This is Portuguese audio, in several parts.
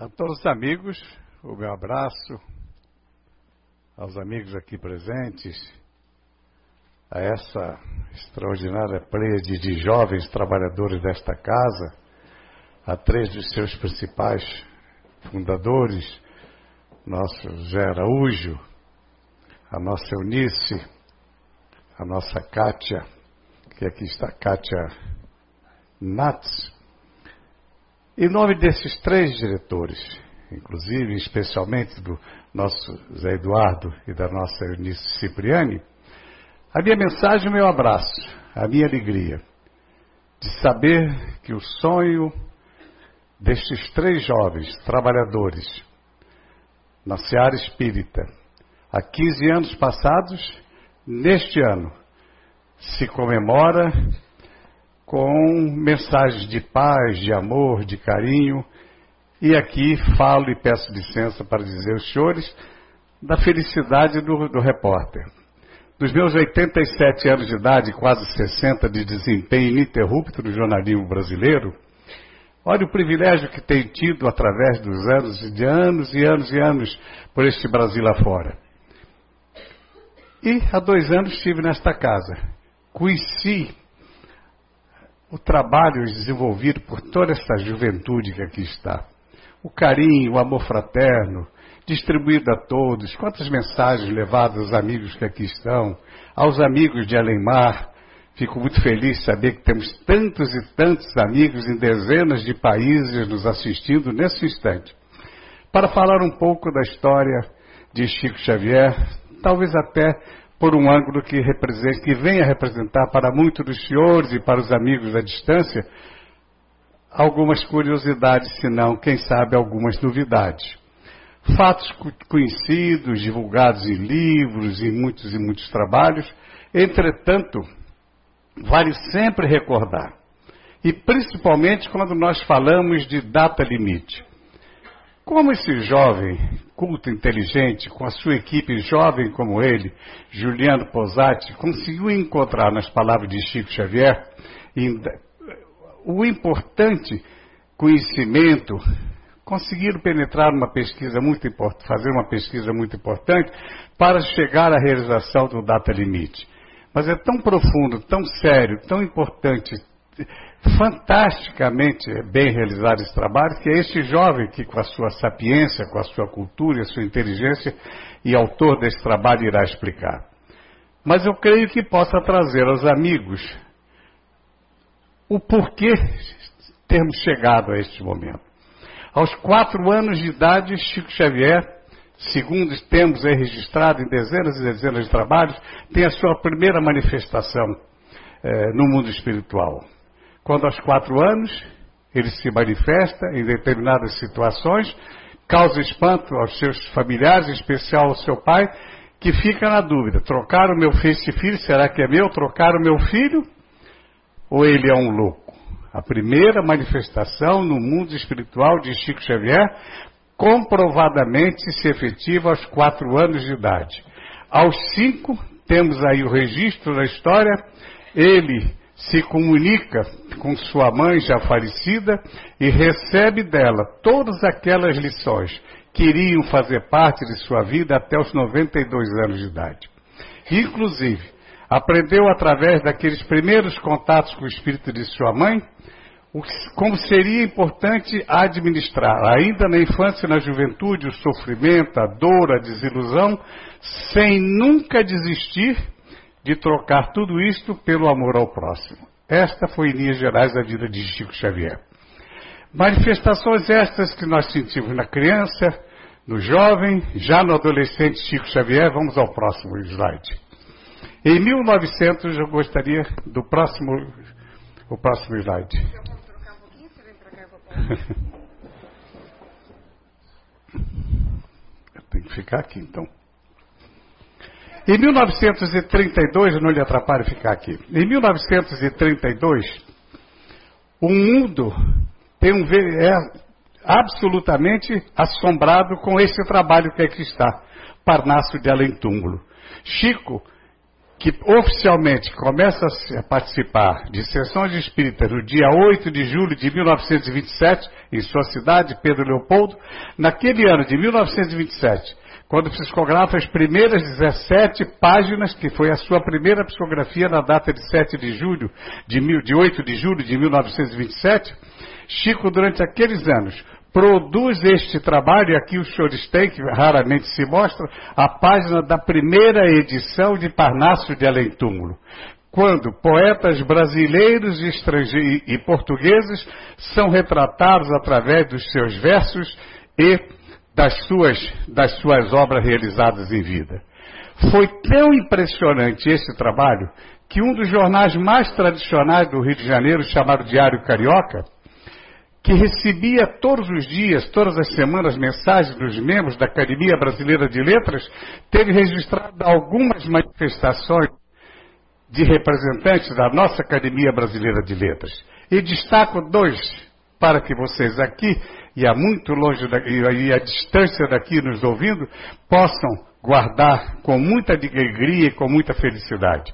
A todos os amigos, o meu abraço, aos amigos aqui presentes, a essa extraordinária plede de jovens trabalhadores desta casa, a três dos seus principais fundadores, nosso Zé Araújo, a nossa Eunice, a nossa Kátia, que aqui está Kátia Nats, em nome desses três diretores, inclusive, especialmente do nosso Zé Eduardo e da nossa Eunice Cipriani, a minha mensagem, o meu abraço, a minha alegria de saber que o sonho destes três jovens trabalhadores na Seara Espírita, há 15 anos passados, neste ano, se comemora com mensagens de paz, de amor, de carinho. E aqui falo e peço licença para dizer aos senhores da felicidade do, do repórter. Dos meus 87 anos de idade, quase 60 de desempenho ininterrupto no jornalismo brasileiro, olha o privilégio que tenho tido através dos anos, de anos e anos e anos por este Brasil afora. E há dois anos estive nesta casa. Conheci o trabalho desenvolvido por toda essa juventude que aqui está. O carinho, o amor fraterno, distribuído a todos. Quantas mensagens levadas aos amigos que aqui estão, aos amigos de Alemar. Fico muito feliz de saber que temos tantos e tantos amigos em dezenas de países nos assistindo nesse instante. Para falar um pouco da história de Chico Xavier, talvez até por um ângulo que, represente, que venha representar para muitos dos senhores e para os amigos à distância algumas curiosidades, se não, quem sabe, algumas novidades. Fatos conhecidos, divulgados em livros, em muitos e muitos trabalhos, entretanto, vale sempre recordar. E principalmente quando nós falamos de data limite. Como esse jovem, culto, inteligente, com a sua equipe jovem como ele, Juliano Posati, conseguiu encontrar nas palavras de Chico Xavier o importante conhecimento, conseguiram penetrar numa pesquisa muito importante, fazer uma pesquisa muito importante para chegar à realização do data limite. Mas é tão profundo, tão sério, tão importante fantasticamente bem realizado esse trabalho, que é este jovem que, com a sua sapiência, com a sua cultura e a sua inteligência, e autor desse trabalho, irá explicar. Mas eu creio que possa trazer aos amigos o porquê termos chegado a este momento. Aos quatro anos de idade, Chico Xavier, segundo temos aí registrado em dezenas e dezenas de trabalhos, tem a sua primeira manifestação eh, no mundo espiritual. Quando aos quatro anos ele se manifesta em determinadas situações, causa espanto aos seus familiares, em especial ao seu pai, que fica na dúvida: trocar o meu filho, será que é meu? Trocar o meu filho? Ou ele é um louco? A primeira manifestação no mundo espiritual de Chico Xavier comprovadamente se efetiva aos quatro anos de idade. Aos cinco, temos aí o registro da história, ele se comunica com sua mãe já falecida e recebe dela todas aquelas lições que iriam fazer parte de sua vida até os 92 anos de idade. Inclusive, aprendeu através daqueles primeiros contatos com o espírito de sua mãe como seria importante administrar, ainda na infância e na juventude, o sofrimento, a dor, a desilusão, sem nunca desistir de trocar tudo isto pelo amor ao próximo. Esta foi, em linhas gerais, a vida de Chico Xavier. Manifestações estas que nós sentimos na criança, no jovem, já no adolescente Chico Xavier. Vamos ao próximo slide. Em 1900, eu gostaria do próximo, o próximo slide. Eu tenho que ficar aqui, então. Em 1932, não lhe atrapalhe ficar aqui. Em 1932, o mundo tem um, é absolutamente assombrado com esse trabalho que aqui está, Parnaso de Além Túmulo. Chico que oficialmente começa a participar de sessões espíritas no dia 8 de julho de 1927, em sua cidade, Pedro Leopoldo, naquele ano de 1927, quando psicografa as primeiras 17 páginas, que foi a sua primeira psicografia na data de 7 de julho, de, mil, de 8 de julho de 1927, Chico, durante aqueles anos, produz este trabalho, e aqui os senhores têm, que raramente se mostra, a página da primeira edição de Parnasso de Além Túmulo. Quando poetas brasileiros e, e portugueses são retratados através dos seus versos e das suas, das suas obras realizadas em vida. Foi tão impressionante esse trabalho que um dos jornais mais tradicionais do Rio de Janeiro, chamado Diário Carioca, que recebia todos os dias, todas as semanas, mensagens dos membros da Academia Brasileira de Letras, teve registrado algumas manifestações de representantes da nossa Academia Brasileira de Letras. E destaco dois para que vocês aqui, e a muito longe daqui, e a distância daqui nos ouvindo, possam guardar com muita alegria e com muita felicidade.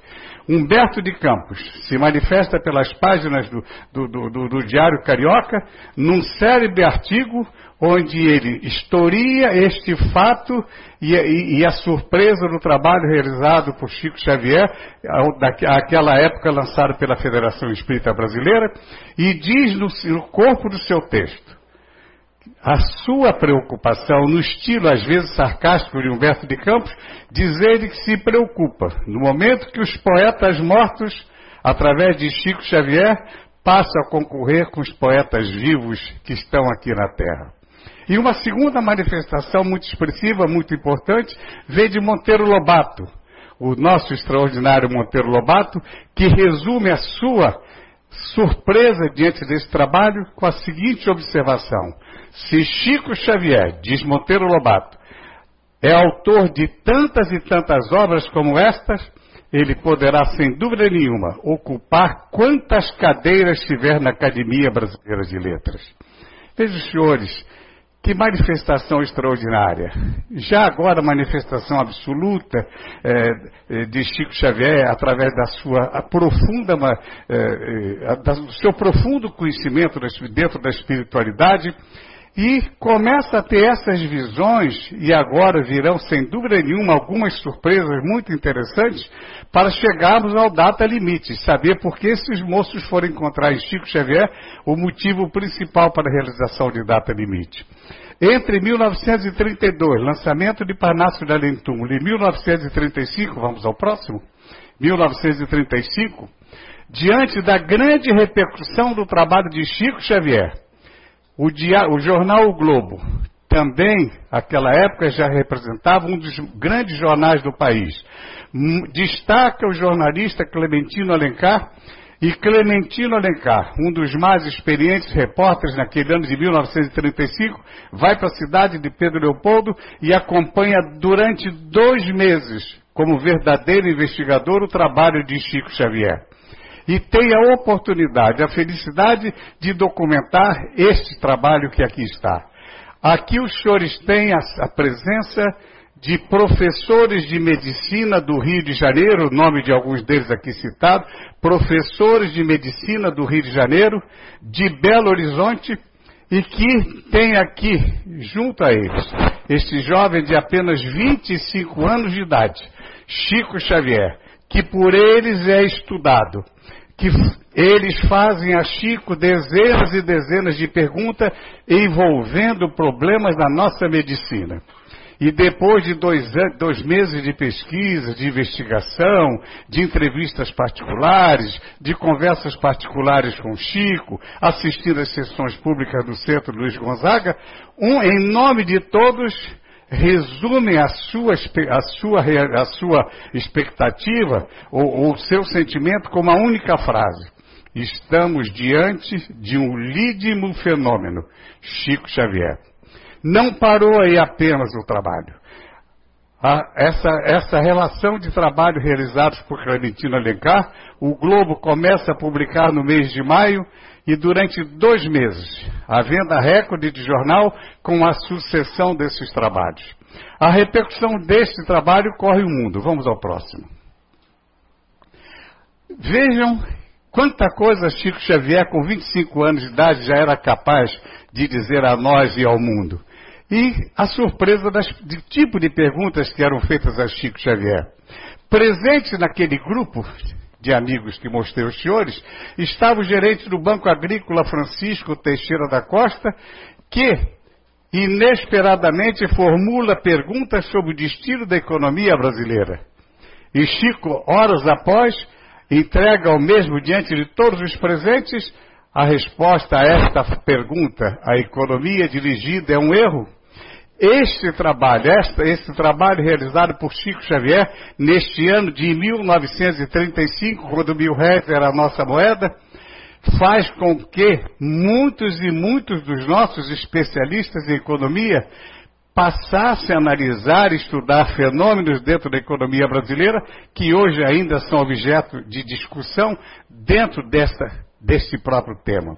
Humberto de Campos se manifesta pelas páginas do, do, do, do Diário Carioca num célebre artigo onde ele historia este fato e, e, e, a surpresa do trabalho realizado por Chico Xavier, aquela época lançado pela Federação Espírita Brasileira, e diz no, no corpo do seu texto a sua preocupação, no estilo às vezes sarcástico de Humberto de Campos, dizer que se preocupa no momento que os poetas mortos, através de Chico Xavier, passam a concorrer com os poetas vivos que estão aqui na Terra. E uma segunda manifestação muito expressiva, muito importante, vem de Monteiro Lobato, o nosso extraordinário Monteiro Lobato, que resume a sua surpresa diante desse trabalho com a seguinte observação. Se Chico Xavier, diz Monteiro Lobato, é autor de tantas e tantas obras como estas, ele poderá, sem dúvida nenhuma, ocupar quantas cadeiras tiver na Academia Brasileira de Letras. Vejam, senhores, que manifestação extraordinária. Já agora, manifestação absoluta é, de Chico Xavier, através da sua profunda, é, do seu profundo conhecimento dentro da espiritualidade, e começa a ter essas visões, e agora virão, sem dúvida nenhuma, algumas surpresas muito interessantes, para chegarmos ao data limite, saber por que esses moços foram encontrar em Chico Xavier o motivo principal para a realização de data limite. Entre 1932, lançamento de Parnasso de Além e 1935, vamos ao próximo, 1935, diante da grande repercussão do trabalho de Chico Xavier, o, dia, o jornal O Globo, também, naquela época, já representava um dos grandes jornais do país. Destaca o jornalista Clementino Alencar, e Clementino Alencar, um dos mais experientes repórteres naquele ano de 1935, vai para a cidade de Pedro Leopoldo e acompanha durante dois meses, como verdadeiro investigador, o trabalho de Chico Xavier e tem a oportunidade, a felicidade de documentar este trabalho que aqui está. Aqui os senhores têm a, a presença de professores de medicina do Rio de Janeiro, nome de alguns deles aqui citado, professores de medicina do Rio de Janeiro, de Belo Horizonte, e que tem aqui, junto a eles, este jovem de apenas 25 anos de idade, Chico Xavier, que por eles é estudado, que eles fazem a Chico dezenas e dezenas de perguntas envolvendo problemas da nossa medicina. E depois de dois, dois, meses de pesquisa, de investigação, de entrevistas particulares, de conversas particulares com Chico, assistindo às sessões públicas do Centro Luiz Gonzaga, um, em nome de todos, resume a sua, a sua, a sua expectativa ou o seu sentimento com uma única frase. Estamos diante de um lídimo fenômeno, Chico Xavier. Não parou aí apenas o trabalho. essa, essa relação de trabalho realizados por Clementino Alencar, o Globo começa a publicar no mês de maio e durante dois meses, a venda recorde de jornal com a sucessão desses trabalhos. A repercussão deste trabalho corre o mundo. Vamos ao próximo. Vejam quanta coisa Chico Xavier, com 25 anos de idade, já era capaz de dizer a nós e ao mundo. E a surpresa das, do tipo de perguntas que eram feitas a Chico Xavier. Presente naquele grupo de amigos que mostrei aos senhores, estava o gerente do Banco Agrícola Francisco Teixeira da Costa, que inesperadamente formula perguntas sobre o destino da economia brasileira. E Chico, horas após, entrega ao mesmo diante de todos os presentes a resposta a esta pergunta: a economia dirigida é um erro? Este trabalho, esta, este trabalho realizado por Chico Xavier neste ano de 1935, quando mil réis era a nossa moeda, faz com que muitos e muitos dos nossos especialistas em economia passassem a analisar e estudar fenômenos dentro da economia brasileira que hoje ainda são objeto de discussão dentro desta, deste próprio tema.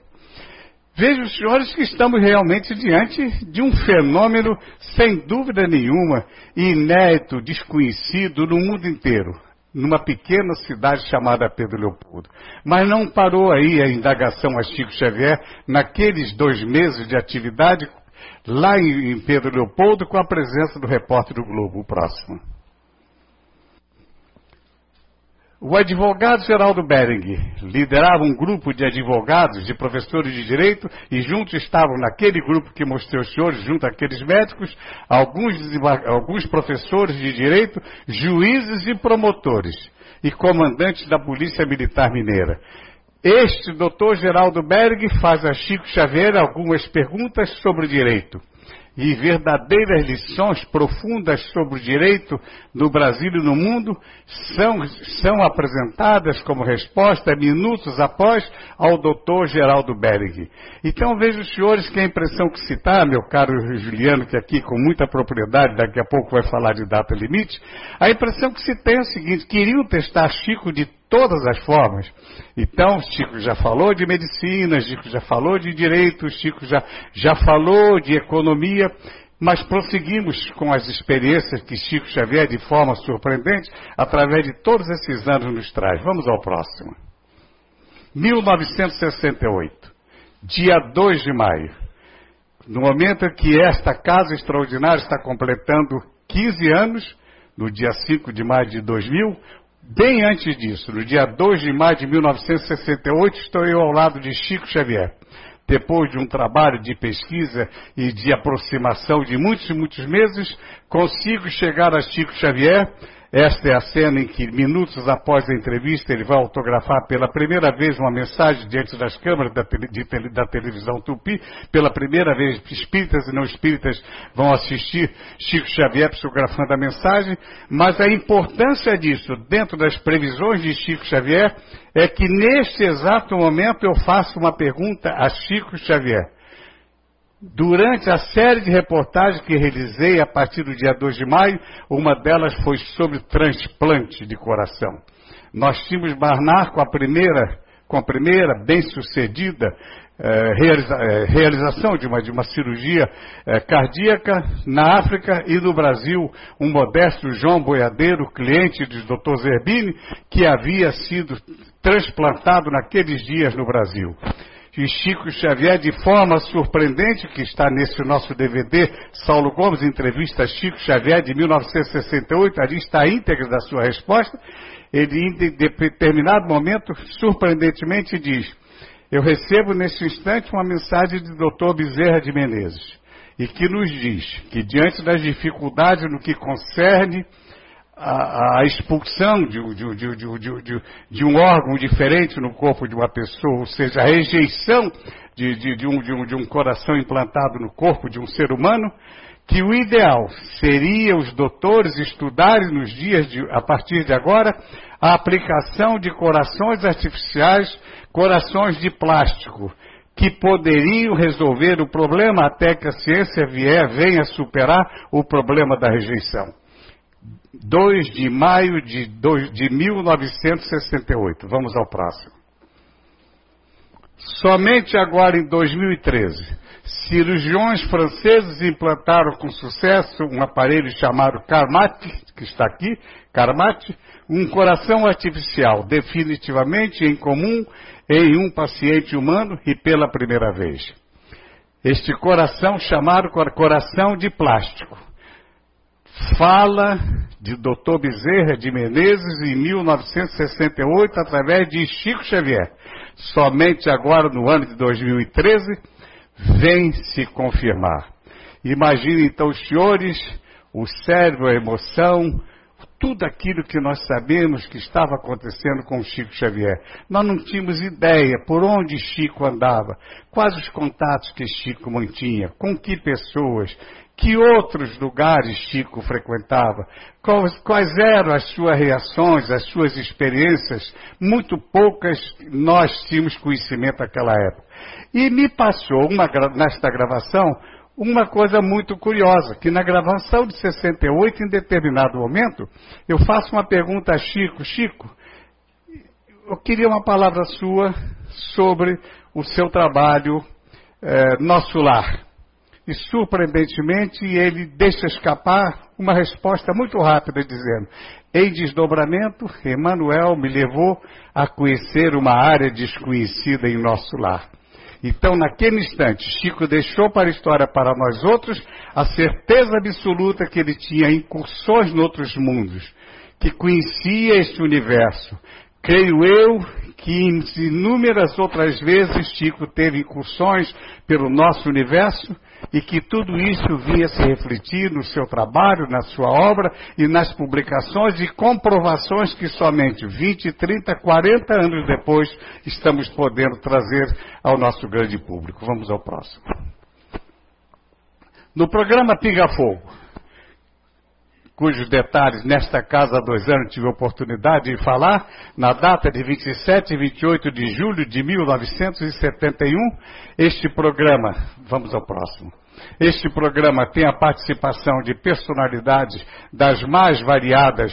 Vejam, senhores, que estamos realmente diante de um fenômeno, sem dúvida nenhuma, inédito, desconhecido no mundo inteiro, numa pequena cidade chamada Pedro Leopoldo. Mas não parou aí a indagação a Chico Xavier naqueles dois meses de atividade lá em Pedro Leopoldo com a presença do repórter do Globo, o próximo. O advogado Geraldo Bering liderava um grupo de advogados, de professores de direito, e juntos estavam naquele grupo que mostrei aos senhores, junto àqueles médicos, alguns, alguns professores de direito, juízes e promotores, e comandantes da Polícia Militar Mineira. Este doutor Geraldo Berg faz a Chico Xavier algumas perguntas sobre direito e verdadeiras lições profundas sobre o direito no Brasil e no mundo são, são apresentadas como resposta minutos após ao doutor Geraldo Berg. Então vejo senhores que a impressão que citar, meu caro Juliano, que aqui com muita propriedade daqui a pouco vai falar de data limite, a impressão que se tem é o seguinte, queriam testar Chico de todas as formas. Então, Chico já falou de medicina, Chico já falou de direito, Chico já, já falou de economia, mas prosseguimos com as experiências que Chico Xavier, de forma surpreendente, através de todos esses anos, nos traz. Vamos ao próximo. 1968, dia 2 de maio. No momento em que esta casa extraordinária está completando 15 anos, no dia 5 de maio de 2000, Bem antes disso, no dia 2 de maio de 1968, estou eu ao lado de Chico Xavier. Depois de um trabalho de pesquisa e de aproximação de muitos e muitos meses, consigo chegar a Chico Xavier esta é a cena em que, minutos após a entrevista, ele vai autografar pela primeira vez uma mensagem diante das câmeras da, de, da televisão Tupi. Pela primeira vez, espíritas e não espíritas vão assistir Chico Xavier psicografando a mensagem. Mas a importância disso, dentro das previsões de Chico Xavier, é que neste exato momento eu faço uma pergunta a Chico Xavier. Durante a série de reportagens que realizei a partir do dia 2 de maio, uma delas foi sobre transplante de coração. Nós tínhamos Barnar com a primeira, com a primeira bem-sucedida eh, realiza, eh, realização de uma, de uma cirurgia eh, cardíaca na África e no Brasil, um modesto João Boiadeiro, cliente do Dr. Zerbini, que havia sido transplantado naqueles dias no Brasil que Chico Xavier, de forma surpreendente, que está nesse nosso DVD, Saulo Gomes, entrevista Chico Xavier de 1968, ali está a íntegra da sua resposta, ele, em determinado momento, surpreendentemente diz, eu recebo nesse instante uma mensagem do Dr. Bezerra de Menezes, e que nos diz que diante das dificuldades no que concerne a, a expulsão de, de, de, de, um órgão diferente no corpo de uma pessoa, ou seja, a rejeição de, um, um, de um coração implantado no corpo de um ser humano, que o ideal seria os doutores estudarem nos dias de, a partir de agora a aplicação de corações artificiais, corações de plástico, que poderiam resolver o problema até que a ciência vier, venha superar o problema da rejeição. 2 de maio de, de 1968. Vamos ao próximo. Somente agora em 2013 Cirurgiões franceses implantaram com sucesso um aparelho chamado Carmat, que está aqui, Carmat, um coração artificial, definitivamente em comum em um paciente humano e pela primeira vez. Este coração chamado coração de plástico. Fala de Dr. Bezerra de Menezes em 1968 através de Chico Xavier. Somente agora, no ano de 2013, vem se confirmar. Imagine então os senhores, o cérebro, a emoção, tudo aquilo que nós sabemos que estava acontecendo com Chico Xavier. Nós não tínhamos ideia por onde Chico andava, quais os contatos que Chico mantinha, com que pessoas, que outros lugares Chico frequentava, quais, eram as suas reações, as suas experiências, muito poucas nós tínhamos conhecimento naquela época. E me passou uma, nesta gravação uma coisa muito curiosa, que na gravação de 68, em determinado momento, eu faço uma pergunta a Chico, Chico, eu queria uma palavra sua sobre o seu trabalho eh, Nosso Lar. E surpreendentemente ele deixa escapar uma resposta muito rápida, dizendo: Em desdobramento, Emmanuel me levou a conhecer uma área desconhecida em nosso lar. Então, naquele instante, Chico deixou para a história para nós outros a certeza absoluta que ele tinha incursões em outros mundos, que conhecia este universo. Creio eu que inúmeras outras vezes Chico teve incursões pelo nosso universo e que tudo isso vinha se refletir no seu trabalho, na sua obra e nas publicações e comprovações que somente 20, 30, 40 anos depois estamos podendo trazer ao nosso grande público. Vamos ao próximo. No programa Pinga Fogo, cujos detalhes nesta casa há dois anos tive a oportunidade de falar, na data de 27 e 28 de julho de 1971, este programa, vamos ao próximo, este programa tem a participação de personalidades das mais variadas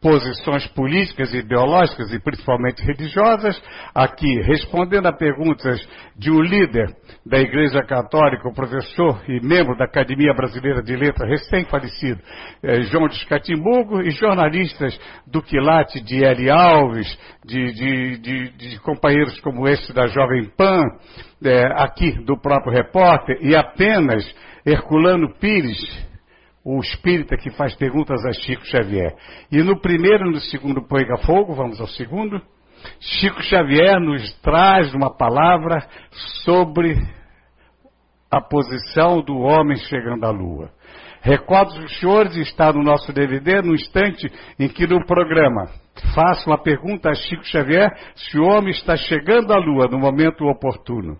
posições políticas, ideológicas e principalmente religiosas, aqui respondendo a perguntas de um líder da Igreja Católica, o professor e membro da Academia Brasileira de Letras, recém-falecido, eh, João de Escatimburgo, e jornalistas do quilate de L. Alves, de, de, de, de companheiros como este da Jovem Pan, eh, aqui do próprio repórter, e apenas Herculano Pires, o espírita que faz perguntas a Chico Xavier. E no primeiro e no segundo Poiga Fogo, vamos ao segundo, Chico Xavier nos traz uma palavra sobre a posição do homem chegando à Lua. Recordo os senhores está no nosso DVD no instante em que no programa faço uma pergunta a Chico Xavier se o homem está chegando à Lua no momento oportuno.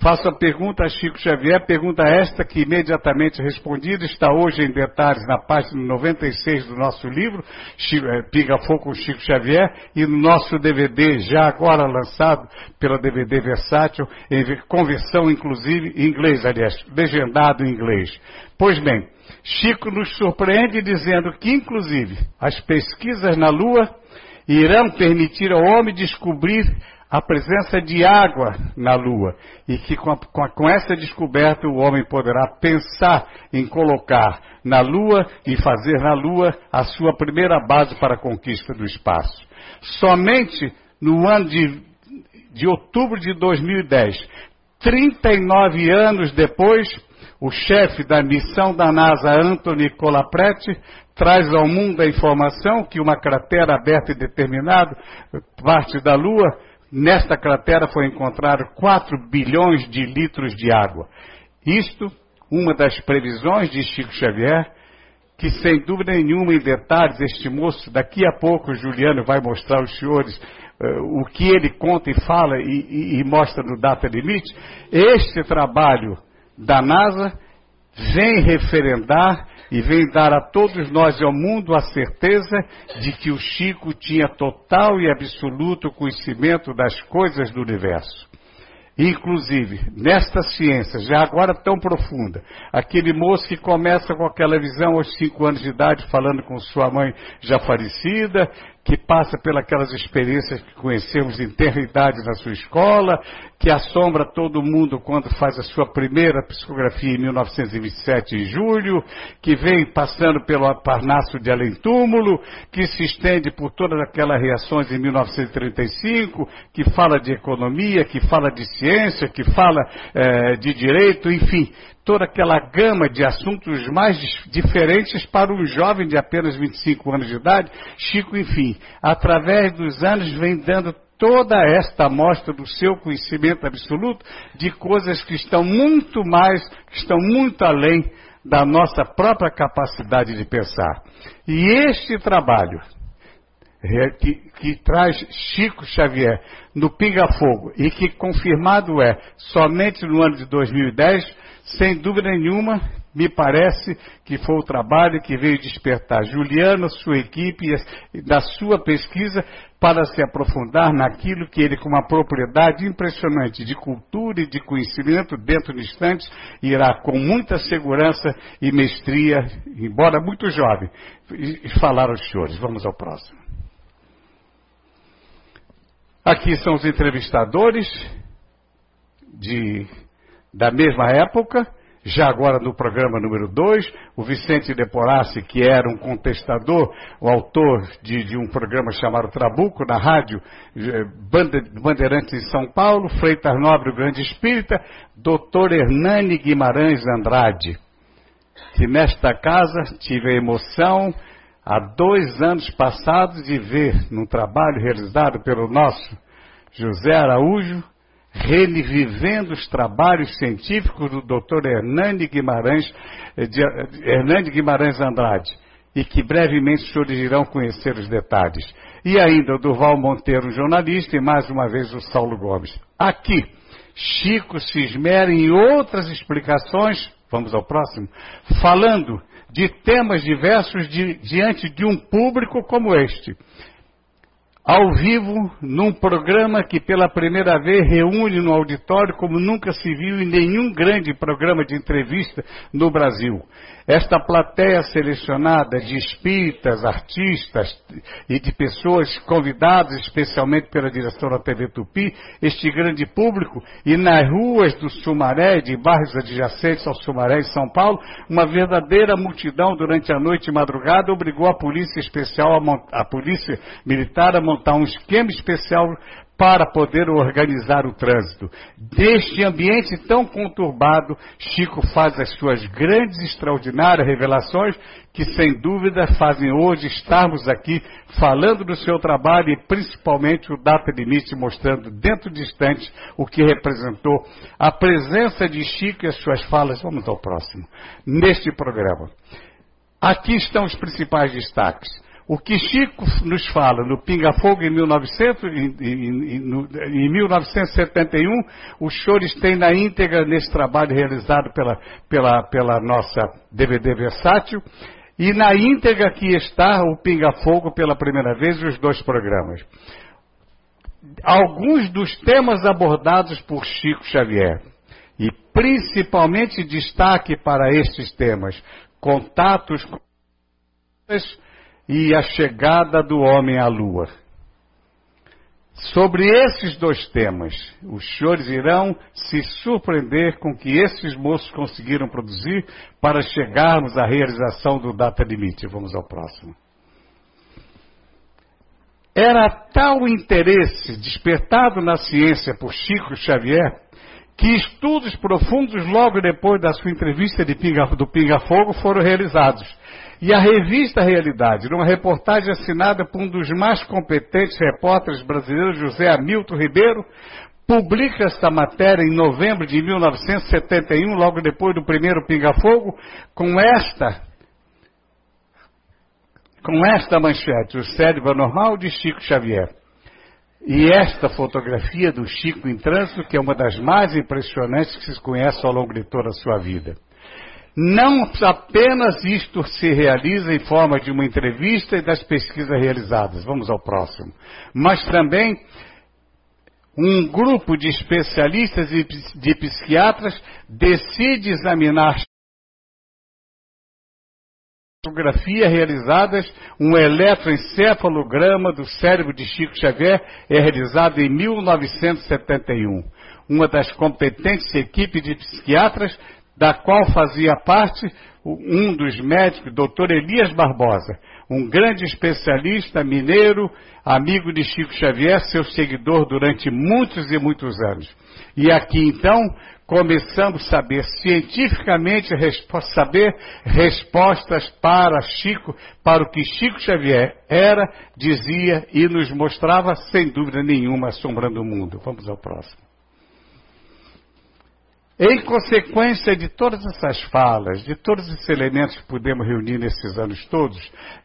Faço a pergunta a Chico Xavier, pergunta esta que imediatamente respondida está hoje em detalhes na página 96 do nosso livro, eh, Piga Fogo com Chico Xavier, e no nosso DVD, já agora lançado pela DVD Versátil, em conversão inclusive em inglês, aliás, legendado em inglês. Pois bem, Chico nos surpreende dizendo que, inclusive, as pesquisas na Lua irão permitir ao homem descobrir a presença de água na Lua e que com, a, com, essa descoberta o homem poderá pensar em colocar na Lua e fazer na Lua a sua primeira base para a conquista do espaço. Somente no ano de, de outubro de 2010, 39 anos depois, o chefe da missão da NASA, Anthony Colaprete, traz ao mundo a informação que uma cratera aberta em determinado parte da Lua Nesta cratera foi encontrado 4 bilhões de litros de água. Isto, uma das previsões de Chico Xavier, que sem dúvida nenhuma em detalhes este moço, daqui a pouco Juliano vai mostrar aos senhores uh, o que ele conta e fala e, e, e mostra no Data Limite, este trabalho da NASA vem referendar e vem dar a todos nós e ao mundo a certeza de que o Chico tinha total e absoluto conhecimento das coisas do universo. Inclusive, nesta ciência, já agora tão profunda, aquele moço que começa com aquela visão aos cinco anos de idade, falando com sua mãe já falecida, que passa pelas experiências que conhecemos em idade na sua escola, que assombra todo mundo quando faz a sua primeira psicografia em 1927 em julho, que vem passando pelo Parnasso de Além Túmulo, que se estende por todas aquelas reações em 1935, que fala de economia, que fala de ciência, que fala eh, de direito, enfim, toda aquela gama de assuntos mais diferentes para um jovem de apenas 25 anos de idade, Chico, enfim, através dos anos vem dando toda esta amostra do seu conhecimento absoluto de coisas que estão muito mais, que estão muito além da nossa própria capacidade de pensar. E este trabalho, que, que, traz Chico Xavier no Pinga Fogo e que confirmado é somente no ano de 2010, sem dúvida nenhuma, me parece que foi o trabalho que veio despertar Juliano, sua equipe, da sua pesquisa, para se aprofundar naquilo que ele, com uma propriedade impressionante de cultura e de conhecimento, dentro de instantes, irá com muita segurança e mestria, embora muito jovem, falar aos senhores. Vamos ao próximo. Aqui são os entrevistadores de da mesma época, já agora no programa número 2, o Vicente de que era um contestador, o autor de, de, um programa chamado Trabuco, na rádio eh, Bandeirantes em São Paulo, Freitas Nobre, o Grande Espírita, Dr. Hernani Guimarães Andrade, que nesta casa tive a emoção, há dois anos passados, de ver num trabalho realizado pelo nosso José Araújo, revivendo os trabalhos científicos do Dr. Hernande Guimarães, eh, de, eh, Guimarães Andrade, e que brevemente os senhores irão conhecer os detalhes. E ainda o Durval Monteiro, jornalista, e mais uma vez o Saulo Gomes. Aqui, Chico se esmera em outras explicações, vamos ao próximo, falando de temas diversos di, diante de um público como este ao vivo, num programa que pela primeira vez reúne no auditório como nunca se viu em nenhum grande programa de entrevista no Brasil. Esta plateia selecionada de espíritas, artistas e de pessoas convidadas especialmente pela direção da TV Tupi, este grande público, e nas ruas do Sumaré, de bairros adjacentes ao Sumaré em São Paulo, uma verdadeira multidão durante a noite e madrugada obrigou a polícia especial, a, a polícia militar a montar um esquema especial para poder organizar o trânsito. Deste ambiente tão conturbado, Chico faz as suas grandes e extraordinárias revelações, que sem dúvida fazem hoje estarmos aqui falando do seu trabalho e principalmente o Data Limite mostrando dentro de instantes o que representou a presença de Chico e as suas falas. Vamos ao próximo. Neste programa. Aqui estão os principais destaques. O que Chico nos fala no Pinga Fogo em, 1900, em, em, em 1971, os senhores têm na íntegra nesse trabalho realizado pela, pela, pela nossa DVD Versátil. E na íntegra aqui está o Pinga Fogo pela primeira vez os dois programas. Alguns dos temas abordados por Chico Xavier. E principalmente destaque para estes temas: contatos com e a chegada do homem à lua. Sobre esses dois temas, os senhores irão se surpreender com que esses moços conseguiram produzir para chegarmos à realização do data limite. Vamos ao próximo. Era tal interesse despertado na ciência por Chico Xavier que estudos profundos logo depois da sua entrevista Pinga, do Pinga Fogo foram realizados e a revista Realidade, numa reportagem assinada por um dos mais competentes repórteres brasileiros, José Hamilton Ribeiro, publica esta matéria em novembro de 1971, logo depois do primeiro Pinga Fogo, com esta com esta manchete, o cérebro normal de Chico Xavier. E esta fotografia do Chico em trânsito, que é uma das mais impressionantes que se conhece ao longo de toda a sua vida. Não apenas isto se realiza em forma de uma entrevista e das pesquisas realizadas, vamos ao próximo, mas também um grupo de especialistas e de psiquiatras decide examinar tomografia realizadas, um eletroencefalograma do cérebro de Chico Xavier é realizado em 1971. Uma das competentes equipes de psiquiatras da qual fazia parte um dos médicos, doutor Elias Barbosa, um grande especialista mineiro, amigo de Chico Xavier, seu seguidor durante muitos e muitos anos. E aqui então começamos a saber cientificamente saber respostas para Chico, para o que Chico Xavier era, dizia e nos mostrava sem dúvida nenhuma assombrando o mundo. Vamos ao próximo. Em consequência de todas essas falas, de todos esses elementos que pudemos reunir nesses anos todos,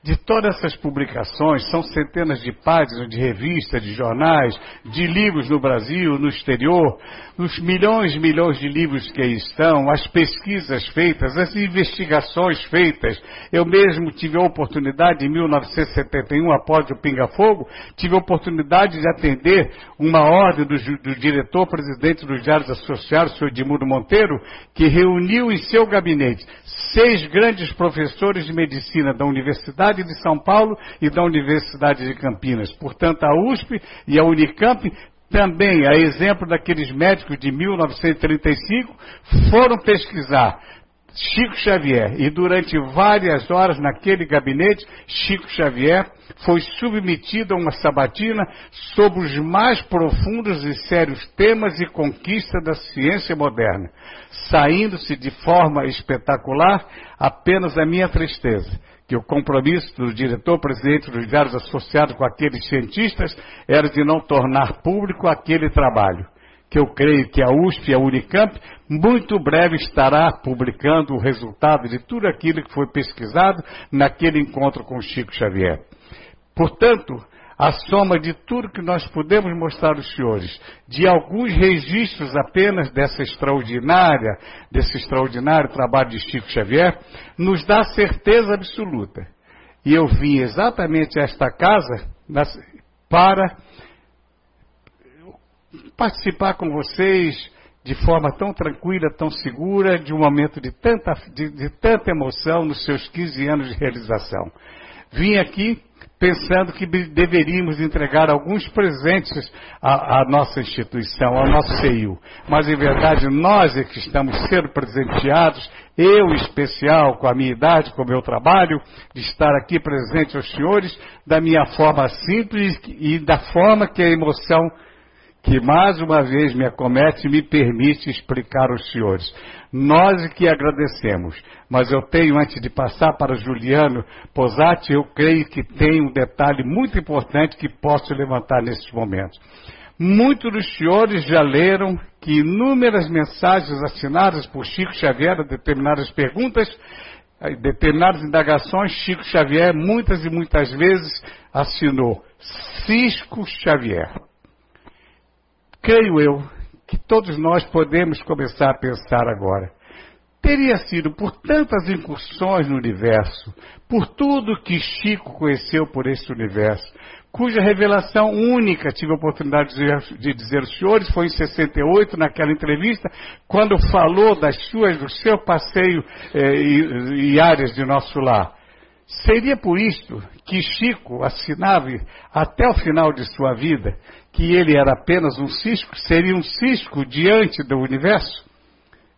de todas essas publicações, são centenas de páginas de revistas, de jornais, de livros no Brasil, no exterior, os milhões e milhões de livros que aí estão, as pesquisas feitas, as investigações feitas. Eu mesmo tive a oportunidade, em 1971, após o Pinga Fogo, tive a oportunidade de atender uma ordem do, do diretor-presidente dos Diários Associados, o senhor Edmundo Monteiro, que reuniu em seu gabinete seis grandes professores de medicina da Universidade de São Paulo e da Universidade de Campinas. Portanto, a USP e a Unicamp também, a exemplo daqueles médicos de 1935, foram pesquisar Chico Xavier. E durante várias horas naquele gabinete, Chico Xavier foi submetido a uma sabatina sobre os mais profundos e sérios temas e conquistas da ciência moderna, saindo-se de forma espetacular apenas a minha tristeza que o compromisso do diretor-presidente dos diários associados com aqueles cientistas era de não tornar público aquele trabalho que eu creio que a USP e a Unicamp muito breve estará publicando o resultado de tudo aquilo que foi pesquisado naquele encontro com Chico Xavier. Portanto, a soma de tudo que nós podemos mostrar aos senhores, de alguns registros apenas dessa extraordinária, desse extraordinário trabalho de Chico Xavier, nos dá certeza absoluta. E eu vim exatamente a esta casa para participar com vocês de forma tão tranquila, tão segura, de um momento de tanta, de, de tanta emoção nos seus 15 anos de realização. Vim aqui pensando que deveríamos entregar alguns presentes à, à, nossa instituição, ao nosso CEIU. Mas, em verdade, nós é que estamos sendo presenteados, eu em especial, com a minha idade, com o meu trabalho, de estar aqui presente aos senhores, da minha forma simples e da forma que a emoção que mais uma vez me acomete e me permite explicar aos senhores. Nós que agradecemos, mas eu tenho, antes de passar para Juliano Posati, eu creio que tem um detalhe muito importante que posso levantar nesses momentos. Muitos dos senhores já leram que inúmeras mensagens assinadas por Chico Xavier a determinadas perguntas, determinadas indagações, Chico Xavier muitas e muitas vezes assinou Cisco Xavier creio eu que todos nós podemos começar a pensar agora. Teria sido por tantas incursões no universo, por tudo que Chico conheceu por esse universo, cuja revelação única tive a oportunidade de dizer aos senhores foi em 68, naquela entrevista, quando falou das suas, do seu passeio eh, e, e áreas de nosso lar. Seria por isto que Chico assinava até o final de sua vida que ele era apenas um cisco, seria um cisco diante do universo?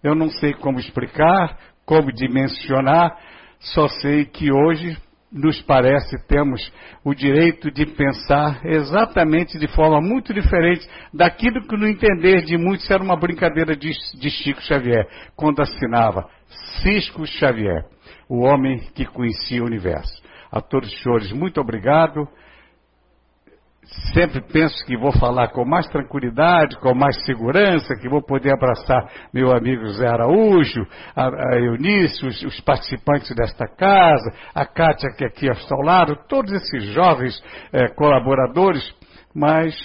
Eu não sei como explicar, como dimensionar, só sei que hoje nos parece temos o direito de pensar exatamente de forma muito diferente daquilo que no entender de muitos era uma brincadeira de, de Chico Xavier, quando assinava Cisco Xavier, o homem que conhecia o universo. A todos os senhores, muito obrigado sempre penso que vou falar com mais tranquilidade, com mais segurança, que vou poder abraçar meu amigo Zé Araújo, a, a Eunice, os, os, participantes desta casa, a Kátia que aqui está ao lado, todos esses jovens eh, colaboradores, mas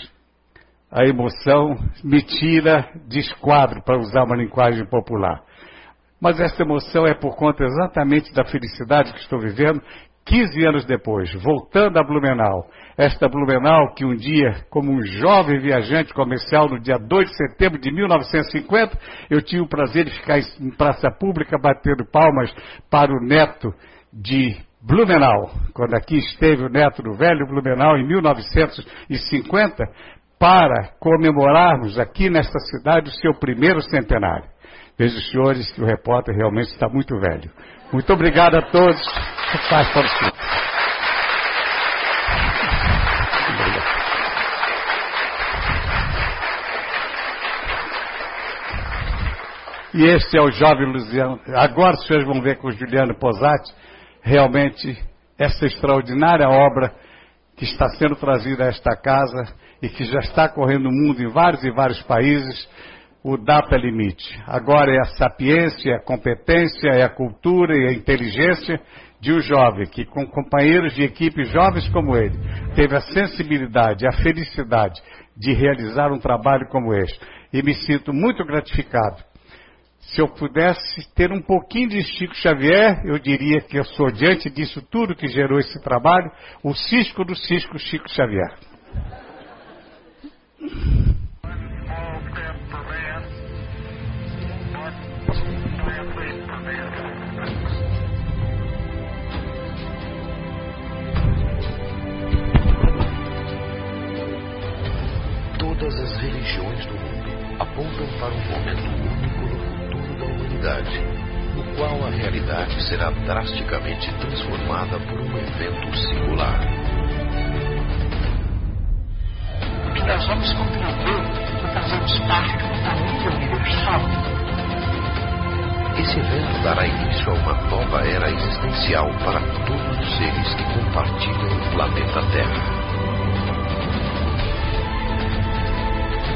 a emoção me tira de esquadro, para usar uma linguagem popular. Mas essa emoção é por conta exatamente da felicidade que estou vivendo, 15 anos depois, voltando a Blumenau, esta Blumenau que um dia, como um jovem viajante comercial no dia 2 de setembro de 1950, eu tinha o prazer de ficar em praça pública batendo palmas para o neto de Blumenau, quando aqui esteve o neto do velho Blumenau em 1950, para comemorarmos aqui nesta cidade o seu primeiro centenário. Vejo, senhores, que o repórter realmente está muito velho. Muito obrigado a todos. Paz para os senhores. E este é o jovem Luciano. Agora senhores vão ver com o Juliano Posati realmente essa extraordinária obra que está sendo trazida a esta casa e que já está correndo o mundo em vários e vários países, o Data Limite. Agora é a sapiência, a competência, é a cultura e a inteligência de um jovem que, com companheiros de equipe jovens como ele, teve a sensibilidade, a felicidade de realizar um trabalho como este. E me sinto muito gratificado se eu pudesse ter um pouquinho de Chico Xavier, eu diria que eu sou, diante disso tudo que gerou esse trabalho, o cisco do cisco Chico Xavier. Todas as religiões do mundo apontam para um momento no qual a realidade será drasticamente transformada por um evento singular. O que nós vamos compreender que fazemos parte de uma família universal. Esse evento dará início a uma nova era existencial para todos os seres que compartilham o planeta Terra.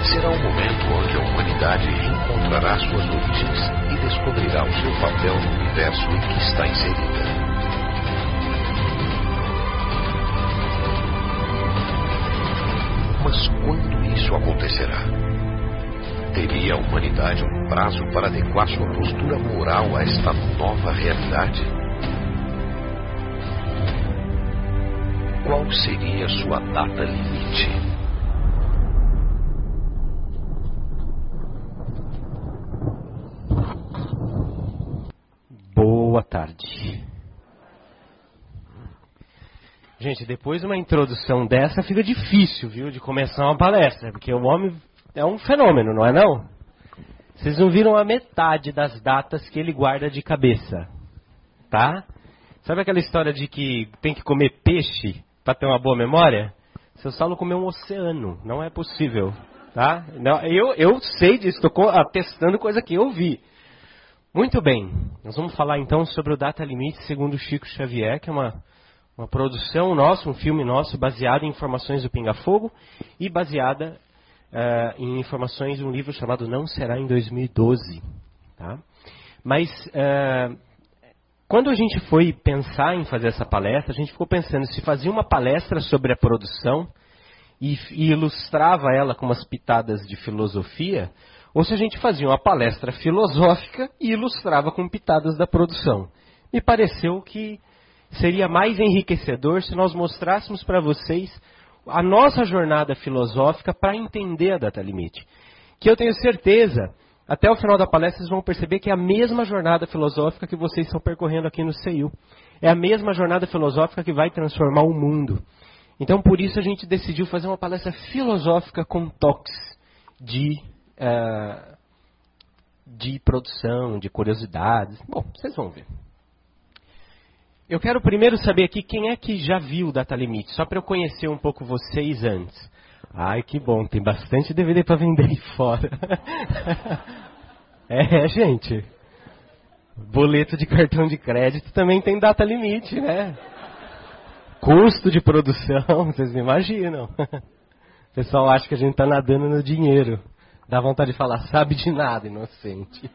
Será o momento onde a humanidade reencontrará suas origens e descobrirá o seu papel no universo em que está inserida. Mas quando isso acontecerá? Teria a humanidade um prazo para adequar sua postura moral a esta nova realidade? Qual seria sua data limite? boa tarde. Gente, depois de uma introdução dessa fica difícil, viu, de começar uma palestra, porque o homem é um fenômeno, não é não? Vocês não viram a metade das datas que ele guarda de cabeça, tá? Sabe aquela história de que tem que comer peixe para ter uma boa memória? Seu Saulo comeu um oceano, não é possível, tá? Não, eu, eu sei disso, estou atestando coisa que eu vi. Muito bem, nós vamos falar então sobre o Data Limite segundo Chico Xavier, que é uma, uma produção nossa, um filme nosso, baseado em informações do Pinga Fogo e baseada uh, em informações de um livro chamado Não Será em 2012. Tá? Mas uh, quando a gente foi pensar em fazer essa palestra, a gente ficou pensando se fazia uma palestra sobre a produção e, e ilustrava ela com umas pitadas de filosofia, ou se a gente fazia uma palestra filosófica e ilustrava com pitadas da produção. Me pareceu que seria mais enriquecedor se nós mostrássemos para vocês a nossa jornada filosófica para entender a data limite. Que eu tenho certeza, até o final da palestra vocês vão perceber que é a mesma jornada filosófica que vocês estão percorrendo aqui no CEU. É a mesma jornada filosófica que vai transformar o mundo. Então, por isso, a gente decidiu fazer uma palestra filosófica com toques de uh, de produção, de curiosidades. Bom, vocês vão ver. Eu quero primeiro saber aqui quem é que já viu o Data Limite, só para eu conhecer um pouco vocês antes. Ai, que bom, tem bastante DVD para vender aí fora. é, gente. Boleto de cartão de crédito também tem data limite, né? Custo de produção, vocês me imaginam. O pessoal acha que a gente está nadando no dinheiro. Dá vontade de falar, sabe de nada, inocente.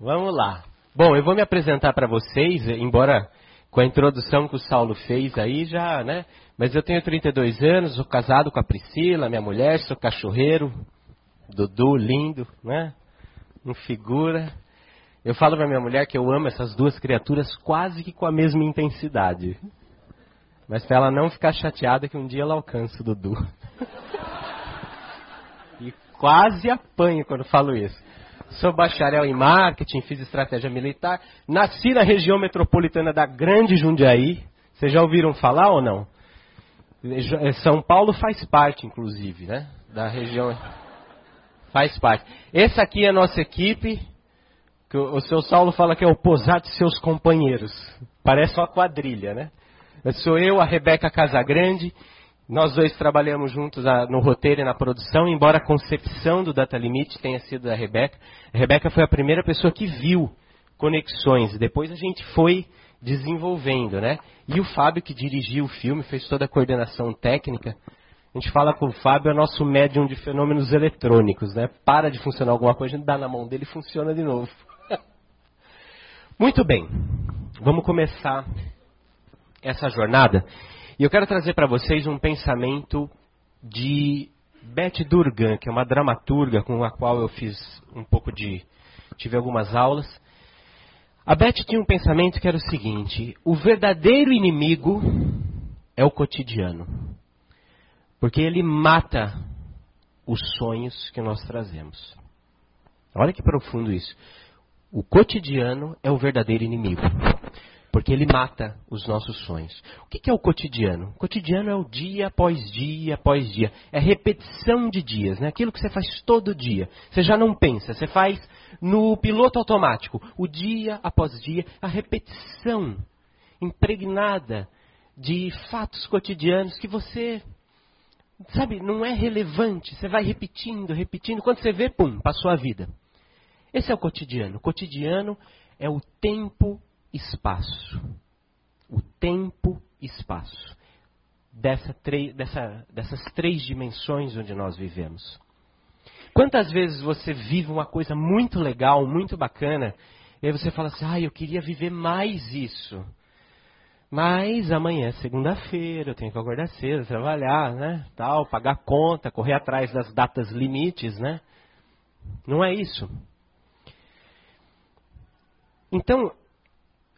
Vamos lá. Bom, eu vou me apresentar para vocês, embora com a introdução que o Saulo fez aí já, né? Mas eu tenho 32 anos, sou casado com a Priscila, minha mulher, sou cachorreiro, Dudu, lindo, né? Um figura. Eu falo para minha mulher que eu amo essas duas criaturas quase que com a mesma intensidade. Mas para ela não ficar chateada que um dia ela alcança o Dudu. quase apanho quando falo isso. Sou bacharel em marketing, fiz estratégia militar. Nasci na região metropolitana da Grande Jundiaí. Vocês já ouviram falar ou não? Eh, São Paulo faz parte, inclusive, né? Da região. Faz parte. Essa aqui é a nossa equipe. Que o seu Saulo fala que é o posar de seus companheiros. Parece uma quadrilha, né? Sou eu, a Rebeca Casagrande. Nós dois trabalhamos juntos no roteiro e na produção, embora a concepção do Data Limit tenha sido da Rebeca. A Rebeca foi a primeira pessoa que viu conexões. Depois a gente foi desenvolvendo, né? E o Fábio, que dirigiu o filme, fez toda a coordenação técnica. A gente fala com o Fábio, é nosso médium de fenômenos eletrônicos, né? Para de funcionar alguma coisa, a gente dá na mão dele e funciona de novo. Muito bem, vamos começar essa jornada. E eu quero trazer para vocês um pensamento de Beth Durgan, que é uma dramaturga com a qual eu fiz um pouco de. tive algumas aulas. A Beth tinha um pensamento que era o seguinte: o verdadeiro inimigo é o cotidiano. Porque ele mata os sonhos que nós trazemos. Olha que profundo isso. O cotidiano é o verdadeiro inimigo. Porque ele mata os nossos sonhos. O que é o cotidiano? O cotidiano é o dia após dia após dia. É repetição de dias, né? aquilo que você faz todo dia. Você já não pensa, você faz no piloto automático. O dia após dia, a repetição impregnada de fatos cotidianos que você, sabe, não é relevante. Você vai repetindo, repetindo. Quando você vê, pum, passou a vida. Esse é o cotidiano. O cotidiano é o tempo espaço. O tempo espaço. Dessa, dessa, dessas três dimensões onde nós vivemos. Quantas vezes você vive uma coisa muito legal, muito bacana, e aí você fala assim, ah, eu queria viver mais isso. Mas amanhã é segunda-feira, eu tenho que acordar cedo, trabalhar, né? Tal, pagar conta, correr atrás das datas limites, né? Não é isso. Então,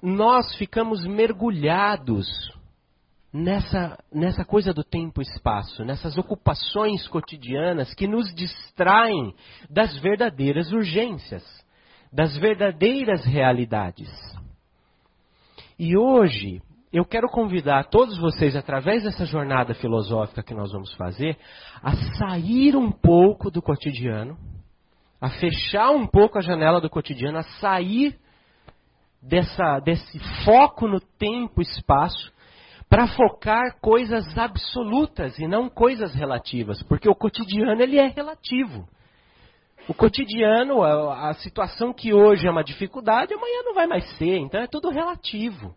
nós ficamos mergulhados nessa, nessa coisa do tempo e espaço, nessas ocupações cotidianas que nos distraem das verdadeiras urgências, das verdadeiras realidades. E hoje, eu quero convidar todos vocês, através dessa jornada filosófica que nós vamos fazer, a sair um pouco do cotidiano, a fechar um pouco a janela do cotidiano, a sair dessa, desse foco no tempo e espaço para focar coisas absolutas e não coisas relativas, porque o cotidiano ele é relativo. O cotidiano, a, a situação que hoje é uma dificuldade, amanhã não vai mais ser, então é tudo relativo.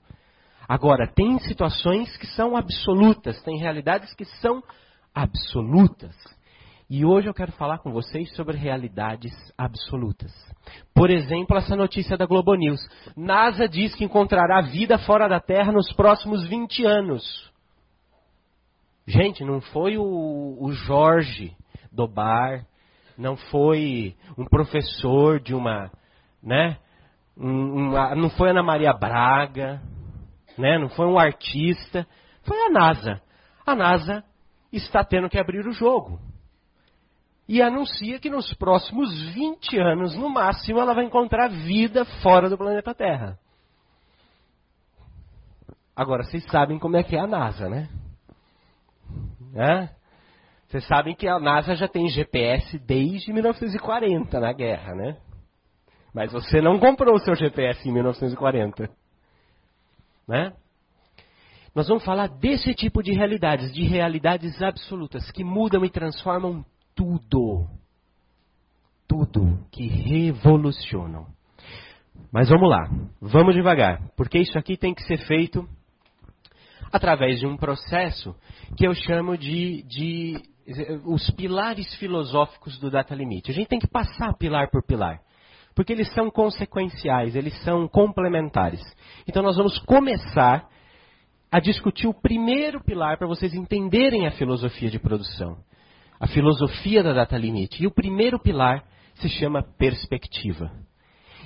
Agora, tem situações que são absolutas, tem realidades que são absolutas. E hoje eu quero falar com vocês sobre realidades absolutas. Por exemplo, essa notícia da Globo News. NASA diz que encontrará vida fora da Terra nos próximos 20 anos. Gente, não foi o, o Jorge do bar, não foi um professor de uma, né? Uma, não foi Ana Maria Braga, né? Não foi um artista, foi a NASA. A NASA está tendo que abrir o jogo e anuncia que nos próximos 20 anos, no máximo, ela vai encontrar vida fora do planeta Terra. Agora, vocês sabem como é que é a NASA, né? É? Vocês sabem que a NASA já tem GPS desde 1940 na guerra, né? Mas você não comprou o seu GPS em 1940. Né? Nós vamos falar desse tipo de realidades, de realidades absolutas, que mudam e transformam tudo. Tudo que revolucionam. Mas vamos lá, vamos devagar, porque isso aqui tem que ser feito através de um processo que eu chamo de, de os pilares filosóficos do data limite. A gente tem que passar pilar por pilar, porque eles são consequenciais, eles são complementares. Então nós vamos começar a discutir o primeiro pilar para vocês entenderem a filosofia de produção a filosofia da data limite. E o primeiro pilar se chama perspectiva.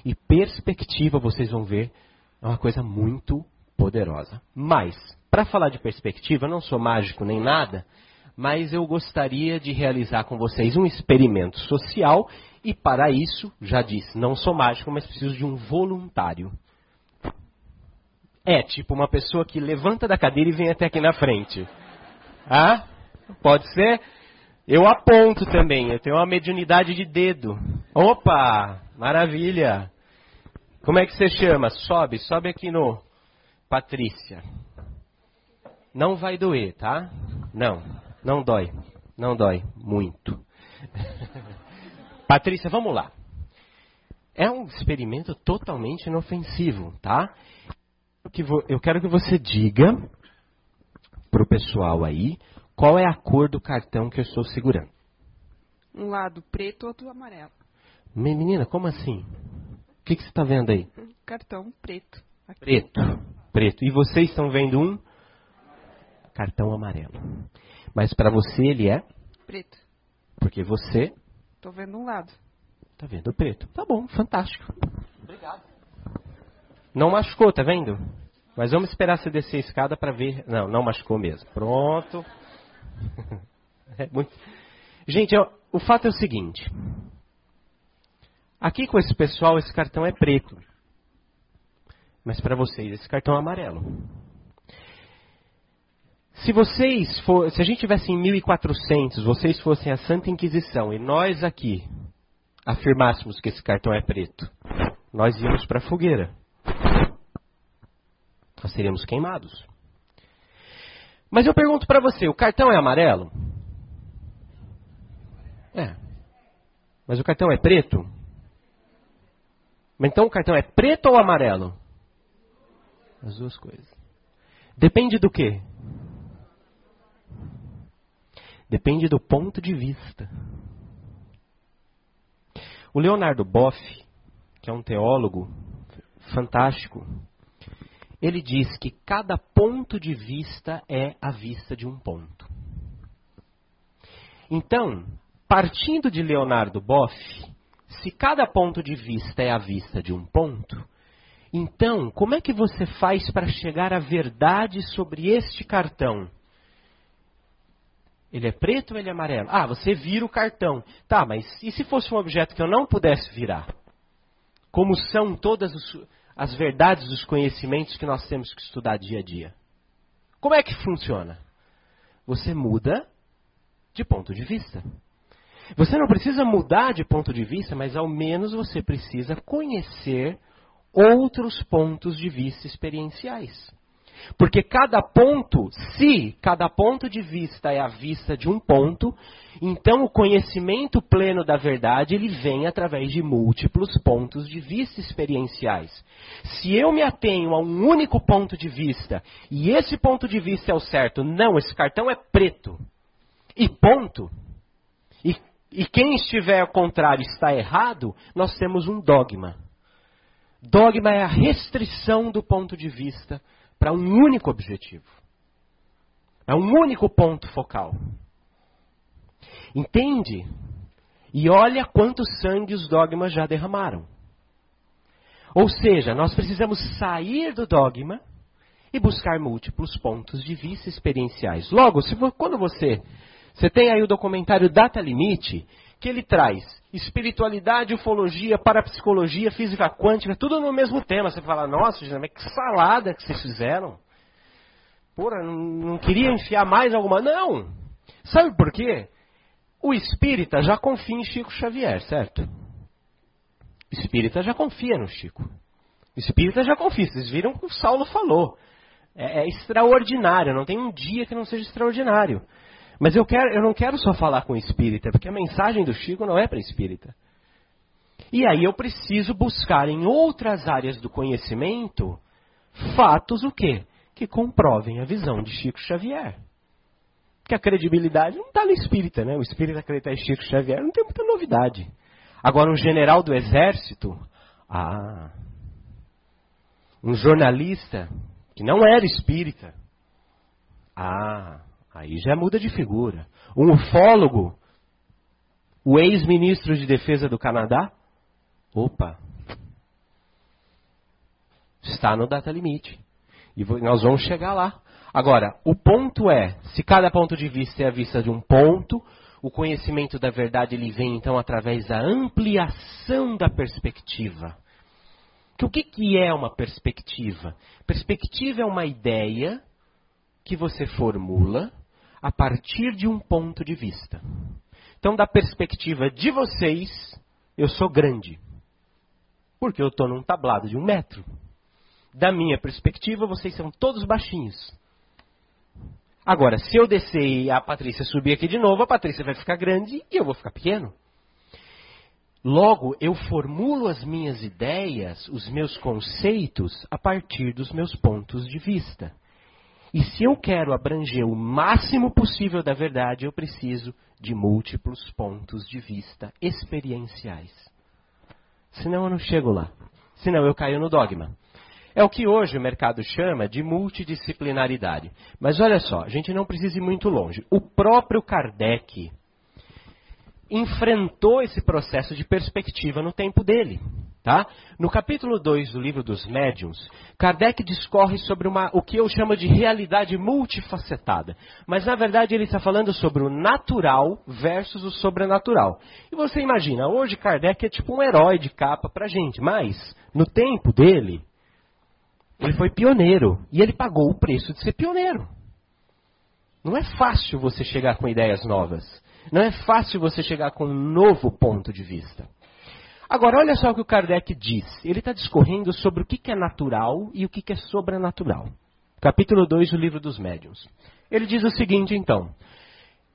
E perspectiva, vocês vão ver, é uma coisa muito poderosa. Mas, para falar de perspectiva, eu não sou mágico nem nada, mas eu gostaria de realizar com vocês um experimento social e para isso, já disse, não sou mágico, mas preciso de um voluntário. É, tipo uma pessoa que levanta da cadeira e vem até aqui na frente. Ah? Pode ser? Eu aponto também, eu tenho uma mediunidade de dedo. Opa! Maravilha! Como é que você chama? Sobe, sobe aqui no Patrícia. Não vai doer, tá? Não, não dói. Não dói muito. Patrícia, vamos lá. É um experimento totalmente inofensivo, tá? Eu quero que você diga para o pessoal aí qual é a cor do cartão que eu estou segurando. Um lado preto, outro amarelo. Menina, como assim? O que, que você está vendo aí? Um cartão preto. Aqui. Preto, preto. E vocês estão vendo um cartão amarelo. Mas para você ele é? Preto. Porque você? Estou vendo um lado. Tá vendo preto. Tá bom, fantástico. Obrigado. Não machucou, tá vendo? Mas vamos esperar você descer a escada para ver. Não, não machucou mesmo. Pronto. É muito... Gente, o fato é o seguinte. Aqui com esse pessoal, esse cartão é preto. Mas para vocês, esse cartão é amarelo. Se vocês for, se a gente tivesse em 1400, vocês fossem a Santa Inquisição e nós aqui afirmássemos que esse cartão é preto, nós íamos para a fogueira. Nós seríamos queimados. Mas eu pergunto para você, o cartão é amarelo? É. Mas o cartão é preto? Então o cartão é preto ou amarelo? As duas coisas. Depende do quê? Depende do ponto de vista. O Leonardo Boff, que é um teólogo fantástico, ele diz que cada ponto de vista é a vista de um ponto. Então, partindo de Leonardo Boff, se cada ponto de vista é a vista de um ponto, então como é que você faz para chegar à verdade sobre este cartão? Ele é preto ou ele é amarelo? Ah, você vira o cartão. Tá, mas e se fosse um objeto que eu não pudesse virar? Como são todas as verdades dos conhecimentos que nós temos que estudar dia a dia? Como é que funciona? Você muda de ponto de vista. Você não precisa mudar de ponto de vista, mas ao menos você precisa conhecer outros pontos de vista experienciais. Porque cada ponto, se cada ponto de vista é a vista de um ponto, então o conhecimento pleno da verdade ele vem através de múltiplos pontos de vista experienciais. Se eu me atenho a um único ponto de vista e esse ponto de vista é o certo, não, esse cartão é preto. E ponto. E, e quem estiver ao contrário está errado, nós temos um dogma. Dogma é a restrição do ponto de vista para um único objetivo. É um único ponto focal. Entende? E olha quanto sangue os dogmas já derramaram. Ou seja, nós precisamos sair do dogma e buscar múltiplos pontos de vista experienciais. Logo, se, quando você, você tem aí o documentário Data Limite, que ele traz espiritualidade, ufologia, parapsicologia, física quântica, tudo no mesmo tema. Você fala, nossa, mas que salada que vocês fizeram. Porra, não queria enfiar mais alguma. Não! Sabe por quê? O espírita já confia em Chico Xavier, certo? Espírita já confia no Chico. Espírita já confia. Vocês viram o que o Saulo falou. É, é extraordinário, não tem um dia que não seja extraordinário. Mas eu, quero, eu não quero só falar com espírita, porque a mensagem do Chico não é para espírita. E aí eu preciso buscar em outras áreas do conhecimento fatos o quê? Que comprovem a visão de Chico Xavier. Porque a credibilidade não está no espírita, né? O espírita acreditar em Chico Xavier não tem muita novidade. Agora, um general do exército, ah, um jornalista que não era espírita, ah, Aí já muda de figura. Um ufólogo, o ex-ministro de defesa do Canadá, opa, está no data limite. E nós vamos chegar lá. Agora, o ponto é, se cada ponto de vista é a vista de um ponto, o conhecimento da verdade ele vem então através da ampliação da perspectiva. Que o que, que é uma perspectiva? Perspectiva é uma ideia que você formula a partir de um ponto de vista. Então, da perspectiva de vocês, eu sou grande. Porque eu estou num tablado de um metro. Da minha perspectiva, vocês são todos baixinhos. Agora, se eu descer e a Patrícia subir aqui de novo, a Patrícia vai ficar grande e eu vou ficar pequeno. Logo, eu formulo as minhas ideias, os meus conceitos, a partir dos meus pontos de vista. E se eu quero abranger o máximo possível da verdade, eu preciso de múltiplos pontos de vista experienciais. Senão eu não chego lá. Senão eu caio no dogma. É o que hoje o mercado chama de multidisciplinaridade. Mas olha só, a gente não precisa ir muito longe. O próprio Kardec enfrentou esse processo de perspectiva no tempo dele. Tá? No capítulo 2 do livro dos médiuns, Kardec discorre sobre uma, o que eu chamo de realidade multifacetada. Mas na verdade ele está falando sobre o natural versus o sobrenatural. E você imagina, hoje Kardec é tipo um herói de capa pra gente, mas no tempo dele, ele foi pioneiro e ele pagou o preço de ser pioneiro. Não é fácil você chegar com ideias novas. Não é fácil você chegar com um novo ponto de vista. Agora, olha só o que o Kardec diz. Ele está discorrendo sobre o que é natural e o que é sobrenatural. Capítulo 2 do Livro dos Médiuns. Ele diz o seguinte, então.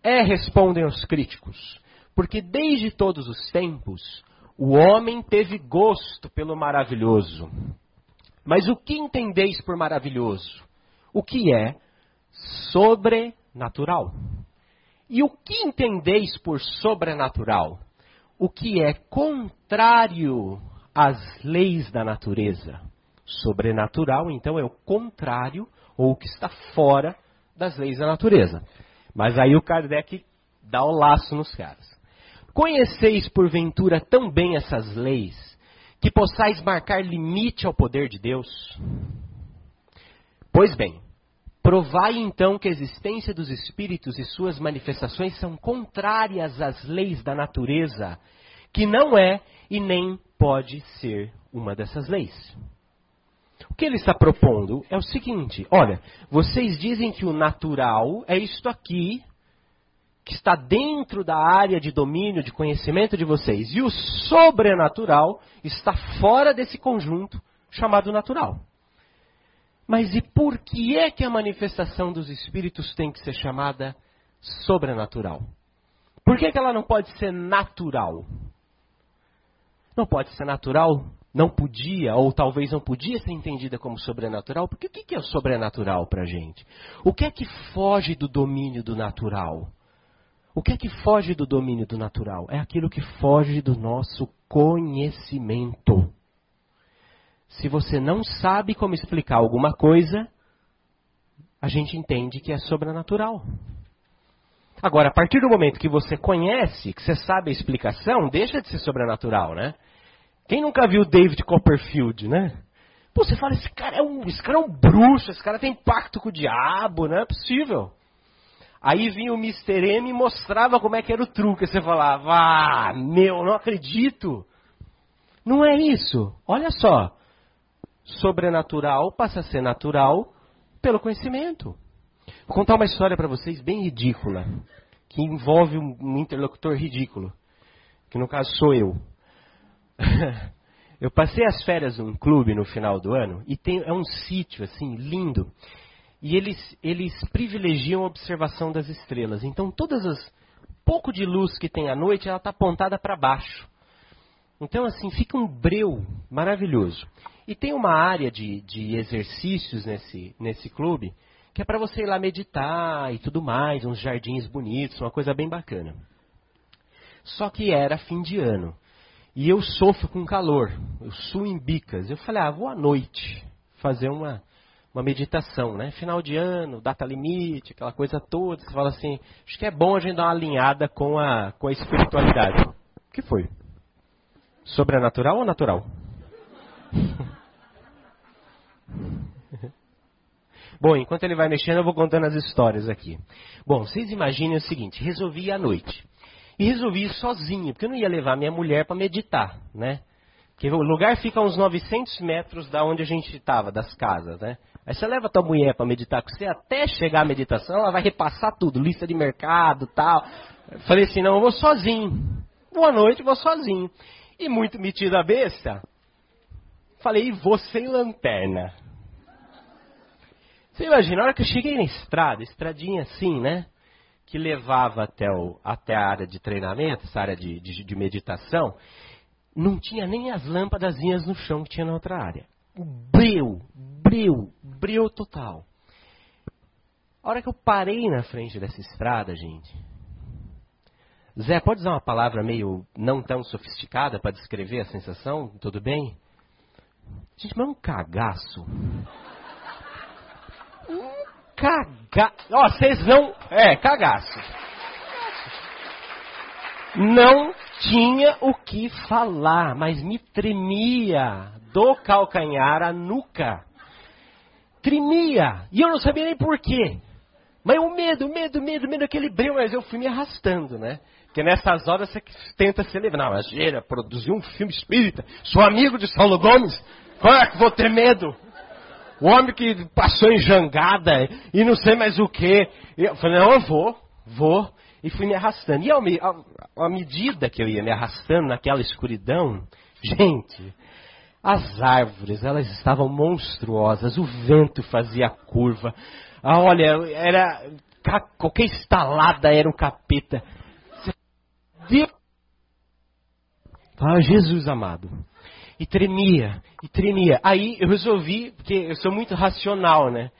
É, respondem os críticos, porque desde todos os tempos o homem teve gosto pelo maravilhoso. Mas o que entendeis por maravilhoso? O que é sobrenatural? E o que entendeis por sobrenatural? O que é contrário às leis da natureza. Sobrenatural, então, é o contrário ou o que está fora das leis da natureza. Mas aí o Kardec dá o laço nos caras. Conheceis porventura tão bem essas leis que possais marcar limite ao poder de Deus? Pois bem, Provai então que a existência dos espíritos e suas manifestações são contrárias às leis da natureza, que não é e nem pode ser uma dessas leis. O que ele está propondo é o seguinte: olha, vocês dizem que o natural é isto aqui, que está dentro da área de domínio, de conhecimento de vocês, e o sobrenatural está fora desse conjunto chamado natural. Mas e por que é que a manifestação dos espíritos tem que ser chamada sobrenatural? Por que, que ela não pode ser natural? Não pode ser natural, não podia, ou talvez não podia ser entendida como sobrenatural, porque o que é o sobrenatural para a gente? O que é que foge do domínio do natural? O que é que foge do domínio do natural? É aquilo que foge do nosso conhecimento. Se você não sabe como explicar alguma coisa, a gente entende que é sobrenatural. Agora, a partir do momento que você conhece, que você sabe a explicação, deixa de ser sobrenatural, né? Quem nunca viu David Copperfield, né? Pô, você fala, esse cara é um, esse cara é um bruxo, esse cara tem pacto com o diabo, não é possível. Aí vinha o Mr. M e mostrava como é que era o truque. Você falava, ah, meu, não acredito. Não é isso. Olha só sobrenatural passa a ser natural pelo conhecimento. Vou contar uma história para vocês bem ridícula, que envolve um interlocutor ridículo, que no caso sou eu. eu passei as férias num clube no final do ano e tem, é um sítio assim lindo. E eles, eles privilegiam a observação das estrelas. Então todas as pouco de luz que tem à noite, ela está apontada para baixo. Então assim fica um breu maravilhoso. E tem uma área de, de exercícios nesse, nesse clube que é para você ir lá meditar e tudo mais, uns jardins bonitos, uma coisa bem bacana. Só que era fim de ano. E eu sofro com calor, eu suo em bicas. Eu falei, ah, vou à noite fazer uma, uma meditação, né? Final de ano, data limite, aquela coisa toda. Você fala assim, acho que é bom a gente dar uma alinhada com a, com a espiritualidade. O que foi? Sobrenatural ou natural? Bom, enquanto ele vai mexendo, eu vou contando as histórias aqui. Bom, vocês imaginem o seguinte: resolvi ir à noite. E resolvi ir sozinho, porque eu não ia levar minha mulher para meditar, né? Porque o lugar fica a uns 900 metros da onde a gente estava, das casas, né? Aí você leva tua mulher para meditar com você, até chegar a meditação, ela vai repassar tudo, lista de mercado tal. Falei assim, não, eu vou sozinho. Boa noite, vou sozinho. E muito metido a besta, falei, e vou sem lanterna. Você imagina, na hora que eu cheguei na estrada, estradinha assim, né? Que levava até, o, até a área de treinamento, essa área de, de, de meditação, não tinha nem as lâmpadazinhas no chão que tinha na outra área. Breu, breu, breu total. A hora que eu parei na frente dessa estrada, gente. Zé, pode usar uma palavra meio não tão sofisticada para descrever a sensação? Tudo bem? Gente, mas é um cagaço. Um cagaço. Ó, vocês não. É, cagaço. Não tinha o que falar, mas me tremia do calcanhar à nuca. Tremia. E eu não sabia nem porquê. Mas o medo, medo, medo, medo, aquele brilho, mas eu fui me arrastando, né? Porque nessas horas você tenta se livrar. Não, imagina, produzir um filme espírita. Sou amigo de Saulo Gomes. Que vou ter medo? O homem que passou em jangada e não sei mais o que. Eu falei, não, eu vou, vou. E fui me arrastando. E ao, à medida que eu ia me arrastando naquela escuridão, gente, as árvores, elas estavam monstruosas, o vento fazia curva. Ah, olha, era qualquer estalada era um capeta. Ah, Jesus amado. E tremia, e tremia. Aí eu resolvi, porque eu sou muito racional, né?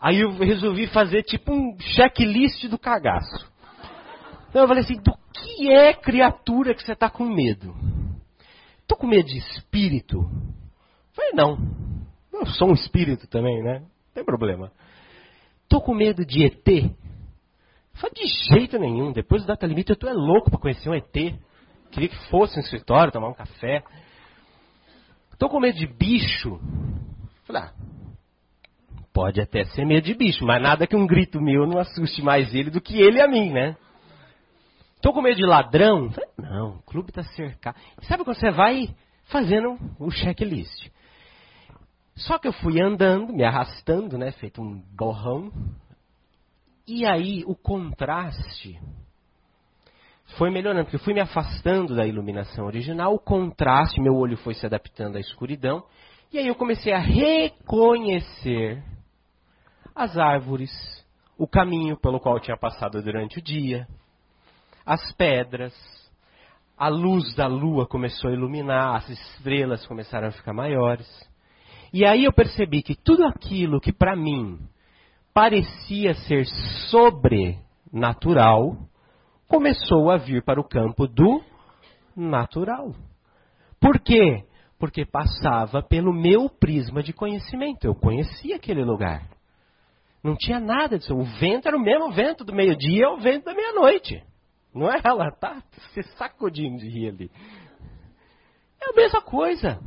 Aí eu resolvi fazer tipo um checklist do cagaço. Então eu falei assim, do que é criatura que você está com medo? Estou com medo de espírito? Eu falei, não. Eu sou um espírito também, né? Não tem problema. Estou com medo de ET? Falei, de jeito nenhum. Depois do data limite, tô é louco para conhecer um ET. Queria que fosse no escritório, tomar um café. Estou com medo de bicho. Falei, ah, pode até ser medo de bicho, mas nada que um grito meu não assuste mais ele do que ele a mim, né? Estou com medo de ladrão? Falei, não, o clube está cercado. Sabe quando você vai fazendo o checklist? Só que eu fui andando, me arrastando, né? Feito um borrão. E aí o contraste foi melhorando, porque eu fui me afastando da iluminação original, o contraste, meu olho foi se adaptando à escuridão, e aí eu comecei a reconhecer as árvores, o caminho pelo qual eu tinha passado durante o dia, as pedras, a luz da lua começou a iluminar, as estrelas começaram a ficar maiores. E aí eu percebi que tudo aquilo que para mim parecia ser sobrenatural, começou a vir para o campo do natural. Por quê? Porque passava pelo meu prisma de conhecimento. Eu conhecia aquele lugar. Não tinha nada disso. O vento era o mesmo vento do meio-dia, é o vento da meia-noite. Não é ela, tá se sacudindo de rir ali. É a mesma coisa.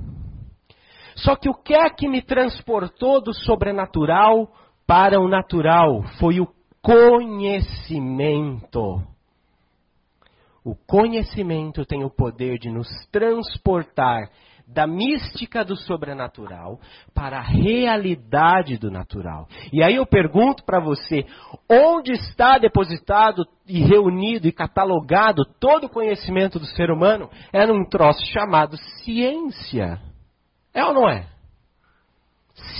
Só que o que é que me transportou do sobrenatural para o natural foi o conhecimento. O conhecimento tem o poder de nos transportar da mística do sobrenatural para a realidade do natural. E aí eu pergunto para você: onde está depositado e reunido e catalogado todo o conhecimento do ser humano? É num troço chamado ciência. É ou não é?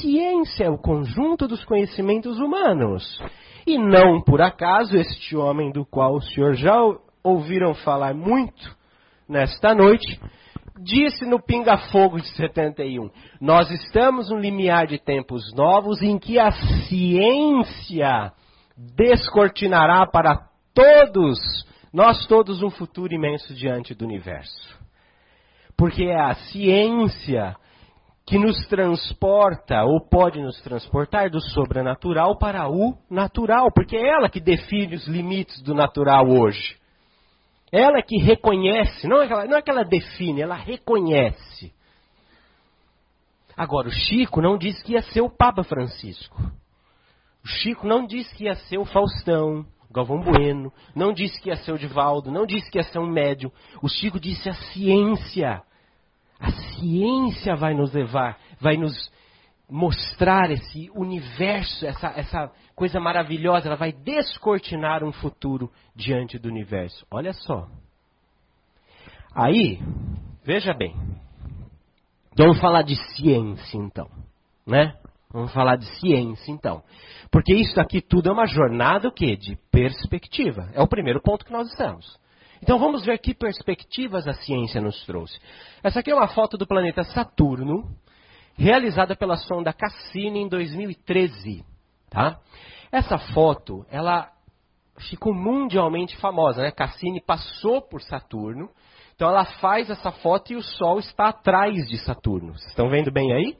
Ciência é o conjunto dos conhecimentos humanos. E não por acaso este homem do qual o senhor já ouviram falar muito nesta noite, disse no Pinga Fogo de 71: Nós estamos no limiar de tempos novos em que a ciência descortinará para todos, nós todos, um futuro imenso diante do universo. Porque é a ciência que nos transporta, ou pode nos transportar, do sobrenatural para o natural, porque é ela que define os limites do natural hoje. Ela que reconhece, não é, que ela, não é que ela define, ela reconhece. Agora, o Chico não disse que ia ser o Papa Francisco. O Chico não disse que ia ser o Faustão, Galvão Bueno, não disse que ia ser o Divaldo, não disse que ia ser um médium. O Chico disse a ciência. A ciência vai nos levar, vai nos mostrar esse universo, essa, essa coisa maravilhosa, ela vai descortinar um futuro diante do universo. Olha só. Aí, veja bem. Vamos falar de ciência então, né? Vamos falar de ciência então. Porque isso aqui tudo é uma jornada o quê? De perspectiva. É o primeiro ponto que nós estamos. Então vamos ver que perspectivas a ciência nos trouxe. Essa aqui é uma foto do planeta Saturno, realizada pela sonda Cassini em 2013. Tá? Essa foto, ela ficou mundialmente famosa. Né? Cassini passou por Saturno, então ela faz essa foto e o Sol está atrás de Saturno. Vocês estão vendo bem aí?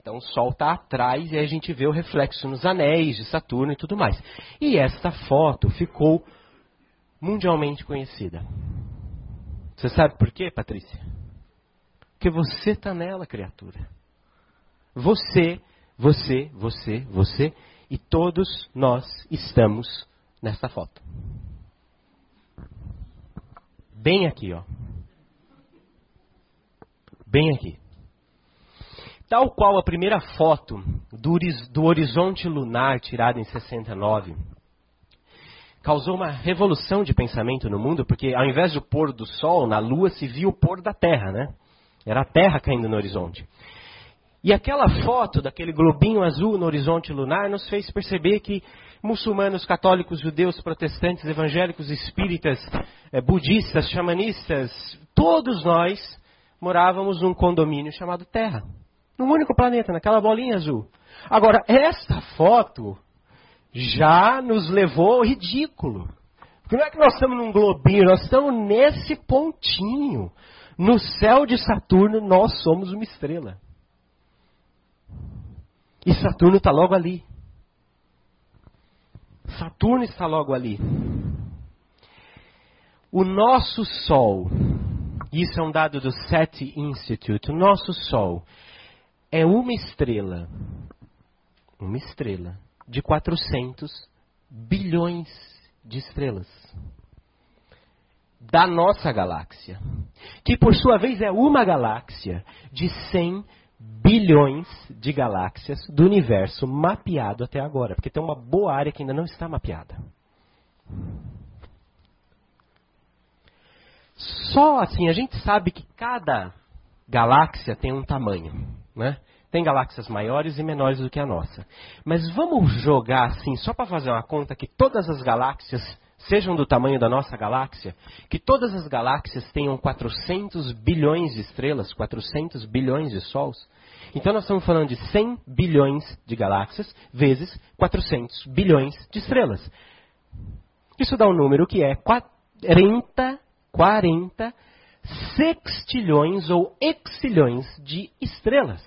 Então o Sol está atrás e a gente vê o reflexo nos anéis de Saturno e tudo mais. E esta foto ficou mundialmente conhecida. Você sabe por quê, Patrícia? Porque você está nela, criatura. Você, você, você, você e todos nós estamos nessa foto. Bem aqui, ó. Bem aqui. Tal qual a primeira foto do, do horizonte lunar tirada em 69 causou uma revolução de pensamento no mundo, porque ao invés do pôr do sol na lua se via o pôr da terra, né? Era a terra caindo no horizonte. E aquela foto daquele globinho azul no horizonte lunar nos fez perceber que muçulmanos, católicos, judeus, protestantes, evangélicos, espíritas, eh, budistas, xamanistas, todos nós morávamos num condomínio chamado Terra. Num único planeta, naquela bolinha azul. Agora, esta foto já nos levou ao ridículo. Porque não é que nós estamos num globinho, nós estamos nesse pontinho. No céu de Saturno, nós somos uma estrela. E Saturno está logo ali. Saturno está logo ali. O nosso Sol, isso é um dado do SETI Institute, o nosso Sol é uma estrela, uma estrela de 400 bilhões de estrelas da nossa galáxia, que por sua vez é uma galáxia de 100 bilhões de galáxias do universo mapeado até agora, porque tem uma boa área que ainda não está mapeada. Só assim, a gente sabe que cada galáxia tem um tamanho, né? Tem galáxias maiores e menores do que a nossa. Mas vamos jogar assim, só para fazer uma conta que todas as galáxias sejam do tamanho da nossa galáxia, que todas as galáxias tenham 400 bilhões de estrelas, 400 bilhões de sóis. Então nós estamos falando de 100 bilhões de galáxias vezes 400 bilhões de estrelas. Isso dá um número que é 40, 40 sextilhões ou exilhões de estrelas.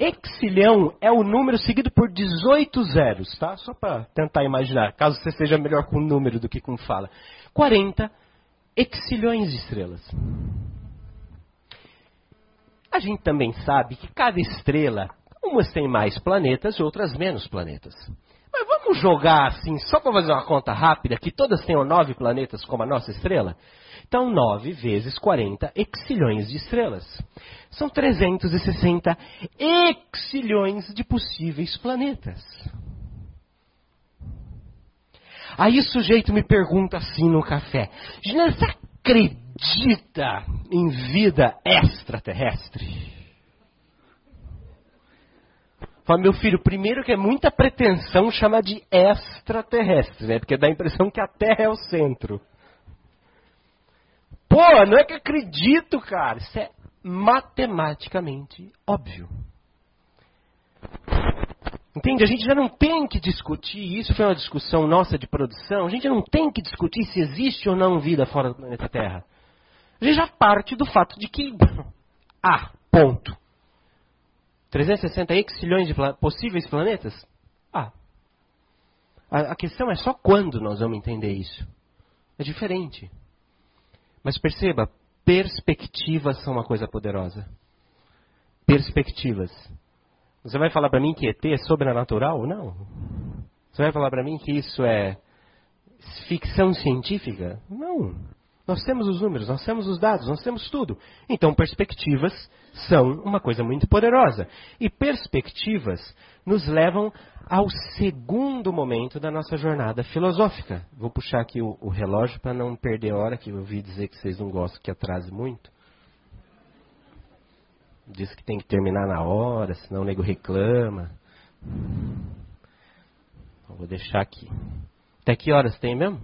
Exilhão é o número seguido por 18 zeros, tá? Só para tentar imaginar, caso você seja melhor com número do que com fala. 40 exilhões de estrelas. A gente também sabe que cada estrela, umas tem mais planetas, outras menos planetas. Mas vamos jogar assim, só para fazer uma conta rápida, que todas tenham nove planetas como a nossa estrela? Então, 9 vezes 40 exilhões de estrelas. São 360 exilhões de possíveis planetas. Aí o sujeito me pergunta assim no café: você acredita em vida extraterrestre? Fala, meu filho, primeiro que é muita pretensão chamar de extraterrestre, né? Porque dá a impressão que a Terra é o centro. Pô, não é que acredito, cara. Isso é matematicamente óbvio. Entende? A gente já não tem que discutir, isso foi uma discussão nossa de produção, a gente não tem que discutir se existe ou não vida fora do planeta Terra. A gente já parte do fato de que há, ponto. 360 exilhões de possíveis planetas? Ah. A, a questão é só quando nós vamos entender isso. É diferente. Mas perceba, perspectivas são uma coisa poderosa. Perspectivas. Você vai falar para mim que ET é sobrenatural? Não. Você vai falar para mim que isso é ficção científica? Não. Nós temos os números, nós temos os dados, nós temos tudo. Então, perspectivas são uma coisa muito poderosa. E perspectivas nos levam ao segundo momento da nossa jornada filosófica. Vou puxar aqui o, o relógio para não perder hora, que eu ouvi dizer que vocês não gostam que atrase muito. Diz que tem que terminar na hora, senão o nego reclama. Vou deixar aqui. Até que horas tem mesmo?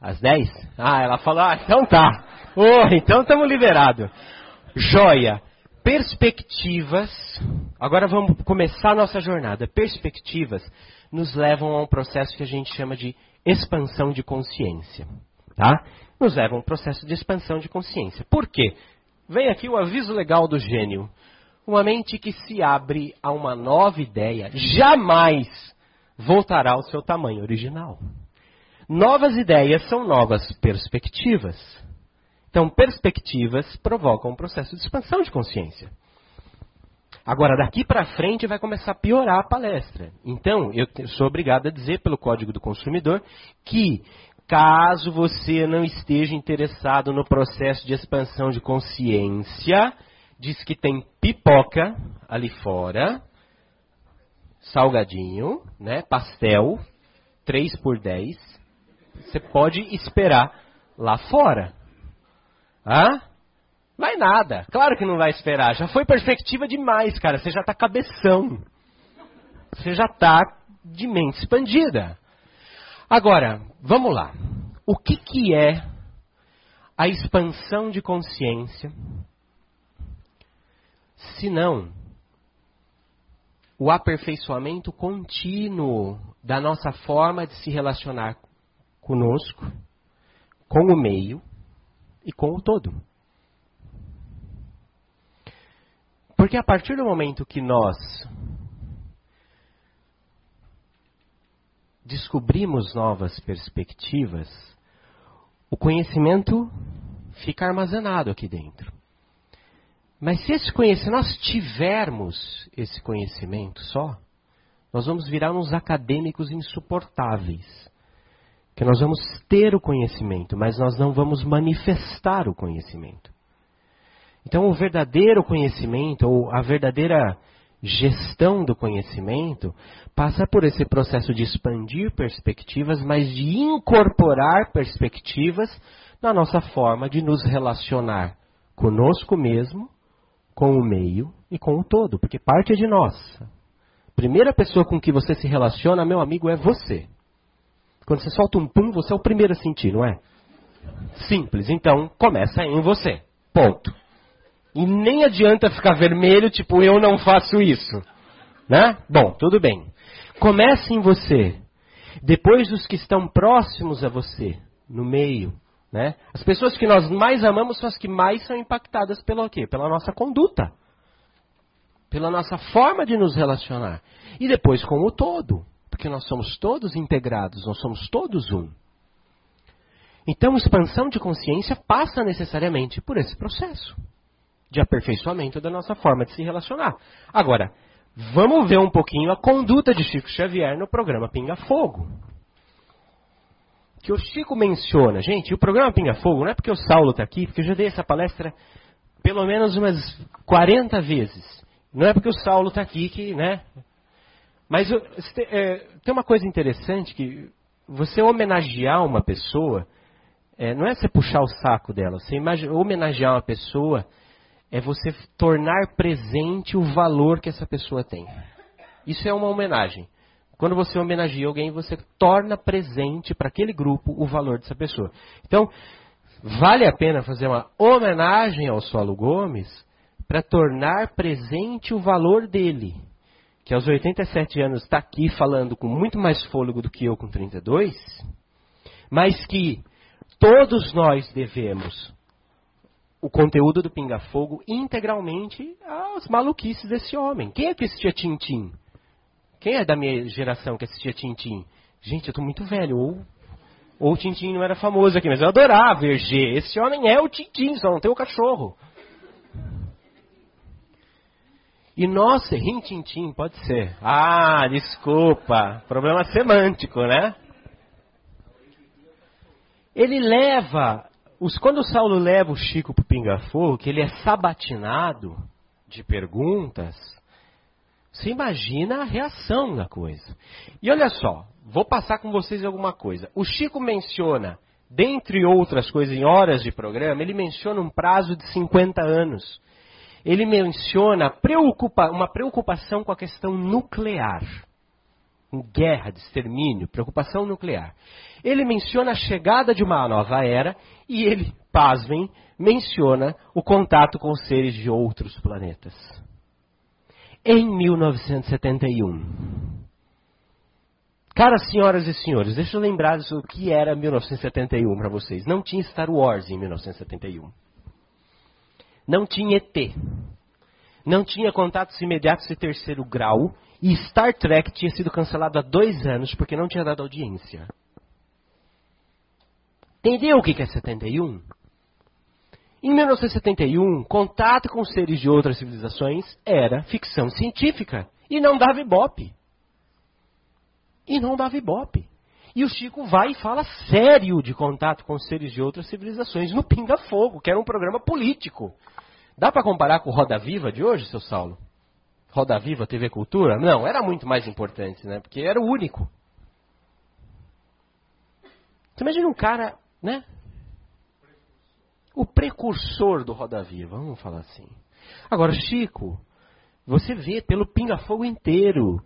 Às 10? Ah, ela falou, ah, então tá. Oh, então estamos liberados. Joia. Perspectivas. Agora vamos começar a nossa jornada. Perspectivas nos levam a um processo que a gente chama de expansão de consciência. Tá? Nos levam a um processo de expansão de consciência. Por quê? Vem aqui o aviso legal do gênio. Uma mente que se abre a uma nova ideia jamais voltará ao seu tamanho original. Novas ideias são novas perspectivas. Então, perspectivas provocam um processo de expansão de consciência. Agora, daqui para frente vai começar a piorar a palestra. Então, eu sou obrigado a dizer pelo Código do Consumidor que, caso você não esteja interessado no processo de expansão de consciência, diz que tem pipoca ali fora, salgadinho, né, pastel, 3 por 10. Você pode esperar lá fora. Hã? Vai nada. Claro que não vai esperar. Já foi perspectiva demais, cara. Você já está cabeção. Você já está de mente expandida. Agora, vamos lá. O que, que é a expansão de consciência? Se não o aperfeiçoamento contínuo da nossa forma de se relacionar conosco, com o meio e com o todo. Porque a partir do momento que nós descobrimos novas perspectivas, o conhecimento fica armazenado aqui dentro. Mas se esse conhecimento, nós tivermos esse conhecimento só, nós vamos virar uns acadêmicos insuportáveis. Que nós vamos ter o conhecimento, mas nós não vamos manifestar o conhecimento. Então, o verdadeiro conhecimento, ou a verdadeira gestão do conhecimento, passa por esse processo de expandir perspectivas, mas de incorporar perspectivas na nossa forma de nos relacionar conosco mesmo, com o meio e com o todo, porque parte é de nós. Primeira pessoa com que você se relaciona, meu amigo, é você. Quando você solta um pum, você é o primeiro a sentir, não é? Simples. Então, começa em você. Ponto. E nem adianta ficar vermelho, tipo, eu não faço isso. Né? Bom, tudo bem. Comece em você. Depois os que estão próximos a você, no meio. Né? As pessoas que nós mais amamos são as que mais são impactadas pelo quê? Pela nossa conduta. Pela nossa forma de nos relacionar. E depois com o todo. Porque nós somos todos integrados, nós somos todos um. Então, expansão de consciência passa necessariamente por esse processo de aperfeiçoamento da nossa forma de se relacionar. Agora, vamos ver um pouquinho a conduta de Chico Xavier no programa Pinga Fogo. Que o Chico menciona, gente, o programa Pinga Fogo não é porque o Saulo está aqui, porque eu já dei essa palestra pelo menos umas 40 vezes. Não é porque o Saulo está aqui que, né? Mas é, tem uma coisa interessante que você homenagear uma pessoa, é, não é você puxar o saco dela, você homenagear uma pessoa é você tornar presente o valor que essa pessoa tem. Isso é uma homenagem. Quando você homenageia alguém, você torna presente para aquele grupo o valor dessa pessoa. Então, vale a pena fazer uma homenagem ao Solo Gomes para tornar presente o valor dele. Que aos 87 anos está aqui falando com muito mais fôlego do que eu com 32, mas que todos nós devemos o conteúdo do Pinga Fogo integralmente às maluquices desse homem. Quem é que assistia Tintim? Quem é da minha geração que assistia Tintim? Gente, eu tô muito velho. Ou, ou o Tintim não era famoso aqui, mas eu adorava Hergé. Esse homem é o Tintim, só não tem o cachorro. E nossa, rintintim, pode ser. Ah, desculpa. Problema semântico, né? Ele leva. Os, quando o Saulo leva o Chico pro Pinga-Fogo, que ele é sabatinado de perguntas, você imagina a reação da coisa. E olha só, vou passar com vocês alguma coisa. O Chico menciona, dentre outras coisas, em horas de programa, ele menciona um prazo de 50 anos. Ele menciona preocupa, uma preocupação com a questão nuclear. Guerra, de extermínio, preocupação nuclear. Ele menciona a chegada de uma nova era e ele, pasmem, menciona o contato com seres de outros planetas. Em 1971. Caras senhoras e senhores, deixa eu lembrar o que era 1971 para vocês. Não tinha Star Wars em 1971. Não tinha ET. Não tinha contatos imediatos de terceiro grau. E Star Trek tinha sido cancelado há dois anos porque não tinha dado audiência. Entendeu o que é 71? Em 1971, contato com seres de outras civilizações era ficção científica e não dava ibope. E não dava ibope. E o Chico vai e fala sério de contato com seres de outras civilizações no Pinga Fogo, que era um programa político. Dá para comparar com o Roda Viva de hoje, seu Saulo? Roda Viva, TV Cultura? Não, era muito mais importante, né? Porque era o único. Você imagina um cara né? O precursor do Roda Viva, vamos falar assim. Agora, Chico, você vê pelo pinga-fogo inteiro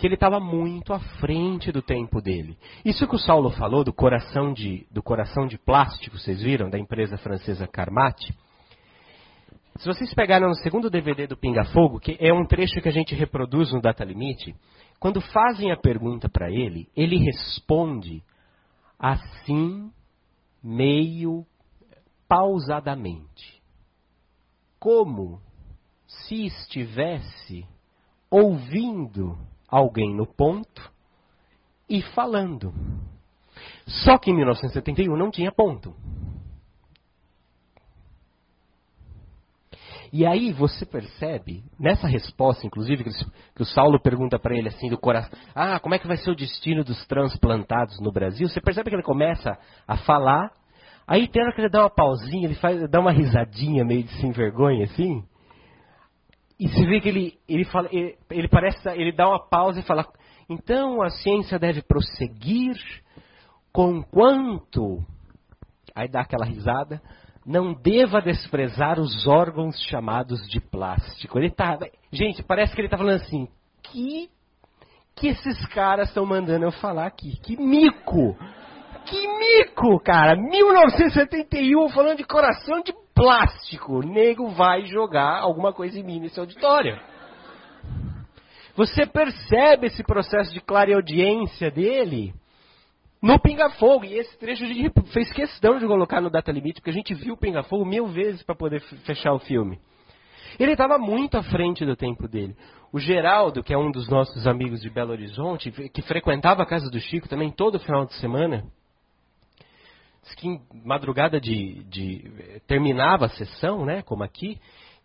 que ele estava muito à frente do tempo dele. Isso que o Saulo falou do coração de, do coração de plástico, vocês viram, da empresa francesa Carmat. Se vocês pegaram no segundo DVD do Pinga Fogo, que é um trecho que a gente reproduz no Data Limite, quando fazem a pergunta para ele, ele responde assim meio pausadamente, como se estivesse ouvindo alguém no ponto e falando. Só que em 1971 não tinha ponto. E aí você percebe, nessa resposta, inclusive, que o Saulo pergunta para ele assim do coração, ah, como é que vai ser o destino dos transplantados no Brasil? Você percebe que ele começa a falar, aí tem hora que ele dá uma pausinha, ele faz, dá uma risadinha meio de sem vergonha, assim, e você vê que ele, ele, fala, ele, ele parece, ele dá uma pausa e fala, então a ciência deve prosseguir com quanto, aí dá aquela risada, não deva desprezar os órgãos chamados de plástico. Ele tá, gente, parece que ele está falando assim, que que esses caras estão mandando eu falar aqui? Que mico! Que mico, cara! 1971 falando de coração de plástico. Nego vai jogar alguma coisa em mim nesse auditório. Você percebe esse processo de clareaudiência dele? no Pinga Fogo. E esse trecho a gente fez questão de colocar no Data Limite, porque a gente viu o Pinga Fogo mil vezes para poder fechar o filme. Ele estava muito à frente do tempo dele. O Geraldo, que é um dos nossos amigos de Belo Horizonte, que frequentava a casa do Chico também todo final de semana, disse que em madrugada de, de terminava a sessão, né, como aqui,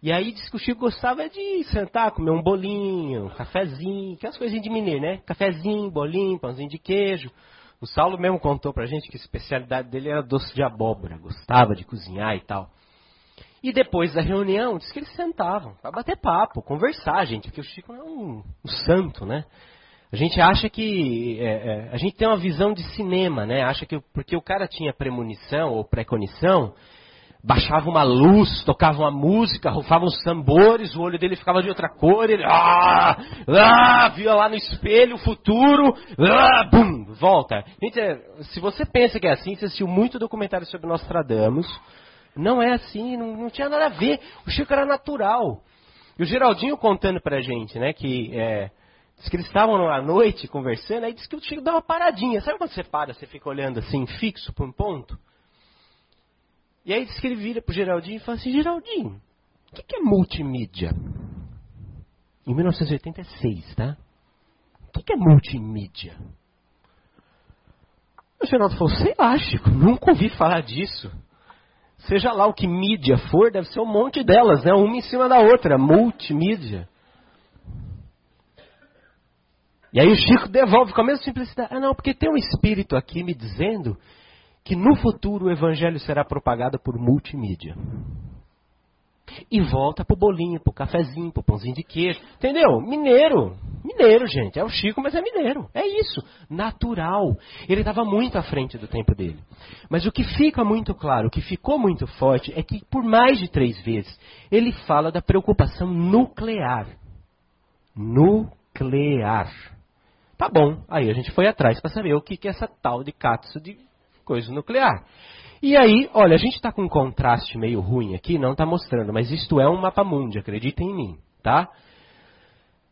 e aí disse que o Chico gostava de sentar, comer um bolinho, um cafezinho, aquelas coisinhas de mineiro, né? Cafezinho, bolinho, pãozinho de queijo. O Saulo mesmo contou pra gente que a especialidade dele era doce de abóbora, gostava de cozinhar e tal. E depois da reunião, disse que eles sentavam para bater papo, conversar, gente, porque o Chico é um, um santo, né? A gente acha que. É, é, a gente tem uma visão de cinema, né? Acha que porque o cara tinha premonição ou preconição, baixava uma luz, tocava uma música, rufavam os tambores, o olho dele ficava de outra cor, ele ah, ah, via lá no espelho o futuro, ah, bum, volta. Gente, é, se você pensa que é assim, você assistiu muito documentário sobre Nostradamus, não é assim, não, não tinha nada a ver, o Chico era natural. E o Geraldinho contando pra gente, né, que é, Diz que eles estavam à noite conversando, aí disse que o Chico dá uma paradinha. Sabe quando você para, você fica olhando assim, fixo para um ponto? E aí diz que ele vira pro Geraldinho e fala assim, Geraldinho, o que, que é multimídia? Em 1986, tá? O que, que é multimídia? O Geraldo falou, sei lá, Chico, nunca ouvi falar disso. Seja lá o que mídia for, deve ser um monte delas, né? Uma em cima da outra, multimídia. E aí o Chico devolve com a mesma simplicidade. Ah, não, porque tem um espírito aqui me dizendo que no futuro o evangelho será propagado por multimídia. E volta pro bolinho, pro cafezinho, pro pãozinho de queijo. Entendeu? Mineiro. Mineiro, gente. É o Chico, mas é mineiro. É isso. Natural. Ele estava muito à frente do tempo dele. Mas o que fica muito claro, o que ficou muito forte, é que por mais de três vezes ele fala da preocupação nuclear. Nuclear. Tá bom. Aí a gente foi atrás para saber o que, que é essa tal de catso de coisa nuclear. E aí, olha, a gente está com um contraste meio ruim aqui, não está mostrando, mas isto é um mapa mundi, acreditem em mim, tá?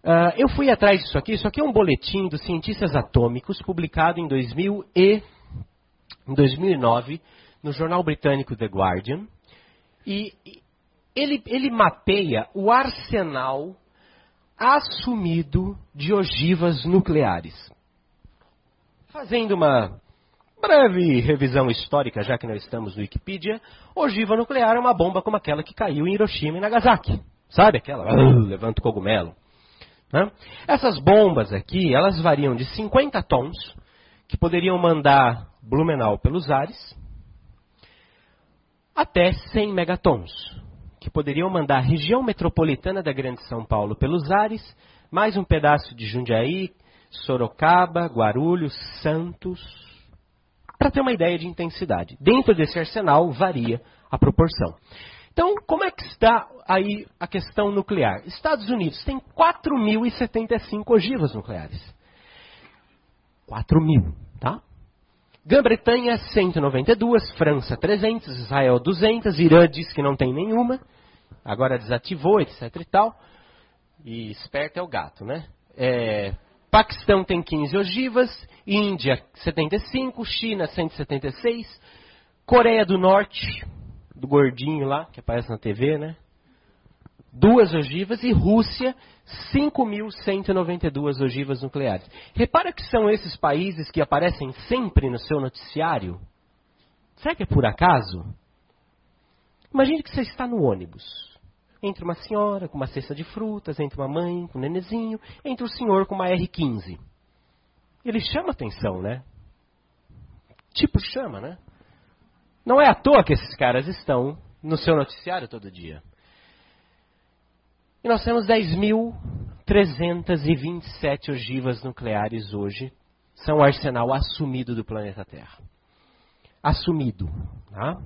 Uh, eu fui atrás disso aqui, isso aqui é um boletim dos cientistas atômicos, publicado em, 2000 e, em 2009 no jornal britânico The Guardian, e ele, ele mapeia o arsenal assumido de ogivas nucleares. Fazendo uma Breve revisão histórica, já que nós estamos no Wikipedia. Ogiva nuclear é uma bomba como aquela que caiu em Hiroshima e Nagasaki. Sabe aquela? Uh, levanta o cogumelo. Né? Essas bombas aqui, elas variam de 50 tons, que poderiam mandar Blumenau pelos ares, até 100 megatons, que poderiam mandar a região metropolitana da Grande São Paulo pelos ares, mais um pedaço de Jundiaí, Sorocaba, Guarulhos, Santos, para ter uma ideia de intensidade. Dentro desse arsenal varia a proporção. Então, como é que está aí a questão nuclear? Estados Unidos tem 4.075 ogivas nucleares. 4.000, tá? Grã-Bretanha, 192, França, 300, Israel, 200, Irã diz que não tem nenhuma, agora desativou, etc e tal. E esperto é o gato, né? É, Paquistão tem 15 ogivas, Índia 75, China 176, Coreia do Norte, do gordinho lá, que aparece na TV, né? Duas ogivas e Rússia 5.192 ogivas nucleares. Repara que são esses países que aparecem sempre no seu noticiário. Será que é por acaso? Imagine que você está no ônibus. Entre uma senhora com uma cesta de frutas, entre uma mãe com um nenezinho, entre o senhor com uma R15. Ele chama atenção, né? Tipo, chama, né? Não é à toa que esses caras estão no seu noticiário todo dia. E nós temos 10.327 ogivas nucleares hoje. São o arsenal assumido do planeta Terra. Assumido. Tá?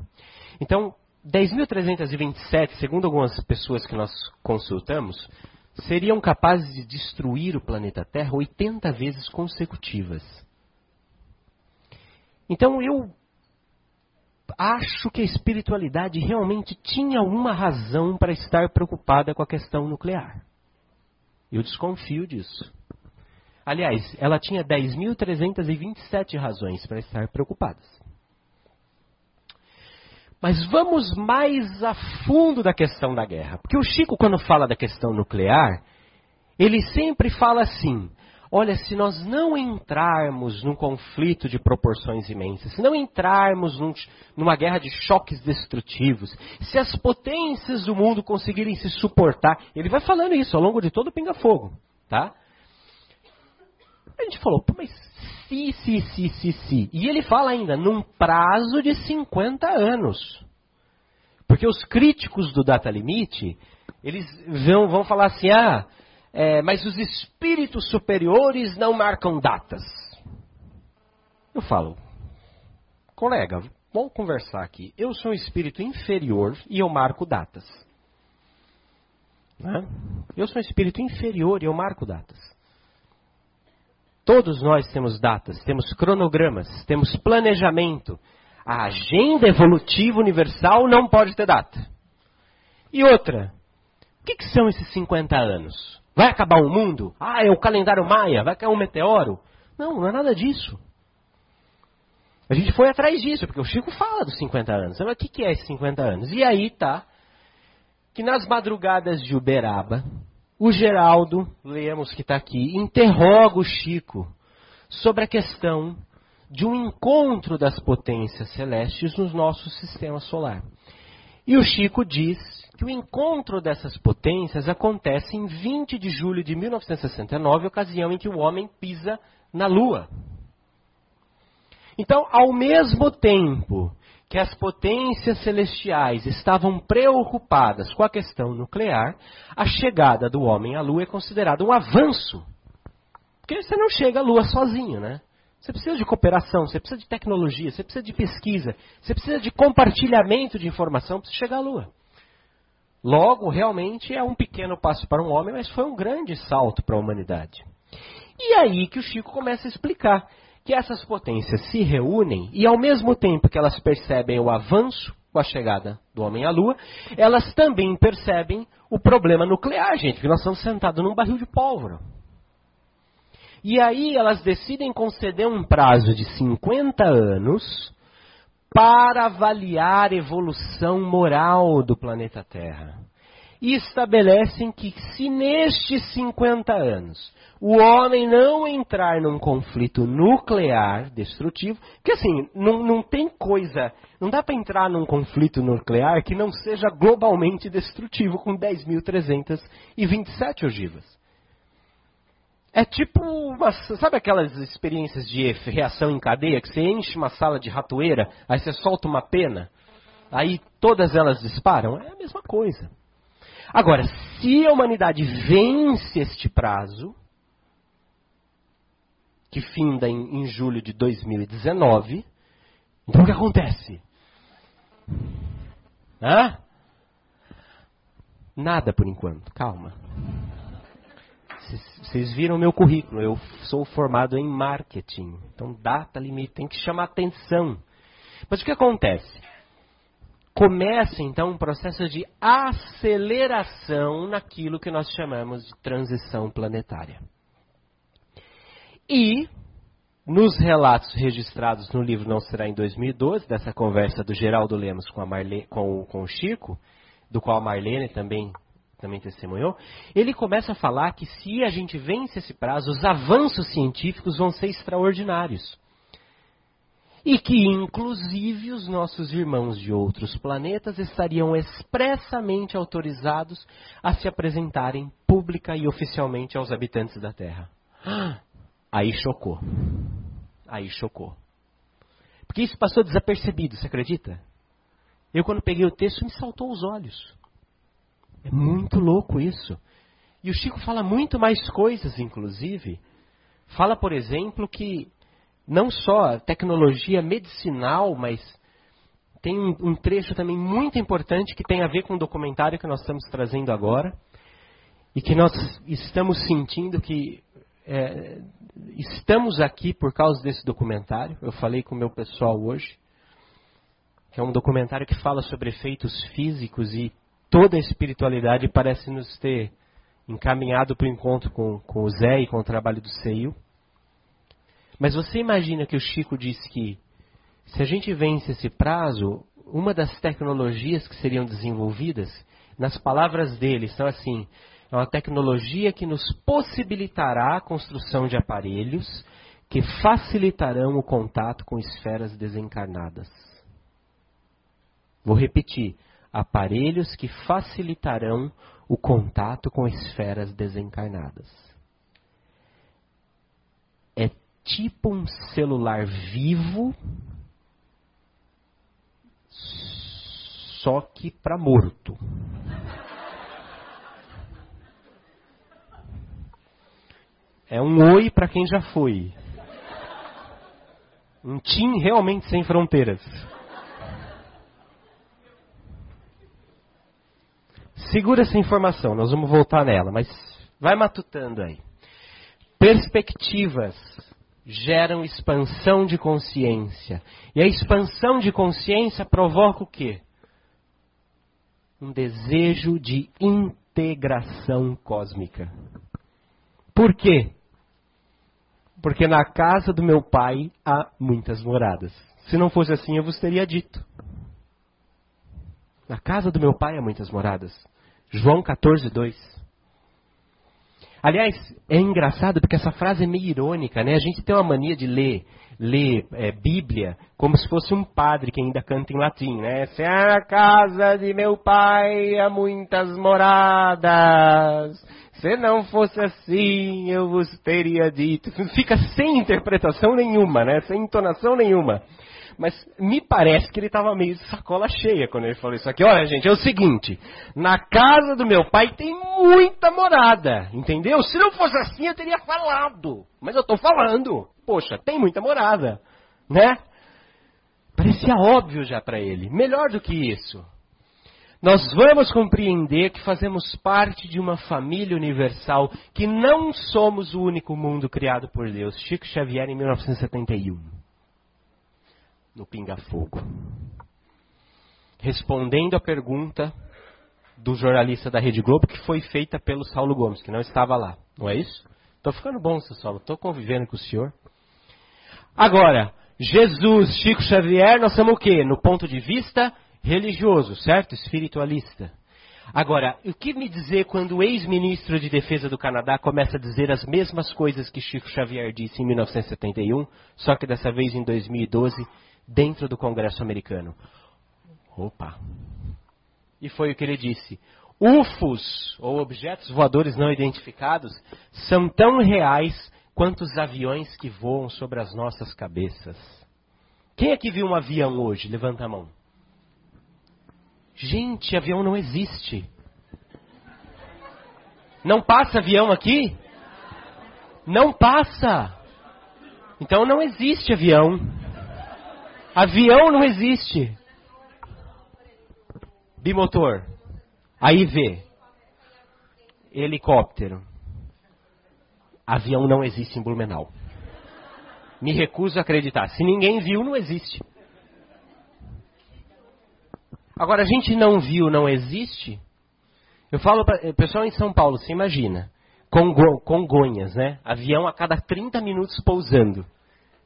Então, 10.327, segundo algumas pessoas que nós consultamos, seriam capazes de destruir o planeta Terra 80 vezes consecutivas. Então eu acho que a espiritualidade realmente tinha uma razão para estar preocupada com a questão nuclear. Eu desconfio disso. Aliás, ela tinha 10.327 razões para estar preocupada. Mas vamos mais a fundo da questão da guerra. Porque o Chico, quando fala da questão nuclear, ele sempre fala assim: olha, se nós não entrarmos num conflito de proporções imensas, se não entrarmos num, numa guerra de choques destrutivos, se as potências do mundo conseguirem se suportar, ele vai falando isso ao longo de todo o pinga-fogo, tá? A gente falou, mas se, se, se, se, se. E ele fala ainda, num prazo de 50 anos. Porque os críticos do data limite, eles vão, vão falar assim, ah, é, mas os espíritos superiores não marcam datas. Eu falo, colega, vamos conversar aqui. Eu sou um espírito inferior e eu marco datas. Né? Eu sou um espírito inferior e eu marco datas. Todos nós temos datas, temos cronogramas, temos planejamento. A agenda evolutiva universal não pode ter data. E outra, o que, que são esses 50 anos? Vai acabar o mundo? Ah, é o calendário maia, vai cair um meteoro? Não, não é nada disso. A gente foi atrás disso, porque o Chico fala dos 50 anos. Mas o que, é esses 50 anos? E aí tá que nas madrugadas de Uberaba, o Geraldo, lemos que está aqui, interroga o Chico sobre a questão de um encontro das potências celestes no nosso sistema solar. E o Chico diz que o encontro dessas potências acontece em 20 de julho de 1969, ocasião em que o homem pisa na Lua. Então, ao mesmo tempo que as potências celestiais estavam preocupadas com a questão nuclear, a chegada do homem à Lua é considerada um avanço. Porque você não chega à Lua sozinho, né? Você precisa de cooperação, você precisa de tecnologia, você precisa de pesquisa, você precisa de compartilhamento de informação para chegar à Lua. Logo, realmente é um pequeno passo para um homem, mas foi um grande salto para a humanidade. E aí que o Chico começa a explicar que essas potências se reúnem e, ao mesmo tempo que elas percebem o avanço com a chegada do homem à Lua, elas também percebem o problema nuclear, gente, que nós estamos sentados num barril de pólvora. E aí elas decidem conceder um prazo de 50 anos para avaliar a evolução moral do planeta Terra. E estabelecem que se nestes 50 anos o homem não entrar num conflito nuclear destrutivo, que assim, não, não tem coisa, não dá para entrar num conflito nuclear que não seja globalmente destrutivo com 10.327 ogivas. É tipo, uma, sabe aquelas experiências de reação em cadeia que você enche uma sala de ratoeira, aí você solta uma pena, aí todas elas disparam? É a mesma coisa. Agora, se a humanidade vence este prazo, que finda em, em julho de 2019, então o que acontece? Hã? Nada por enquanto, calma. Vocês viram meu currículo, eu sou formado em marketing. Então, data limite, tem que chamar atenção. Mas o que acontece? Começa então um processo de aceleração naquilo que nós chamamos de transição planetária. E, nos relatos registrados no livro Não Será em 2012, dessa conversa do Geraldo Lemos com, Marle, com, com o Chico, do qual a Marlene também também testemunhou, ele começa a falar que se a gente vence esse prazo, os avanços científicos vão ser extraordinários. E que, inclusive, os nossos irmãos de outros planetas estariam expressamente autorizados a se apresentarem pública e oficialmente aos habitantes da Terra. Aí chocou. Aí chocou. Porque isso passou desapercebido, você acredita? Eu, quando peguei o texto, me saltou os olhos. É muito louco isso. E o Chico fala muito mais coisas, inclusive. Fala, por exemplo, que não só tecnologia medicinal, mas tem um, trecho também muito importante que tem a ver com o documentário que nós estamos trazendo agora. E que nós estamos sentindo que é, estamos aqui por causa desse documentário. Eu falei com o meu pessoal hoje. Que é um documentário que fala sobre efeitos físicos e toda a espiritualidade parece nos ter encaminhado para o encontro com, com o Zé e com o trabalho do Seio. Mas você imagina que o Chico disse que se a gente vence esse prazo, uma das tecnologias que seriam desenvolvidas, nas palavras dele, são assim: é uma tecnologia que nos possibilitará a construção de aparelhos que facilitarão o contato com esferas desencarnadas. Vou repetir: aparelhos que facilitarão o contato com esferas desencarnadas. É tipo um celular vivo, só que para morto. É um oi para quem já foi. Um TIM realmente sem fronteiras. Segura essa informação, nós vamos voltar nela, mas vai matutando aí. Perspectivas geram expansão de consciência. E a expansão de consciência provoca o quê? Um desejo de integração cósmica. Por quê? Porque na casa do meu pai há muitas moradas. Se não fosse assim, eu vos teria dito. Na casa do meu pai há muitas moradas. João 14, 2. Aliás, é engraçado porque essa frase é meio irônica, né? A gente tem uma mania de ler, ler é, Bíblia como se fosse um padre que ainda canta em latim, né? Se a casa de meu pai há muitas moradas, se não fosse assim eu vos teria dito. Fica sem interpretação nenhuma, né? Sem entonação nenhuma. Mas me parece que ele estava meio de sacola cheia quando ele falou isso aqui. Olha, gente, é o seguinte: na casa do meu pai tem muita morada, entendeu? Se não fosse assim, eu teria falado. Mas eu estou falando. Poxa, tem muita morada, né? Parecia óbvio já para ele. Melhor do que isso. Nós vamos compreender que fazemos parte de uma família universal, que não somos o único mundo criado por Deus. Chico Xavier, em 1971 no Pinga Fogo. Respondendo a pergunta do jornalista da Rede Globo, que foi feita pelo Saulo Gomes, que não estava lá. Não é isso? Estou ficando bom, seu Saulo. Estou convivendo com o senhor. Agora, Jesus, Chico Xavier, nós somos o quê? No ponto de vista religioso, certo? Espiritualista. Agora, o que me dizer quando o ex-ministro de Defesa do Canadá começa a dizer as mesmas coisas que Chico Xavier disse em 1971, só que dessa vez em 2012, dentro do Congresso americano. Opa! E foi o que ele disse. UFOs, ou objetos voadores não identificados, são tão reais quanto os aviões que voam sobre as nossas cabeças. Quem aqui viu um avião hoje? Levanta a mão. Gente, avião não existe. Não passa avião aqui? Não passa. Então não existe avião. Avião não existe. Bimotor. Aí vê. Helicóptero. Avião não existe em Blumenau. Me recuso a acreditar. Se ninguém viu, não existe. Agora, a gente não viu, não existe. Eu falo para pessoal em São Paulo, você imagina. Congo, Congonhas, né? Avião a cada 30 minutos pousando.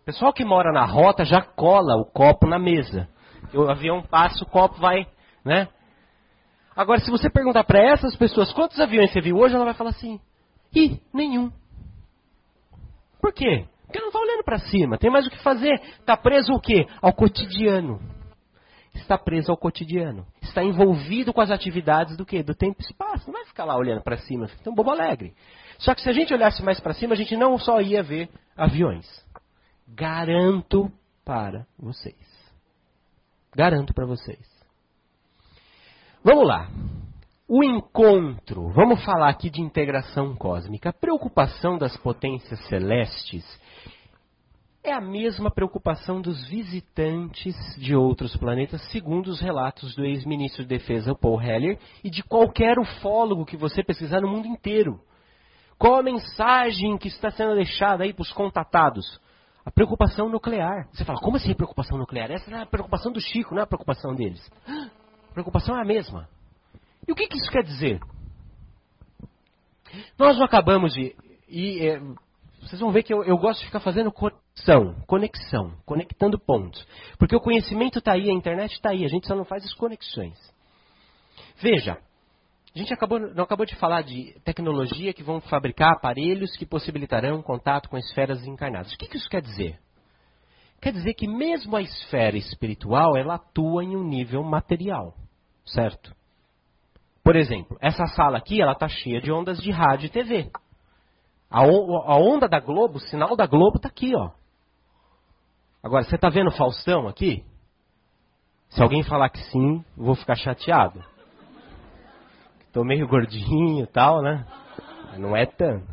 Pessoal que mora na rota já cola o copo na mesa. O avião passa, o copo vai, né? Agora, se você perguntar para essas pessoas quantos aviões você viu hoje, ela vai falar assim: ih, nenhum. Por quê? Porque não está olhando para cima, tem mais o que fazer. Está preso o quê? Ao cotidiano. Está preso ao cotidiano. Está envolvido com as atividades do quê? Do tempo e espaço. Não vai ficar lá olhando para cima, fica um bobo alegre. Só que se a gente olhasse mais para cima, a gente não só ia ver aviões. Garanto para vocês. Garanto para vocês. Vamos lá. O encontro, vamos falar aqui de integração cósmica. A preocupação das potências celestes é a mesma preocupação dos visitantes de outros planetas, segundo os relatos do ex-ministro de Defesa Paul Heller e de qualquer ufólogo que você pesquisar no mundo inteiro. Qual a mensagem que está sendo deixada aí para os contatados? A preocupação nuclear. Você fala, como assim preocupação nuclear? Essa é a preocupação do Chico, não é a preocupação deles. A preocupação é a mesma. E o que, que isso quer dizer? Nós não acabamos de. E, é, vocês vão ver que eu, eu, gosto de ficar fazendo conexão, conexão, conectando pontos. Porque o conhecimento está aí, a internet está aí, a gente só não faz as conexões. Veja, a gente acabou, não acabou de falar de tecnologia que vão fabricar aparelhos que possibilitarão contato com esferas encarnadas. O que, que isso quer dizer? Quer dizer que mesmo a esfera espiritual, ela atua em um nível material, certo? Por exemplo, essa sala aqui, ela está cheia de ondas de rádio e TV. A, a onda da Globo, o sinal da Globo está aqui, ó. Agora, você está vendo Faustão aqui? Se alguém falar que sim, vou ficar chateado. Tô meio gordinho e tal, né? Não é tanto.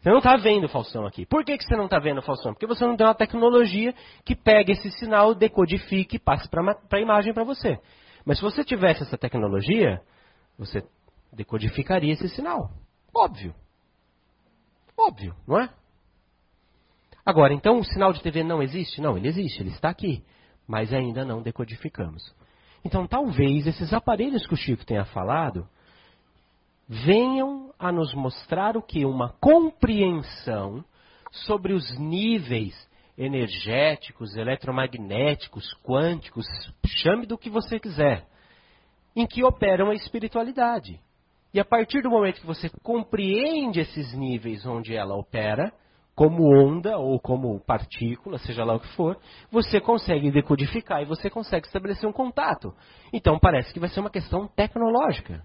Você não está vendo o Faustão aqui. Por que, que você não está vendo o Faustão? Porque você não tem uma tecnologia que pegue esse sinal, decodifique e passe para a imagem para você. Mas se você tivesse essa tecnologia, você decodificaria esse sinal. Óbvio. Óbvio, não é? Agora, então o sinal de TV não existe? Não, ele existe, ele está aqui. Mas ainda não decodificamos. Então, talvez esses aparelhos que o Chico tenha falado venham a nos mostrar o que? Uma compreensão sobre os níveis energéticos, eletromagnéticos, quânticos, chame do que você quiser, em que operam a espiritualidade. E a partir do momento que você compreende esses níveis onde ela opera, como onda ou como partícula, seja lá o que for, você consegue decodificar e você consegue estabelecer um contato. Então parece que vai ser uma questão tecnológica.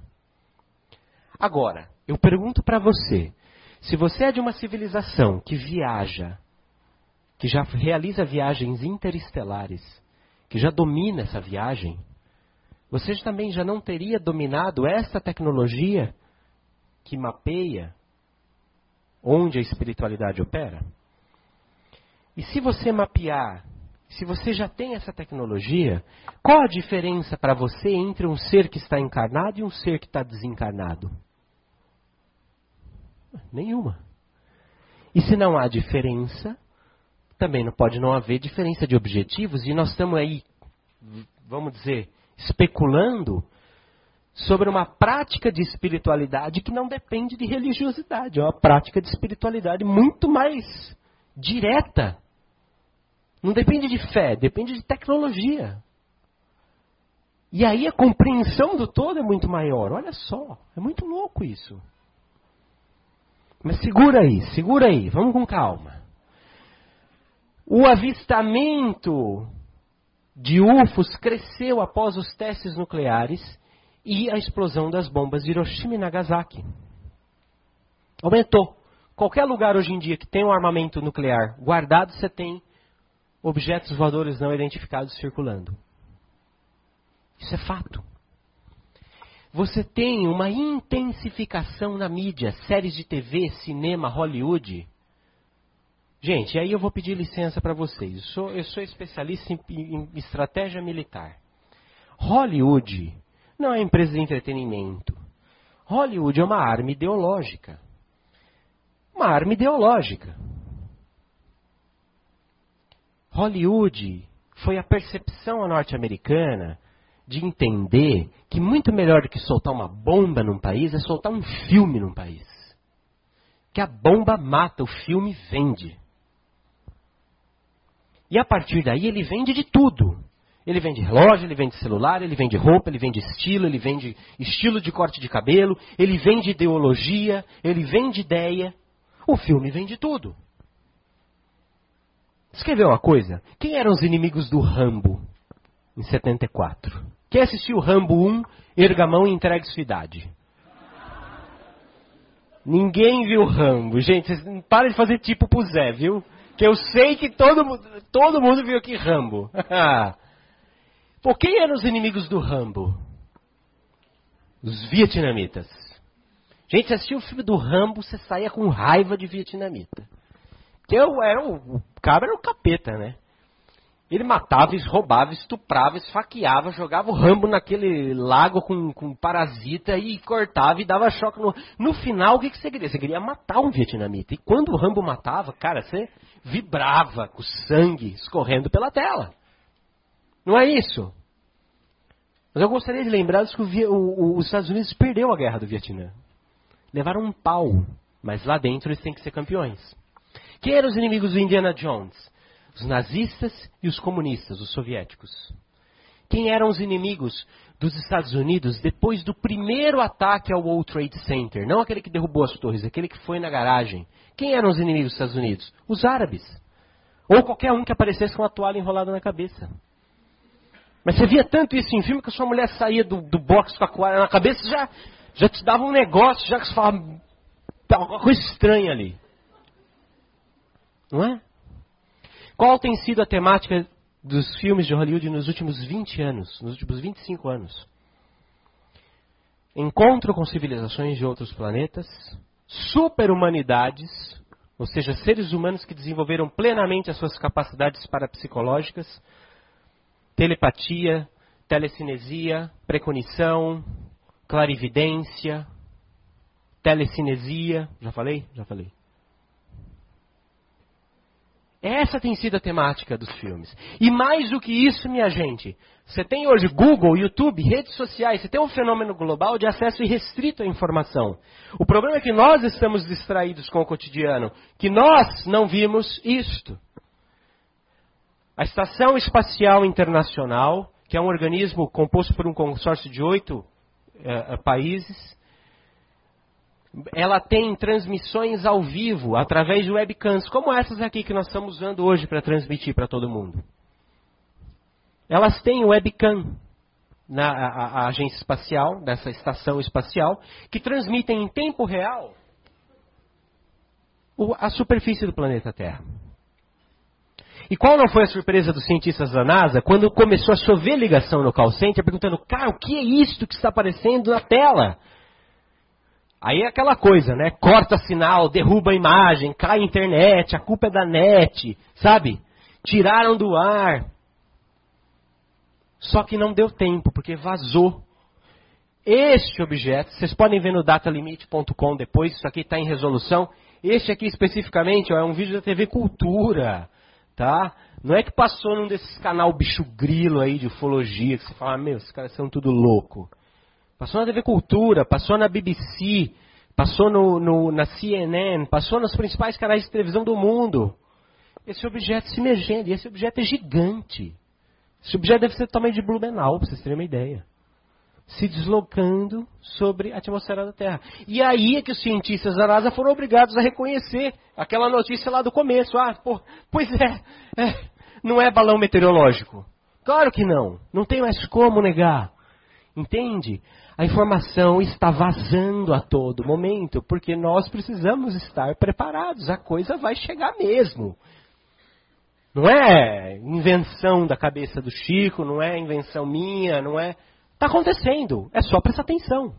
Agora, eu pergunto para você, se você é de uma civilização que viaja, que já realiza viagens interestelares, que já domina essa viagem, você também já não teria dominado essa tecnologia que mapeia onde a espiritualidade opera? E se você mapear, se você já tem essa tecnologia, qual a diferença para você entre um ser que está encarnado e um ser que está desencarnado? Nenhuma. E se não há diferença, também não pode não haver diferença de objetivos, e nós estamos aí, vamos dizer, especulando sobre uma prática de espiritualidade que não depende de religiosidade, é uma prática de espiritualidade muito mais direta. Não depende de fé, depende de tecnologia. E aí a compreensão do todo é muito maior. Olha só, é muito louco isso. Mas segura aí, segura aí, vamos com calma. O avistamento de UFOs cresceu após os testes nucleares e a explosão das bombas de Hiroshima e Nagasaki. Aumentou. Qualquer lugar hoje em dia que tem um armamento nuclear guardado, você tem objetos voadores não identificados circulando. Isso é fato. Você tem uma intensificação na mídia, séries de TV, cinema, Hollywood. Gente, aí eu vou pedir licença para vocês. Eu sou, eu sou especialista em, em estratégia militar. Hollywood não é empresa de entretenimento. Hollywood é uma arma ideológica. Uma arma ideológica. Hollywood foi a percepção norte-americana de entender que muito melhor do que soltar uma bomba num país é soltar um filme num país. Que a bomba mata, o filme vende. E a partir daí ele vende de tudo. Ele vende relógio, ele vende celular, ele vende roupa, ele vende estilo, ele vende estilo de corte de cabelo, ele vende ideologia, ele vende ideia. O filme vende tudo. Escreveu uma coisa? Quem eram os inimigos do Rambo em 74? Quem assistiu Rambo 1, erga a mão e entregue sua idade? Ninguém viu Rambo. Gente, vocês de fazer tipo pro Zé, viu? Que eu sei que todo, todo mundo viu aqui Rambo. Por quem eram os inimigos do Rambo? Os vietnamitas. Gente, assistiu o filme do Rambo, você saía com raiva de vietnamita. Porque eu era o, o cara era o capeta, né? Ele matava, roubava, estuprava, esfaqueava, jogava o Rambo naquele lago com, com parasita e cortava e dava choque no. No final, o que, que você queria? Você queria matar um vietnamita. E quando o Rambo matava, cara, você vibrava com sangue escorrendo pela tela. Não é isso? Mas eu gostaria de lembrar que o, o, os Estados Unidos perdeu a guerra do Vietnã. Levaram um pau, mas lá dentro eles têm que ser campeões. Quem eram os inimigos do Indiana Jones? Os nazistas e os comunistas, os soviéticos. Quem eram os inimigos dos Estados Unidos depois do primeiro ataque ao World Trade Center? Não aquele que derrubou as torres, aquele que foi na garagem. Quem eram os inimigos dos Estados Unidos? Os árabes. Ou qualquer um que aparecesse com a toalha enrolada na cabeça. Mas você via tanto isso em filme que a sua mulher saía do, do box com a toalha na cabeça já, já te dava um negócio, já que você falava. Tá uma coisa estranha ali. Não é? Qual tem sido a temática dos filmes de Hollywood nos últimos 20 anos, nos últimos 25 anos? Encontro com civilizações de outros planetas, superhumanidades, ou seja, seres humanos que desenvolveram plenamente as suas capacidades parapsicológicas, telepatia, telecinesia, preconição, clarividência, telecinesia. Já falei? Já falei. Essa tem sido a temática dos filmes. E mais do que isso, minha gente, você tem hoje Google, YouTube, redes sociais, você tem um fenômeno global de acesso irrestrito à informação. O problema é que nós estamos distraídos com o cotidiano, que nós não vimos isto. A Estação Espacial Internacional, que é um organismo composto por um consórcio de oito uh, países, ela tem transmissões ao vivo através de webcams, como essas aqui que nós estamos usando hoje para transmitir para todo mundo. Elas têm webcam na a, a agência espacial, dessa estação espacial, que transmitem em tempo real o, a superfície do planeta Terra. E qual não foi a surpresa dos cientistas da NASA quando começou a chover ligação no call center perguntando, cara, o que é isso que está aparecendo na tela? Aí é aquela coisa, né? Corta sinal, derruba a imagem, cai a internet, a culpa é da net, sabe? Tiraram do ar. Só que não deu tempo, porque vazou. Este objeto, vocês podem ver no datalimit.com depois, isso aqui está em resolução. Este aqui especificamente ó, é um vídeo da TV Cultura, tá? Não é que passou num desses canal bicho grilo aí de ufologia, que você fala, meu, esses caras são tudo louco. Passou na TV Cultura, passou na BBC, passou no, no, na CNN, passou nos principais canais de televisão do mundo. Esse objeto se mexendo, e esse objeto é gigante. Esse objeto deve ser do tamanho de Blumenau, para vocês terem uma ideia. Se deslocando sobre a atmosfera da Terra. E aí é que os cientistas da NASA foram obrigados a reconhecer aquela notícia lá do começo. Ah, pô, pois é, é, não é balão meteorológico. Claro que não. Não tem mais como negar. Entende? A informação está vazando a todo momento, porque nós precisamos estar preparados. A coisa vai chegar mesmo. Não é invenção da cabeça do Chico, não é invenção minha, não é. Está acontecendo. É só prestar atenção.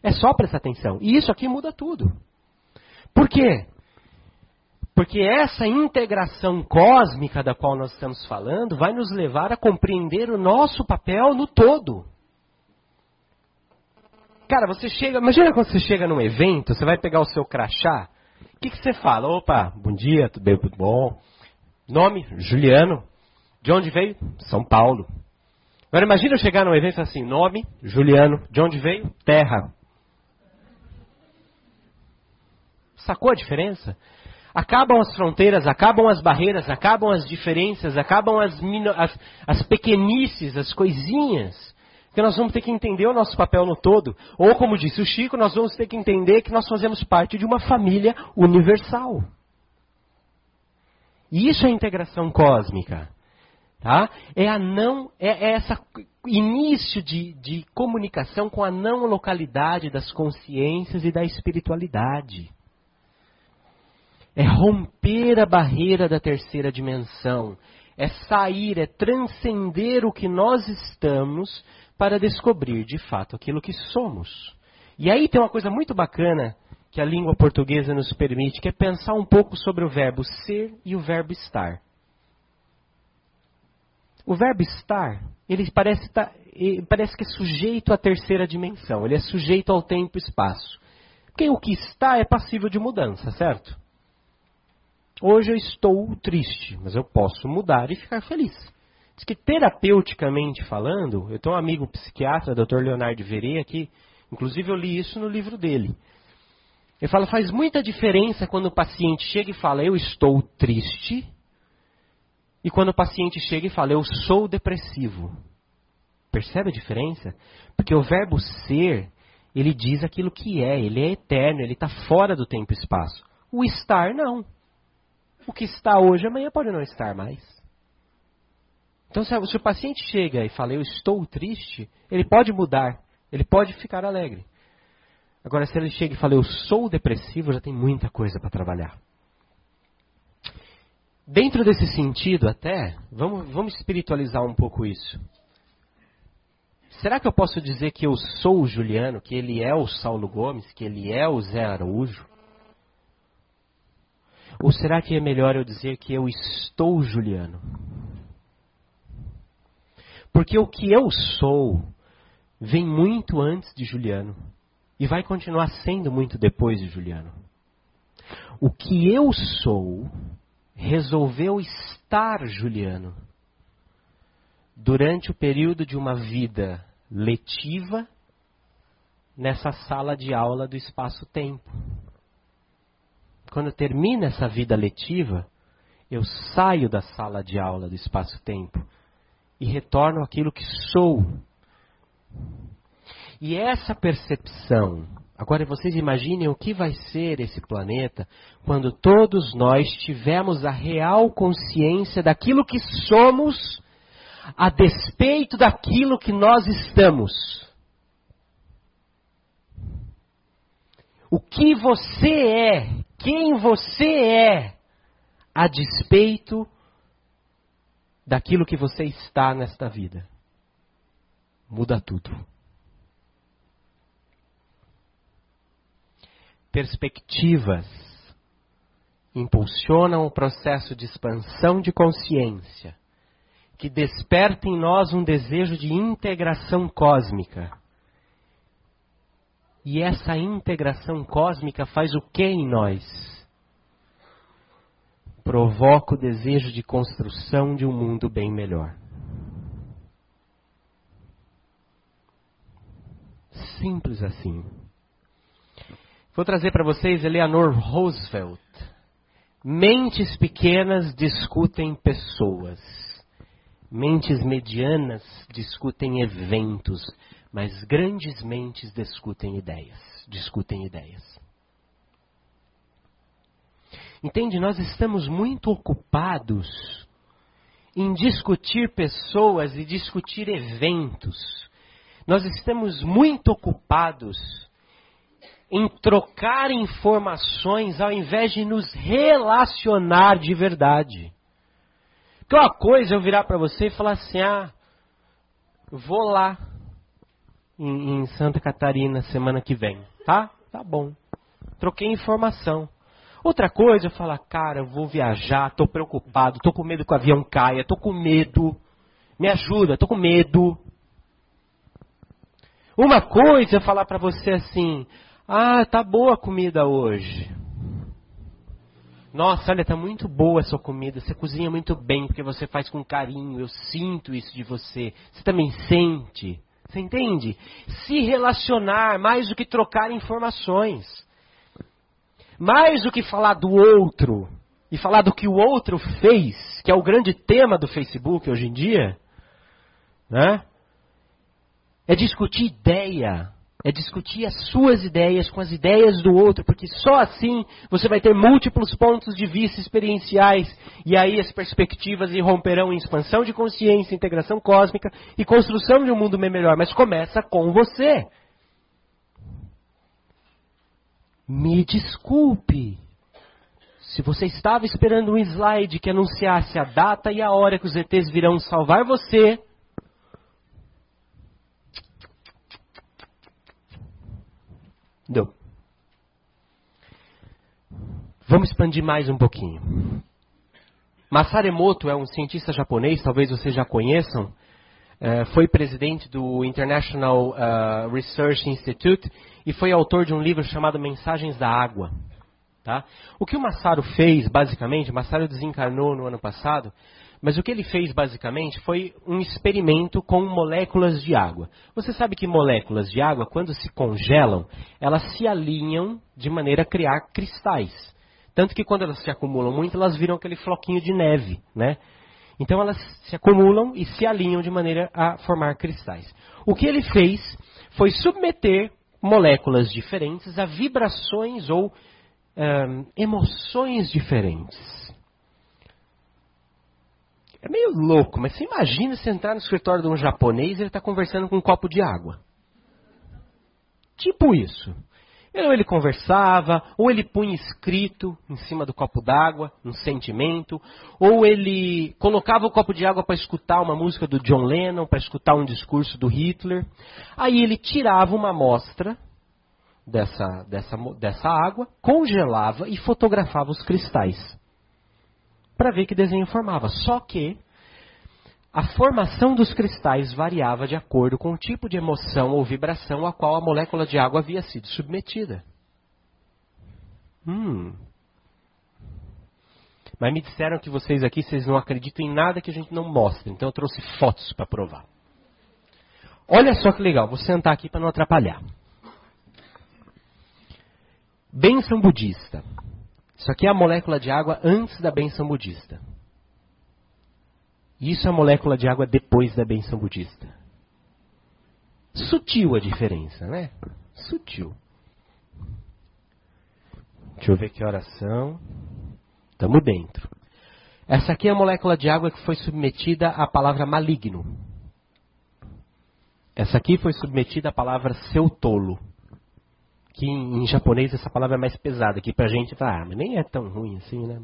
É só prestar atenção. E isso aqui muda tudo. Por quê? Porque essa integração cósmica da qual nós estamos falando vai nos levar a compreender o nosso papel no todo. Cara, você chega. Imagina quando você chega num evento, você vai pegar o seu crachá. O que, que você fala? Opa, bom dia, tudo bem, tudo bom? Nome, Juliano. De onde veio? São Paulo. Agora imagina eu chegar num evento assim, nome, Juliano. De onde veio? Terra. Sacou a diferença? Acabam as fronteiras, acabam as barreiras, acabam as diferenças, acabam as, as, as pequenices, as coisinhas. Que nós vamos ter que entender o nosso papel no todo. Ou, como disse o Chico, nós vamos ter que entender que nós fazemos parte de uma família universal. E isso é integração cósmica. Tá? É a não, é, é essa início de, de comunicação com a não localidade das consciências e da espiritualidade. É romper a barreira da terceira dimensão. É sair, é transcender o que nós estamos para descobrir de fato aquilo que somos. E aí tem uma coisa muito bacana que a língua portuguesa nos permite, que é pensar um pouco sobre o verbo ser e o verbo estar. O verbo estar, ele parece, estar, parece que é sujeito à terceira dimensão, ele é sujeito ao tempo e espaço. Porque o que está é passível de mudança, certo? Hoje eu estou triste, mas eu posso mudar e ficar feliz. Diz que terapeuticamente falando, eu tenho um amigo psiquiatra, Dr. Leonardo Verê, que inclusive eu li isso no livro dele. Ele fala, faz muita diferença quando o paciente chega e fala, eu estou triste, e quando o paciente chega e fala, eu sou depressivo. Percebe a diferença? Porque o verbo ser, ele diz aquilo que é, ele é eterno, ele está fora do tempo e espaço. O estar, não. O que está hoje, amanhã pode não estar mais. Então, se o paciente chega e fala, eu estou triste, ele pode mudar, ele pode ficar alegre. Agora, se ele chega e fala, eu sou depressivo, já tem muita coisa para trabalhar. Dentro desse sentido, até, vamos, vamos espiritualizar um pouco isso. Será que eu posso dizer que eu sou o Juliano, que ele é o Saulo Gomes, que ele é o Zé Araújo? Ou será que é melhor eu dizer que eu estou Juliano? Porque o que eu sou vem muito antes de Juliano. E vai continuar sendo muito depois de Juliano. O que eu sou resolveu estar Juliano durante o período de uma vida letiva nessa sala de aula do espaço-tempo. Quando termina essa vida letiva, eu saio da sala de aula do espaço-tempo e retorno aquilo que sou e essa percepção Agora vocês imaginem o que vai ser esse planeta quando todos nós tivermos a real consciência daquilo que somos a despeito daquilo que nós estamos. O que você é, quem você é, a despeito daquilo que você está nesta vida. Muda tudo. perspectivas impulsionam o processo de expansão de consciência, que desperta em nós um desejo de integração cósmica. E essa integração cósmica faz o que em nós? Provoca o desejo de construção de um mundo bem melhor. Simples assim. Vou trazer para vocês Eleanor Roosevelt. Mentes pequenas discutem pessoas. Mentes medianas discutem eventos, mas grandes mentes discutem ideias, discutem ideias. Entende? Nós estamos muito ocupados em discutir pessoas e discutir eventos. Nós estamos muito ocupados em trocar informações ao invés de nos relacionar de verdade. Porque uma coisa é eu virar para você e falar assim: ah, vou lá em, em Santa Catarina semana que vem, tá? Tá bom. Troquei informação. Outra coisa é falar, cara, eu vou viajar, tô preocupado, tô com medo que o avião caia, tô com medo. Me ajuda, tô com medo. Uma coisa é falar para você assim, ah, tá boa a comida hoje. Nossa, olha, tá muito boa a sua comida. Você cozinha muito bem porque você faz com carinho. Eu sinto isso de você. Você também sente. Você entende? Se relacionar mais do que trocar informações. Mais do que falar do outro e falar do que o outro fez, que é o grande tema do Facebook hoje em dia, né? É discutir ideia, é discutir as suas ideias com as ideias do outro, porque só assim você vai ter múltiplos pontos de vista experienciais e aí as perspectivas irromperão em expansão de consciência, integração cósmica e construção de um mundo melhor. Mas começa com você. Me desculpe. Se você estava esperando um slide que anunciasse a data e a hora que os ETs virão salvar você, Deu. Vamos expandir mais um pouquinho. Masaru Emoto é um cientista japonês, talvez vocês já conheçam. Uh, foi presidente do International uh, Research Institute e foi autor de um livro chamado Mensagens da Água. Tá? O que o Masaru fez, basicamente, Masaru desencarnou no ano passado, mas o que ele fez basicamente foi um experimento com moléculas de água. Você sabe que moléculas de água, quando se congelam, elas se alinham de maneira a criar cristais. Tanto que quando elas se acumulam muito, elas viram aquele floquinho de neve, né? Então elas se acumulam e se alinham de maneira a formar cristais. O que ele fez foi submeter moléculas diferentes a vibrações ou emoções diferentes. É meio louco, mas você imagina você entrar no escritório de um japonês e ele está conversando com um copo de água. Tipo isso. Ou ele conversava, ou ele punha escrito em cima do copo d'água, um sentimento, ou ele colocava o copo de água para escutar uma música do John Lennon, para escutar um discurso do Hitler. Aí ele tirava uma amostra dessa, dessa, dessa água, congelava e fotografava os cristais para ver que desenho formava. Só que a formação dos cristais variava de acordo com o tipo de emoção ou vibração a qual a molécula de água havia sido submetida. Hum. Mas me disseram que vocês aqui vocês não acreditam em nada que a gente não mostra, então eu trouxe fotos para provar. Olha só que legal, vou sentar aqui para não atrapalhar. Benção budista. Isso aqui é a molécula de água antes da benção budista. Isso é a molécula de água depois da benção budista. Sutil a diferença, né? Sutil. Deixa eu ver que horas são. Estamos dentro. Essa aqui é a molécula de água que foi submetida à palavra maligno. Essa aqui foi submetida à palavra seu tolo. Que em, em japonês essa palavra é mais pesada. Aqui pra gente, ah, mas nem é tão ruim assim, né?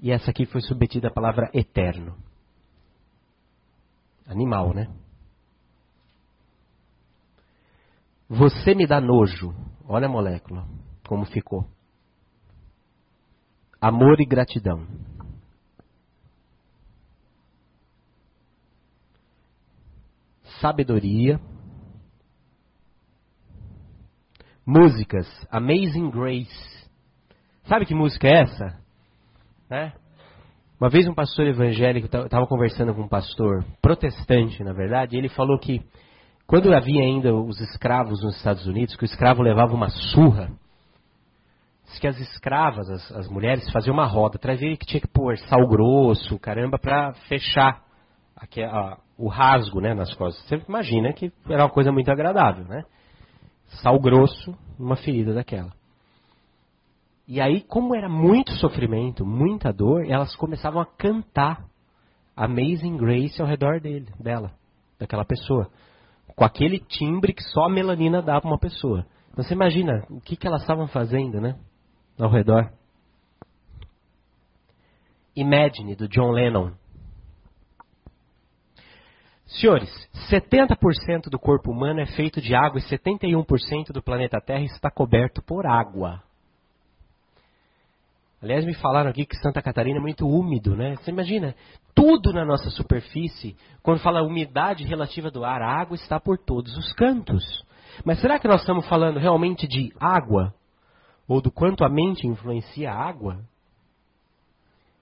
E essa aqui foi submetida à palavra eterno. Animal, né? Você me dá nojo. Olha a molécula, como ficou. Amor e gratidão. Sabedoria. Músicas. Amazing Grace. Sabe que música é essa? Né? Uma vez um pastor evangélico estava conversando com um pastor protestante, na verdade, e ele falou que quando havia ainda os escravos nos Estados Unidos, que o escravo levava uma surra, que as escravas, as, as mulheres, faziam uma roda, trazia que tinha que pôr sal grosso, caramba, para fechar aqui, o rasgo né, nas costas. Você imagina que era uma coisa muito agradável, né? Sal grosso numa ferida daquela. E aí, como era muito sofrimento, muita dor, elas começavam a cantar Amazing Grace ao redor dele, dela, daquela pessoa. Com aquele timbre que só a melanina dá para uma pessoa. Então, você imagina o que, que elas estavam fazendo, né? Ao redor. Imagine, do John Lennon. Senhores, 70% do corpo humano é feito de água e 71% do planeta Terra está coberto por água. Aliás, me falaram aqui que Santa Catarina é muito úmido, né? Você imagina, tudo na nossa superfície, quando fala umidade relativa do ar, a água está por todos os cantos. Mas será que nós estamos falando realmente de água? Ou do quanto a mente influencia a água?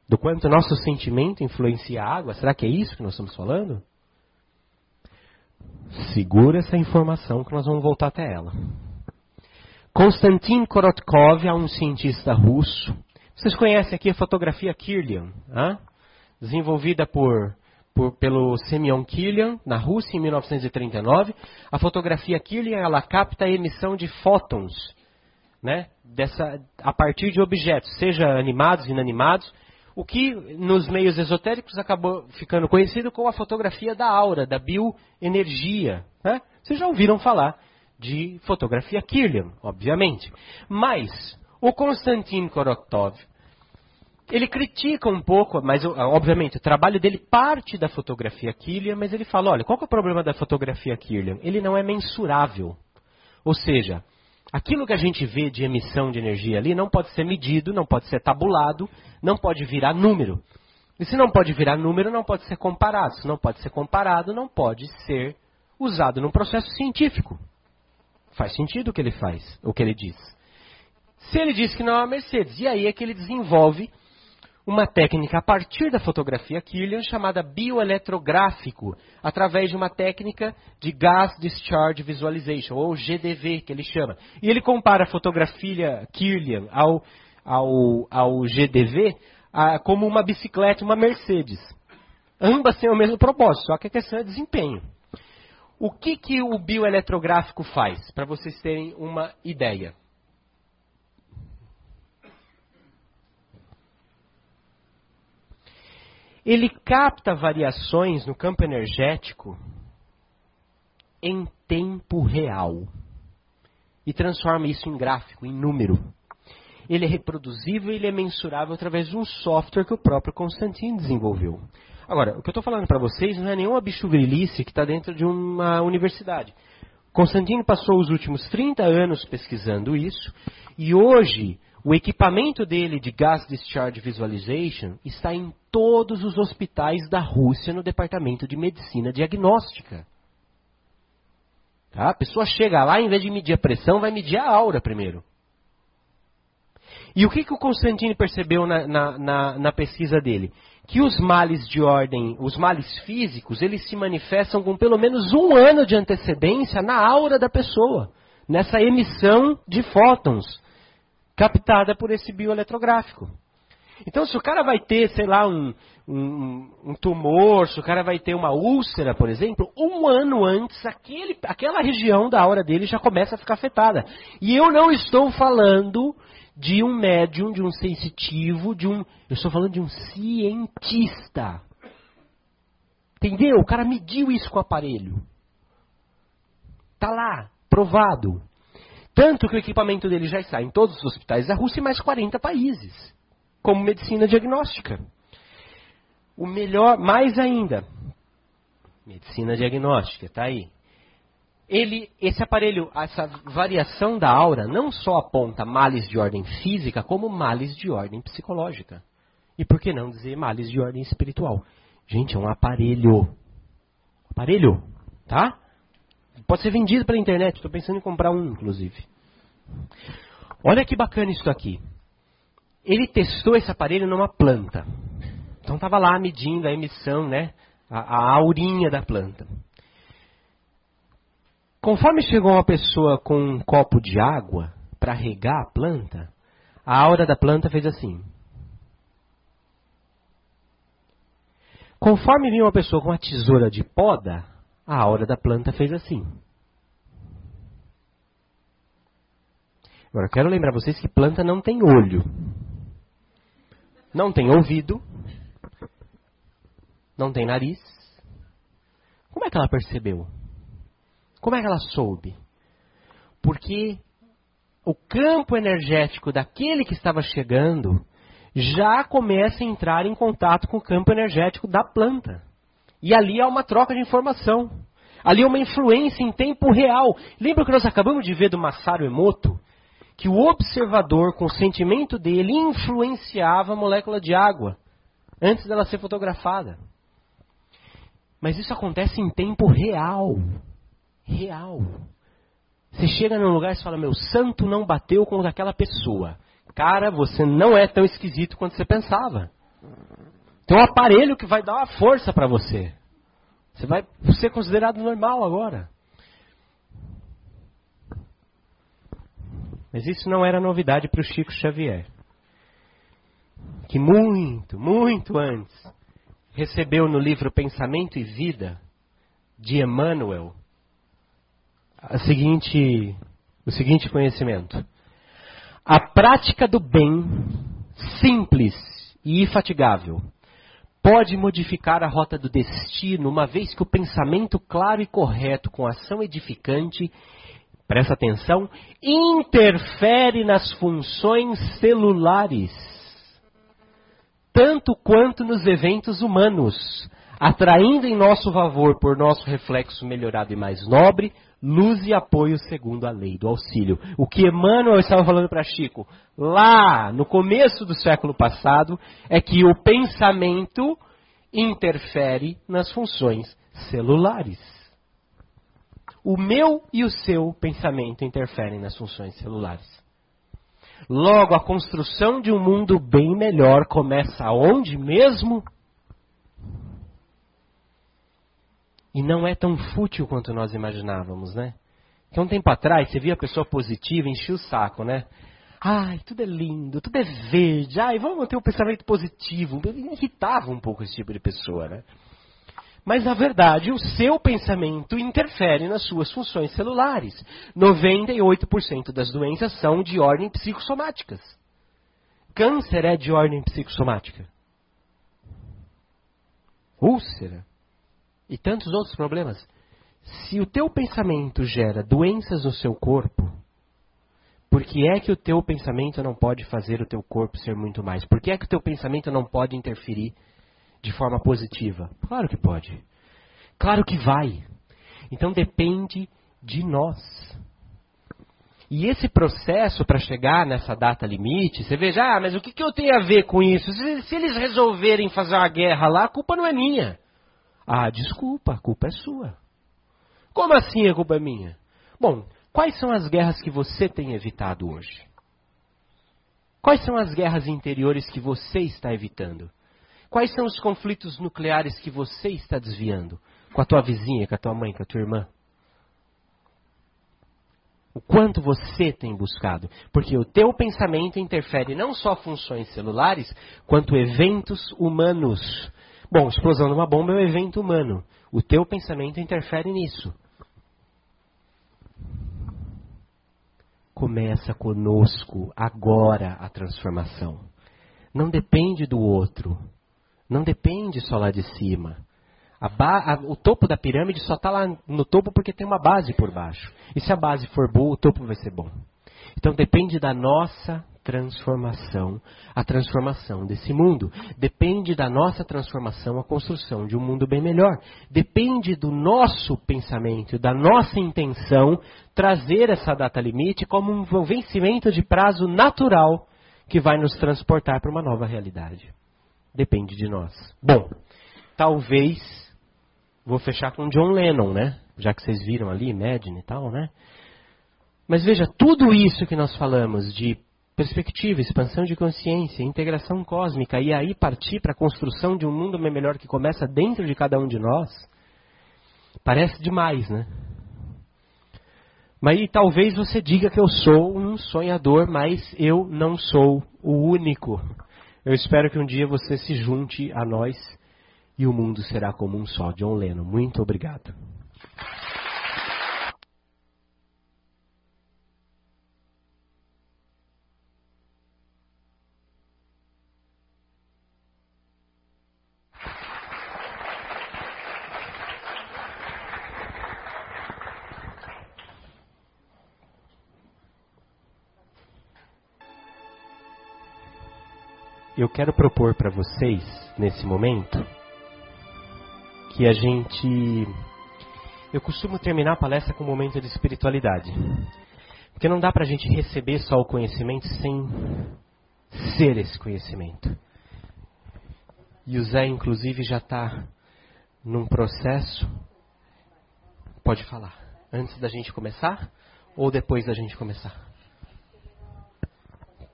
Do quanto nosso sentimento influencia a água? Será que é isso que nós estamos falando? Segura essa informação que nós vamos voltar até ela. Konstantin Korotkov é um cientista russo vocês conhecem aqui a fotografia Kirlian, hein? desenvolvida por, por, pelo Semyon Kirlian na Rússia em 1939. A fotografia Kirlian ela capta a emissão de fótons, né? Dessa, a partir de objetos, seja animados, inanimados, o que nos meios esotéricos acabou ficando conhecido como a fotografia da aura, da bioenergia. Né? Vocês já ouviram falar de fotografia Kirlian, obviamente. Mas o Konstantin Korotkov ele critica um pouco, mas obviamente o trabalho dele parte da fotografia Killian, mas ele fala, olha, qual é o problema da fotografia Killian? Ele não é mensurável. Ou seja, aquilo que a gente vê de emissão de energia ali não pode ser medido, não pode ser tabulado, não pode virar número. E se não pode virar número, não pode ser comparado. Se não pode ser comparado, não pode ser usado num processo científico. Faz sentido o que ele faz, o que ele diz. Se ele diz que não é a Mercedes, e aí é que ele desenvolve uma técnica a partir da fotografia Kirlian chamada bioeletrográfico, através de uma técnica de Gas Discharge Visualization, ou GDV, que ele chama. E ele compara a fotografia Kirlian ao, ao, ao GDV a, como uma bicicleta, uma Mercedes. Ambas têm o mesmo propósito, só que a questão é desempenho. O que, que o bioeletrográfico faz, para vocês terem uma ideia? Ele capta variações no campo energético em tempo real e transforma isso em gráfico, em número. Ele é reproduzível e ele é mensurável através de um software que o próprio Constantino desenvolveu. Agora, o que eu estou falando para vocês não é nenhuma bichogrilice que está dentro de uma universidade. Constantino passou os últimos 30 anos pesquisando isso e hoje o equipamento dele de Gas Discharge Visualization está em todos os hospitais da Rússia no departamento de medicina diagnóstica. Tá? A pessoa chega lá, em vez de medir a pressão, vai medir a aura primeiro. E o que, que o Constantino percebeu na, na, na, na pesquisa dele? Que os males de ordem, os males físicos, eles se manifestam com pelo menos um ano de antecedência na aura da pessoa, nessa emissão de fótons captada por esse bioeletrográfico. Então, se o cara vai ter, sei lá, um, um, um, tumor, se o cara vai ter uma úlcera, por exemplo, um ano antes, aquele, aquela região da aura dele já começa a ficar afetada. E eu não estou falando de um médium, de um sensitivo, de um. Eu estou falando de um cientista. Entendeu? O cara mediu isso com o aparelho. Tá lá, provado. Tanto que o equipamento dele já está em todos os hospitais da Rússia e mais 40 países, como medicina diagnóstica. O melhor, mais ainda, medicina diagnóstica, tá aí. Ele, esse aparelho, essa variação da aura não só aponta males de ordem física, como males de ordem psicológica. E por que não dizer males de ordem espiritual? Gente, é um aparelho. Aparelho, tá? Pode ser vendido pela internet. Estou pensando em comprar um, inclusive. Olha que bacana isso aqui. Ele testou esse aparelho numa planta. Então estava lá medindo a emissão, né? A, a aurinha da planta. Conforme chegou uma pessoa com um copo de água para regar a planta, a aura da planta fez assim. Conforme vinha uma pessoa com uma tesoura de poda, a aura da planta fez assim. Agora, eu quero lembrar vocês que planta não tem olho, não tem ouvido, não tem nariz. Como é que ela percebeu? Como é que ela soube? Porque o campo energético daquele que estava chegando já começa a entrar em contato com o campo energético da planta. E ali há uma troca de informação. Ali há uma influência em tempo real. Lembra que nós acabamos de ver do Masaru Emoto? Que o observador, com o sentimento dele, influenciava a molécula de água antes dela ser fotografada. Mas isso acontece em tempo real. Real. Você chega num lugar e fala: Meu santo não bateu com aquela pessoa. Cara, você não é tão esquisito quanto você pensava. Tem um aparelho que vai dar uma força para você. Você vai ser considerado normal agora. Mas isso não era novidade para o Chico Xavier. Que muito, muito antes recebeu no livro Pensamento e Vida de Emmanuel seguinte, o seguinte conhecimento. A prática do bem, simples e infatigável, pode modificar a rota do destino, uma vez que o pensamento claro e correto, com ação edificante, presta atenção, interfere nas funções celulares, tanto quanto nos eventos humanos, atraindo em nosso favor, por nosso reflexo melhorado e mais nobre, luz e apoio segundo a lei do auxílio. O que Emmanuel estava falando para Chico lá no começo do século passado é que o pensamento interfere nas funções celulares. O meu e o seu pensamento interferem nas funções celulares. Logo, a construção de um mundo bem melhor começa onde mesmo? E não é tão fútil quanto nós imaginávamos, né? Que um tempo atrás você via a pessoa positiva enchia o saco, né? Ai, tudo é lindo, tudo é verde. Ai, vamos ter um pensamento positivo. Irritava um pouco esse tipo de pessoa, né? Mas na verdade, o seu pensamento interfere nas suas funções celulares. 98% das doenças são de ordem psicossomáticas. Câncer é de ordem psicossomática. Úlcera e tantos outros problemas. Se o teu pensamento gera doenças no seu corpo, por que é que o teu pensamento não pode fazer o teu corpo ser muito mais? Por que é que o teu pensamento não pode interferir de forma positiva? Claro que pode. Claro que vai. Então depende de nós. E esse processo para chegar nessa data limite, você veja, ah, mas o que, que eu tenho a ver com isso? Se, se eles resolverem fazer uma guerra lá, a culpa não é minha. Ah, desculpa, a culpa é sua. Como assim a culpa é minha? Bom, quais são as guerras que você tem evitado hoje? Quais são as guerras interiores que você está evitando? Quais são os conflitos nucleares que você está desviando? Com a tua vizinha, com a tua mãe, com a tua irmã? O quanto você tem buscado. Porque o teu pensamento interfere não só funções celulares, quanto eventos humanos. Bom, explosão de uma bomba é um evento humano. O teu pensamento interfere nisso. Começa conosco agora a transformação. Não depende do outro. Não depende só lá de cima. A, o topo da pirâmide só está lá no topo porque tem uma base por baixo. E se a base for boa, o topo vai ser bom. Então depende da nossa transformação, a transformação desse mundo. Depende da nossa transformação, a construção de um mundo bem melhor. Depende do nosso pensamento, da nossa intenção, trazer essa data limite como um vencimento de prazo natural que vai nos transportar para uma nova realidade. Depende de nós. Bom, talvez Vou fechar com John Lennon, né? Já que vocês viram ali, Imagine e tal, né? Mas veja, tudo isso que nós falamos de perspectiva, expansão de consciência, integração cósmica e aí partir para a construção de um mundo melhor que começa dentro de cada um de nós, parece demais, né? Mas talvez você diga que eu sou um sonhador, mas eu não sou o único. Eu espero que um dia você se junte a nós e o mundo será como um só. John Lennon, muito obrigado. Eu quero propor para vocês, nesse momento, que a gente. Eu costumo terminar a palestra com um momento de espiritualidade. Porque não dá para a gente receber só o conhecimento sem ser esse conhecimento. E o Zé, inclusive, já está num processo. Pode falar. Antes da gente começar ou depois da gente começar?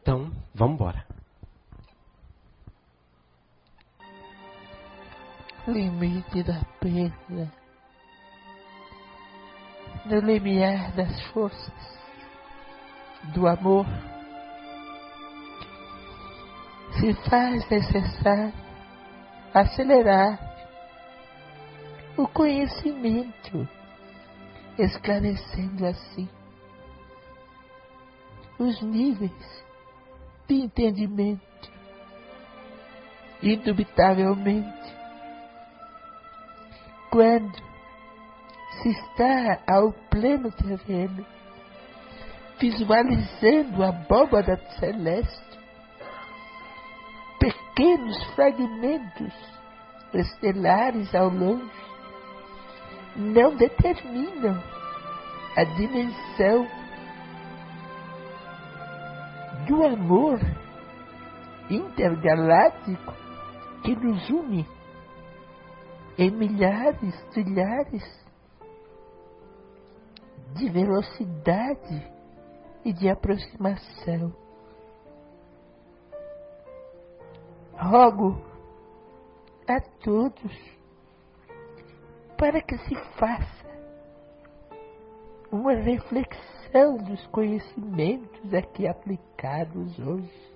Então, vamos embora. Limite da perda, no limiar das forças do amor, se faz necessário acelerar o conhecimento, esclarecendo assim os níveis de entendimento. Indubitavelmente, quando se está ao pleno terreno, visualizando a abóbada celeste, pequenos fragmentos estelares ao longe, não determinam a dimensão do amor intergaláctico que nos une em milhares, trilhares de velocidade e de aproximação. Rogo a todos para que se faça uma reflexão dos conhecimentos aqui aplicados hoje.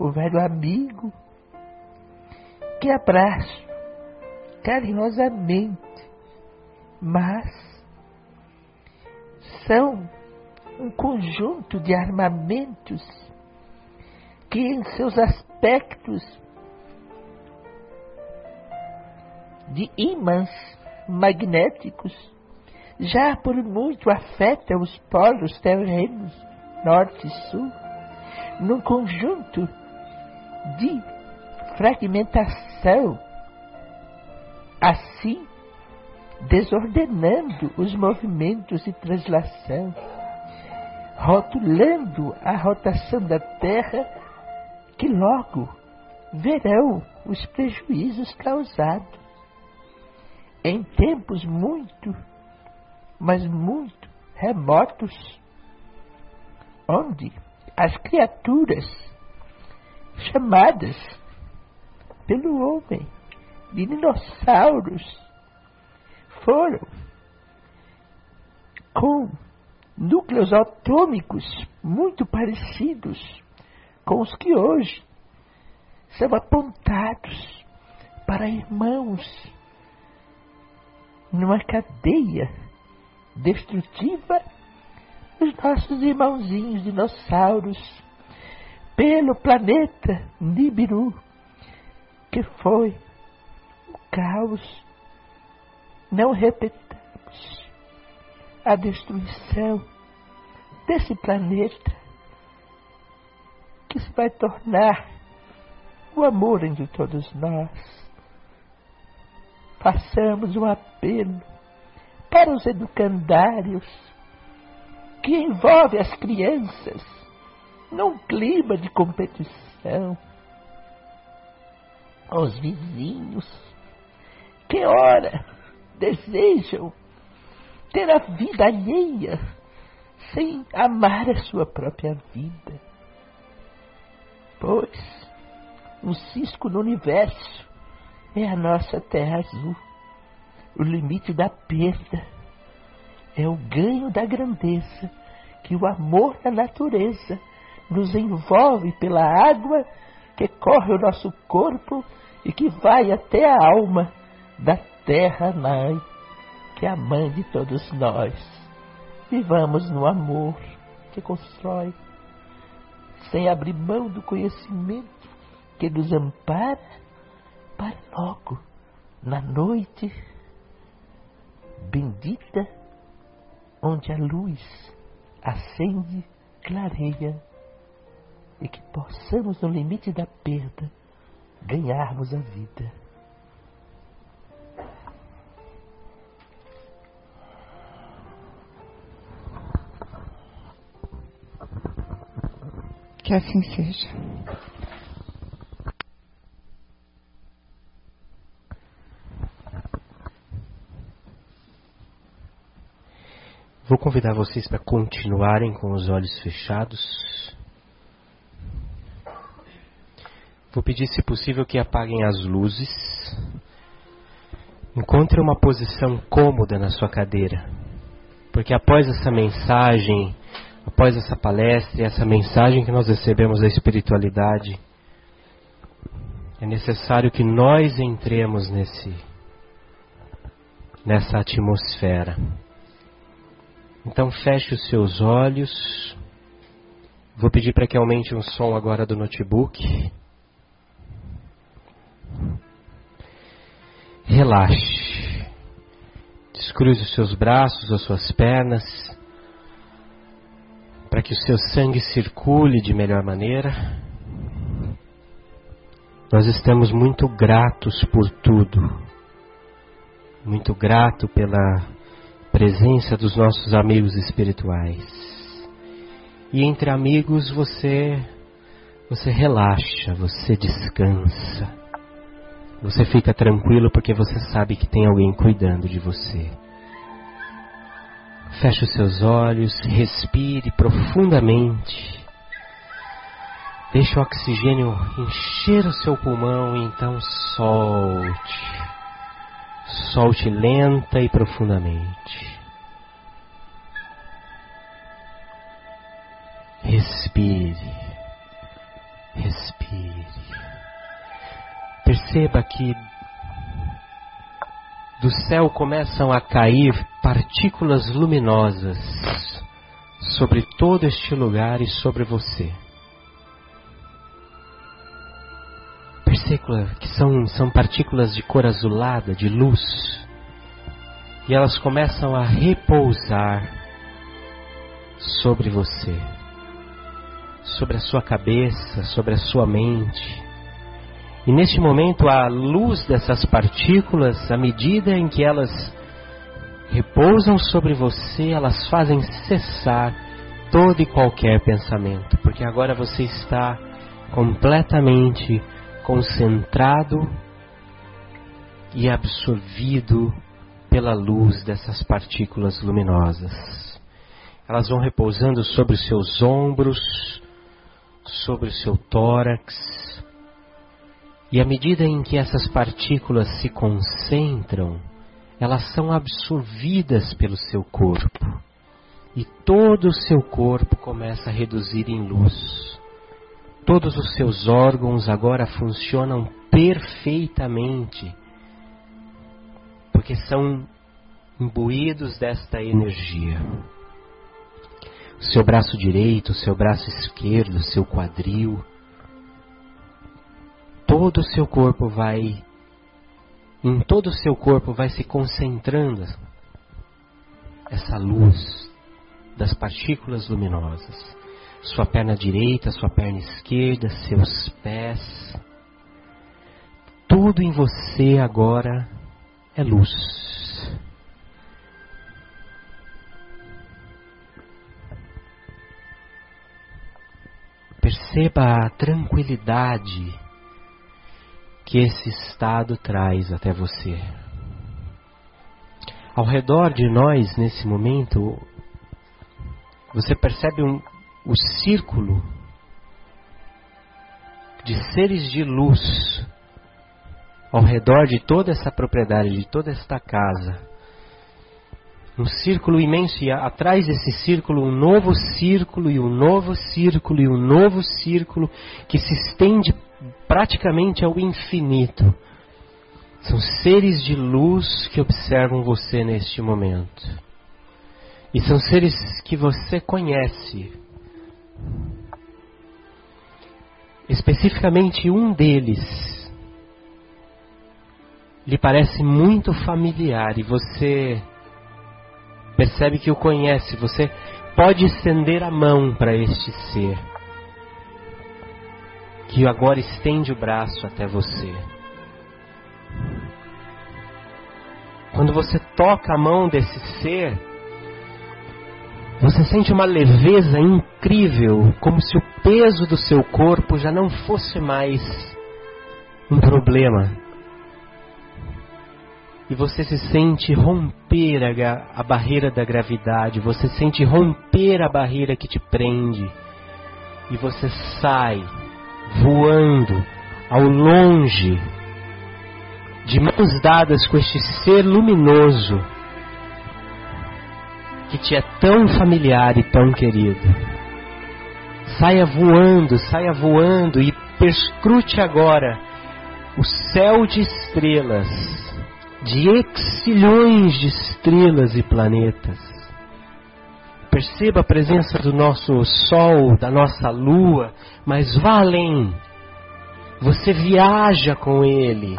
O velho amigo que abraço carinhosamente, mas são um conjunto de armamentos que, em seus aspectos de ímãs magnéticos, já por muito afetam os polos terrenos norte e sul, num conjunto de fragmentação assim desordenando os movimentos de translação, rotulando a rotação da Terra, que logo verão os prejuízos causados. Em tempos muito, mas muito remotos, onde as criaturas chamadas pelo homem de dinossauros foram com núcleos atômicos muito parecidos com os que hoje são apontados para irmãos numa cadeia destrutiva. Os nossos irmãozinhos dinossauros pelo planeta Nibiru, que foi caos. Não repetamos a destruição desse planeta que se vai tornar o amor entre todos nós. Façamos um apelo para os educandários que envolve as crianças num clima de competição. Os vizinhos que ora desejam ter a vida alheia sem amar a sua própria vida. Pois o cisco no universo é a nossa terra azul. O limite da perda é o ganho da grandeza que o amor da natureza nos envolve pela água que corre o nosso corpo e que vai até a alma da terra mãe, que é a mãe de todos nós. Vivamos no amor que constrói, sem abrir mão do conhecimento que nos ampara para logo, na noite bendita, onde a luz acende, clareia, e que possamos, no limite da perda, ganharmos a vida. Que assim seja. Vou convidar vocês para continuarem com os olhos fechados. Vou pedir, se possível, que apaguem as luzes. Encontre uma posição cômoda na sua cadeira, porque após essa mensagem, após essa palestra, essa mensagem que nós recebemos da espiritualidade, é necessário que nós entremos nesse nessa atmosfera. Então feche os seus olhos. Vou pedir para que aumente o som agora do notebook. Relaxe. Descruze os seus braços, as suas pernas, para que o seu sangue circule de melhor maneira. Nós estamos muito gratos por tudo. Muito grato pela presença dos nossos amigos espirituais. E entre amigos você você relaxa, você descansa. Você fica tranquilo porque você sabe que tem alguém cuidando de você. Feche os seus olhos, respire profundamente. Deixe o oxigênio encher o seu pulmão e então solte. Solte lenta e profundamente. Respire. Respire. Perceba que do céu começam a cair partículas luminosas sobre todo este lugar e sobre você. Perceba que são, são partículas de cor azulada, de luz, e elas começam a repousar sobre você, sobre a sua cabeça, sobre a sua mente. E neste momento, a luz dessas partículas, à medida em que elas repousam sobre você, elas fazem cessar todo e qualquer pensamento, porque agora você está completamente concentrado e absorvido pela luz dessas partículas luminosas. Elas vão repousando sobre os seus ombros, sobre o seu tórax, e à medida em que essas partículas se concentram, elas são absorvidas pelo seu corpo. e todo o seu corpo começa a reduzir em luz. Todos os seus órgãos agora funcionam perfeitamente, porque são imbuídos desta energia. O seu braço direito, o seu braço esquerdo, o seu quadril, todo o seu corpo vai, em todo o seu corpo vai se concentrando essa luz das partículas luminosas. Sua perna direita, sua perna esquerda, seus pés. Tudo em você agora é luz. Perceba a tranquilidade que esse estado traz até você. Ao redor de nós, nesse momento, você percebe um, o círculo de seres de luz ao redor de toda essa propriedade, de toda esta casa. Um círculo imenso, e atrás desse círculo, um novo círculo, e um novo círculo, e um novo círculo, que se estende praticamente ao infinito. São seres de luz que observam você neste momento. E são seres que você conhece. Especificamente um deles lhe parece muito familiar e você percebe que o conhece. Você pode estender a mão para este ser, que agora estende o braço até você. Quando você toca a mão desse ser, você sente uma leveza incrível, como se o peso do seu corpo já não fosse mais um problema. E você se sente romper a, a barreira da gravidade, você sente romper a barreira que te prende. E você sai voando ao longe, de mãos dadas com este ser luminoso que te é tão familiar e tão querido. Saia voando, saia voando e perscrute agora o céu de estrelas, de exilhões de estrelas e planetas. Perceba a presença do nosso Sol, da nossa Lua, mas vá além. Você viaja com ele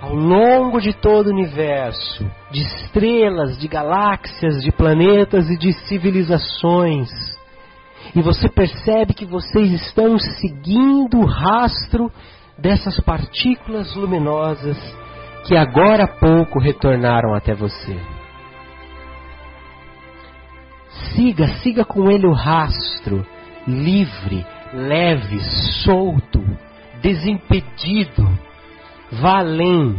ao longo de todo o universo, de estrelas, de galáxias, de planetas e de civilizações. E você percebe que vocês estão seguindo o rastro dessas partículas luminosas que agora há pouco retornaram até você. Siga, siga com ele o rastro, livre, leve, solto, desimpedido Vá além.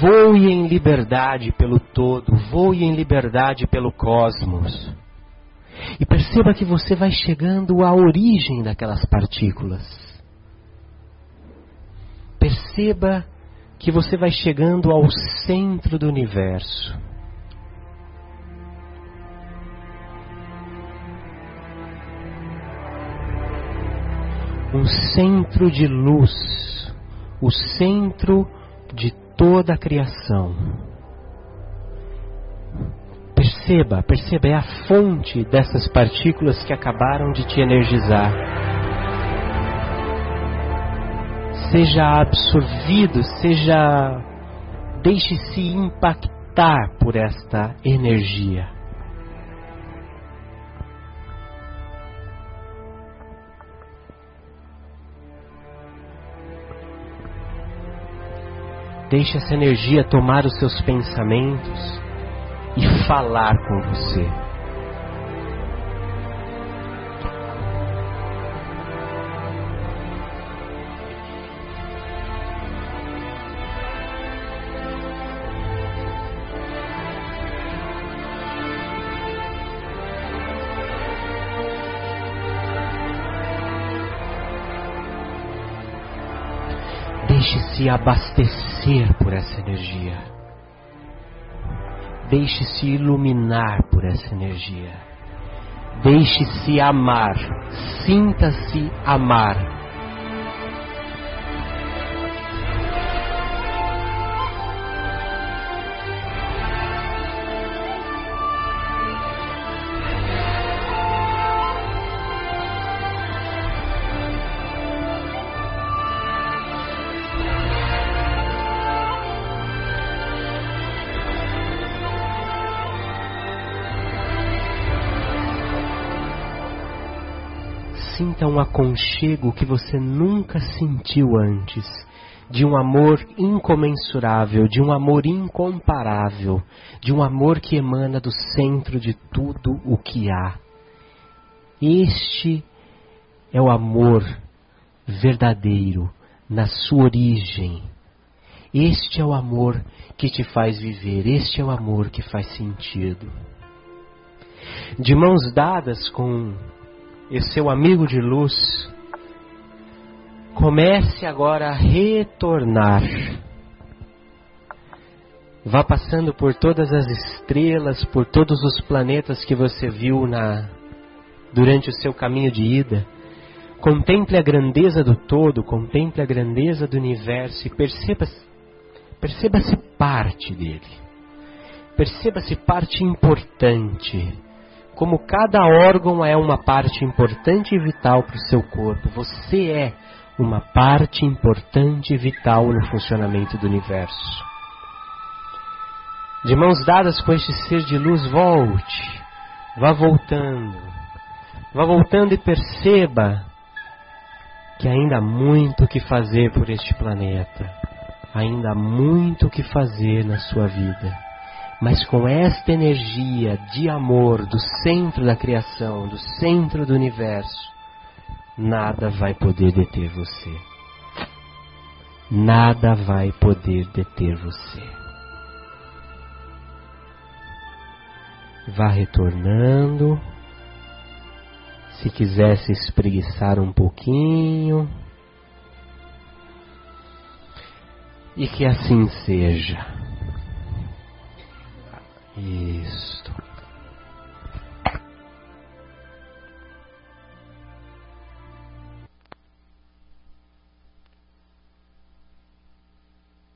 Voe em liberdade pelo todo, voe em liberdade pelo cosmos. E perceba que você vai chegando à origem daquelas partículas. Perceba que você vai chegando ao centro do universo. Um centro de luz o centro de toda a criação. Perceba, perceba, é a fonte dessas partículas que acabaram de te energizar. Seja absorvido, seja. Deixe-se impactar por esta energia. Deixe essa energia tomar os seus pensamentos e falar com você. Deixe-se abastecer por essa energia. Deixe-se iluminar por essa energia. Deixe-se amar. Sinta-se amar. Um aconchego que você nunca sentiu antes, de um amor incomensurável, de um amor incomparável, de um amor que emana do centro de tudo o que há. Este é o amor verdadeiro na sua origem. Este é o amor que te faz viver, este é o amor que faz sentido. De mãos dadas com esse seu amigo de luz, comece agora a retornar. Vá passando por todas as estrelas, por todos os planetas que você viu na durante o seu caminho de ida. Contemple a grandeza do todo, contemple a grandeza do universo e perceba perceba-se parte dele. Perceba-se parte importante como cada órgão é uma parte importante e vital para o seu corpo, você é uma parte importante e vital no funcionamento do universo. De mãos dadas com este ser de luz, volte, vá voltando, vá voltando e perceba que ainda há muito o que fazer por este planeta, ainda há muito o que fazer na sua vida. Mas com esta energia de amor do centro da criação, do centro do universo, nada vai poder deter você. Nada vai poder deter você. Vá retornando. Se quiser se espreguiçar um pouquinho. E que assim seja. Isto.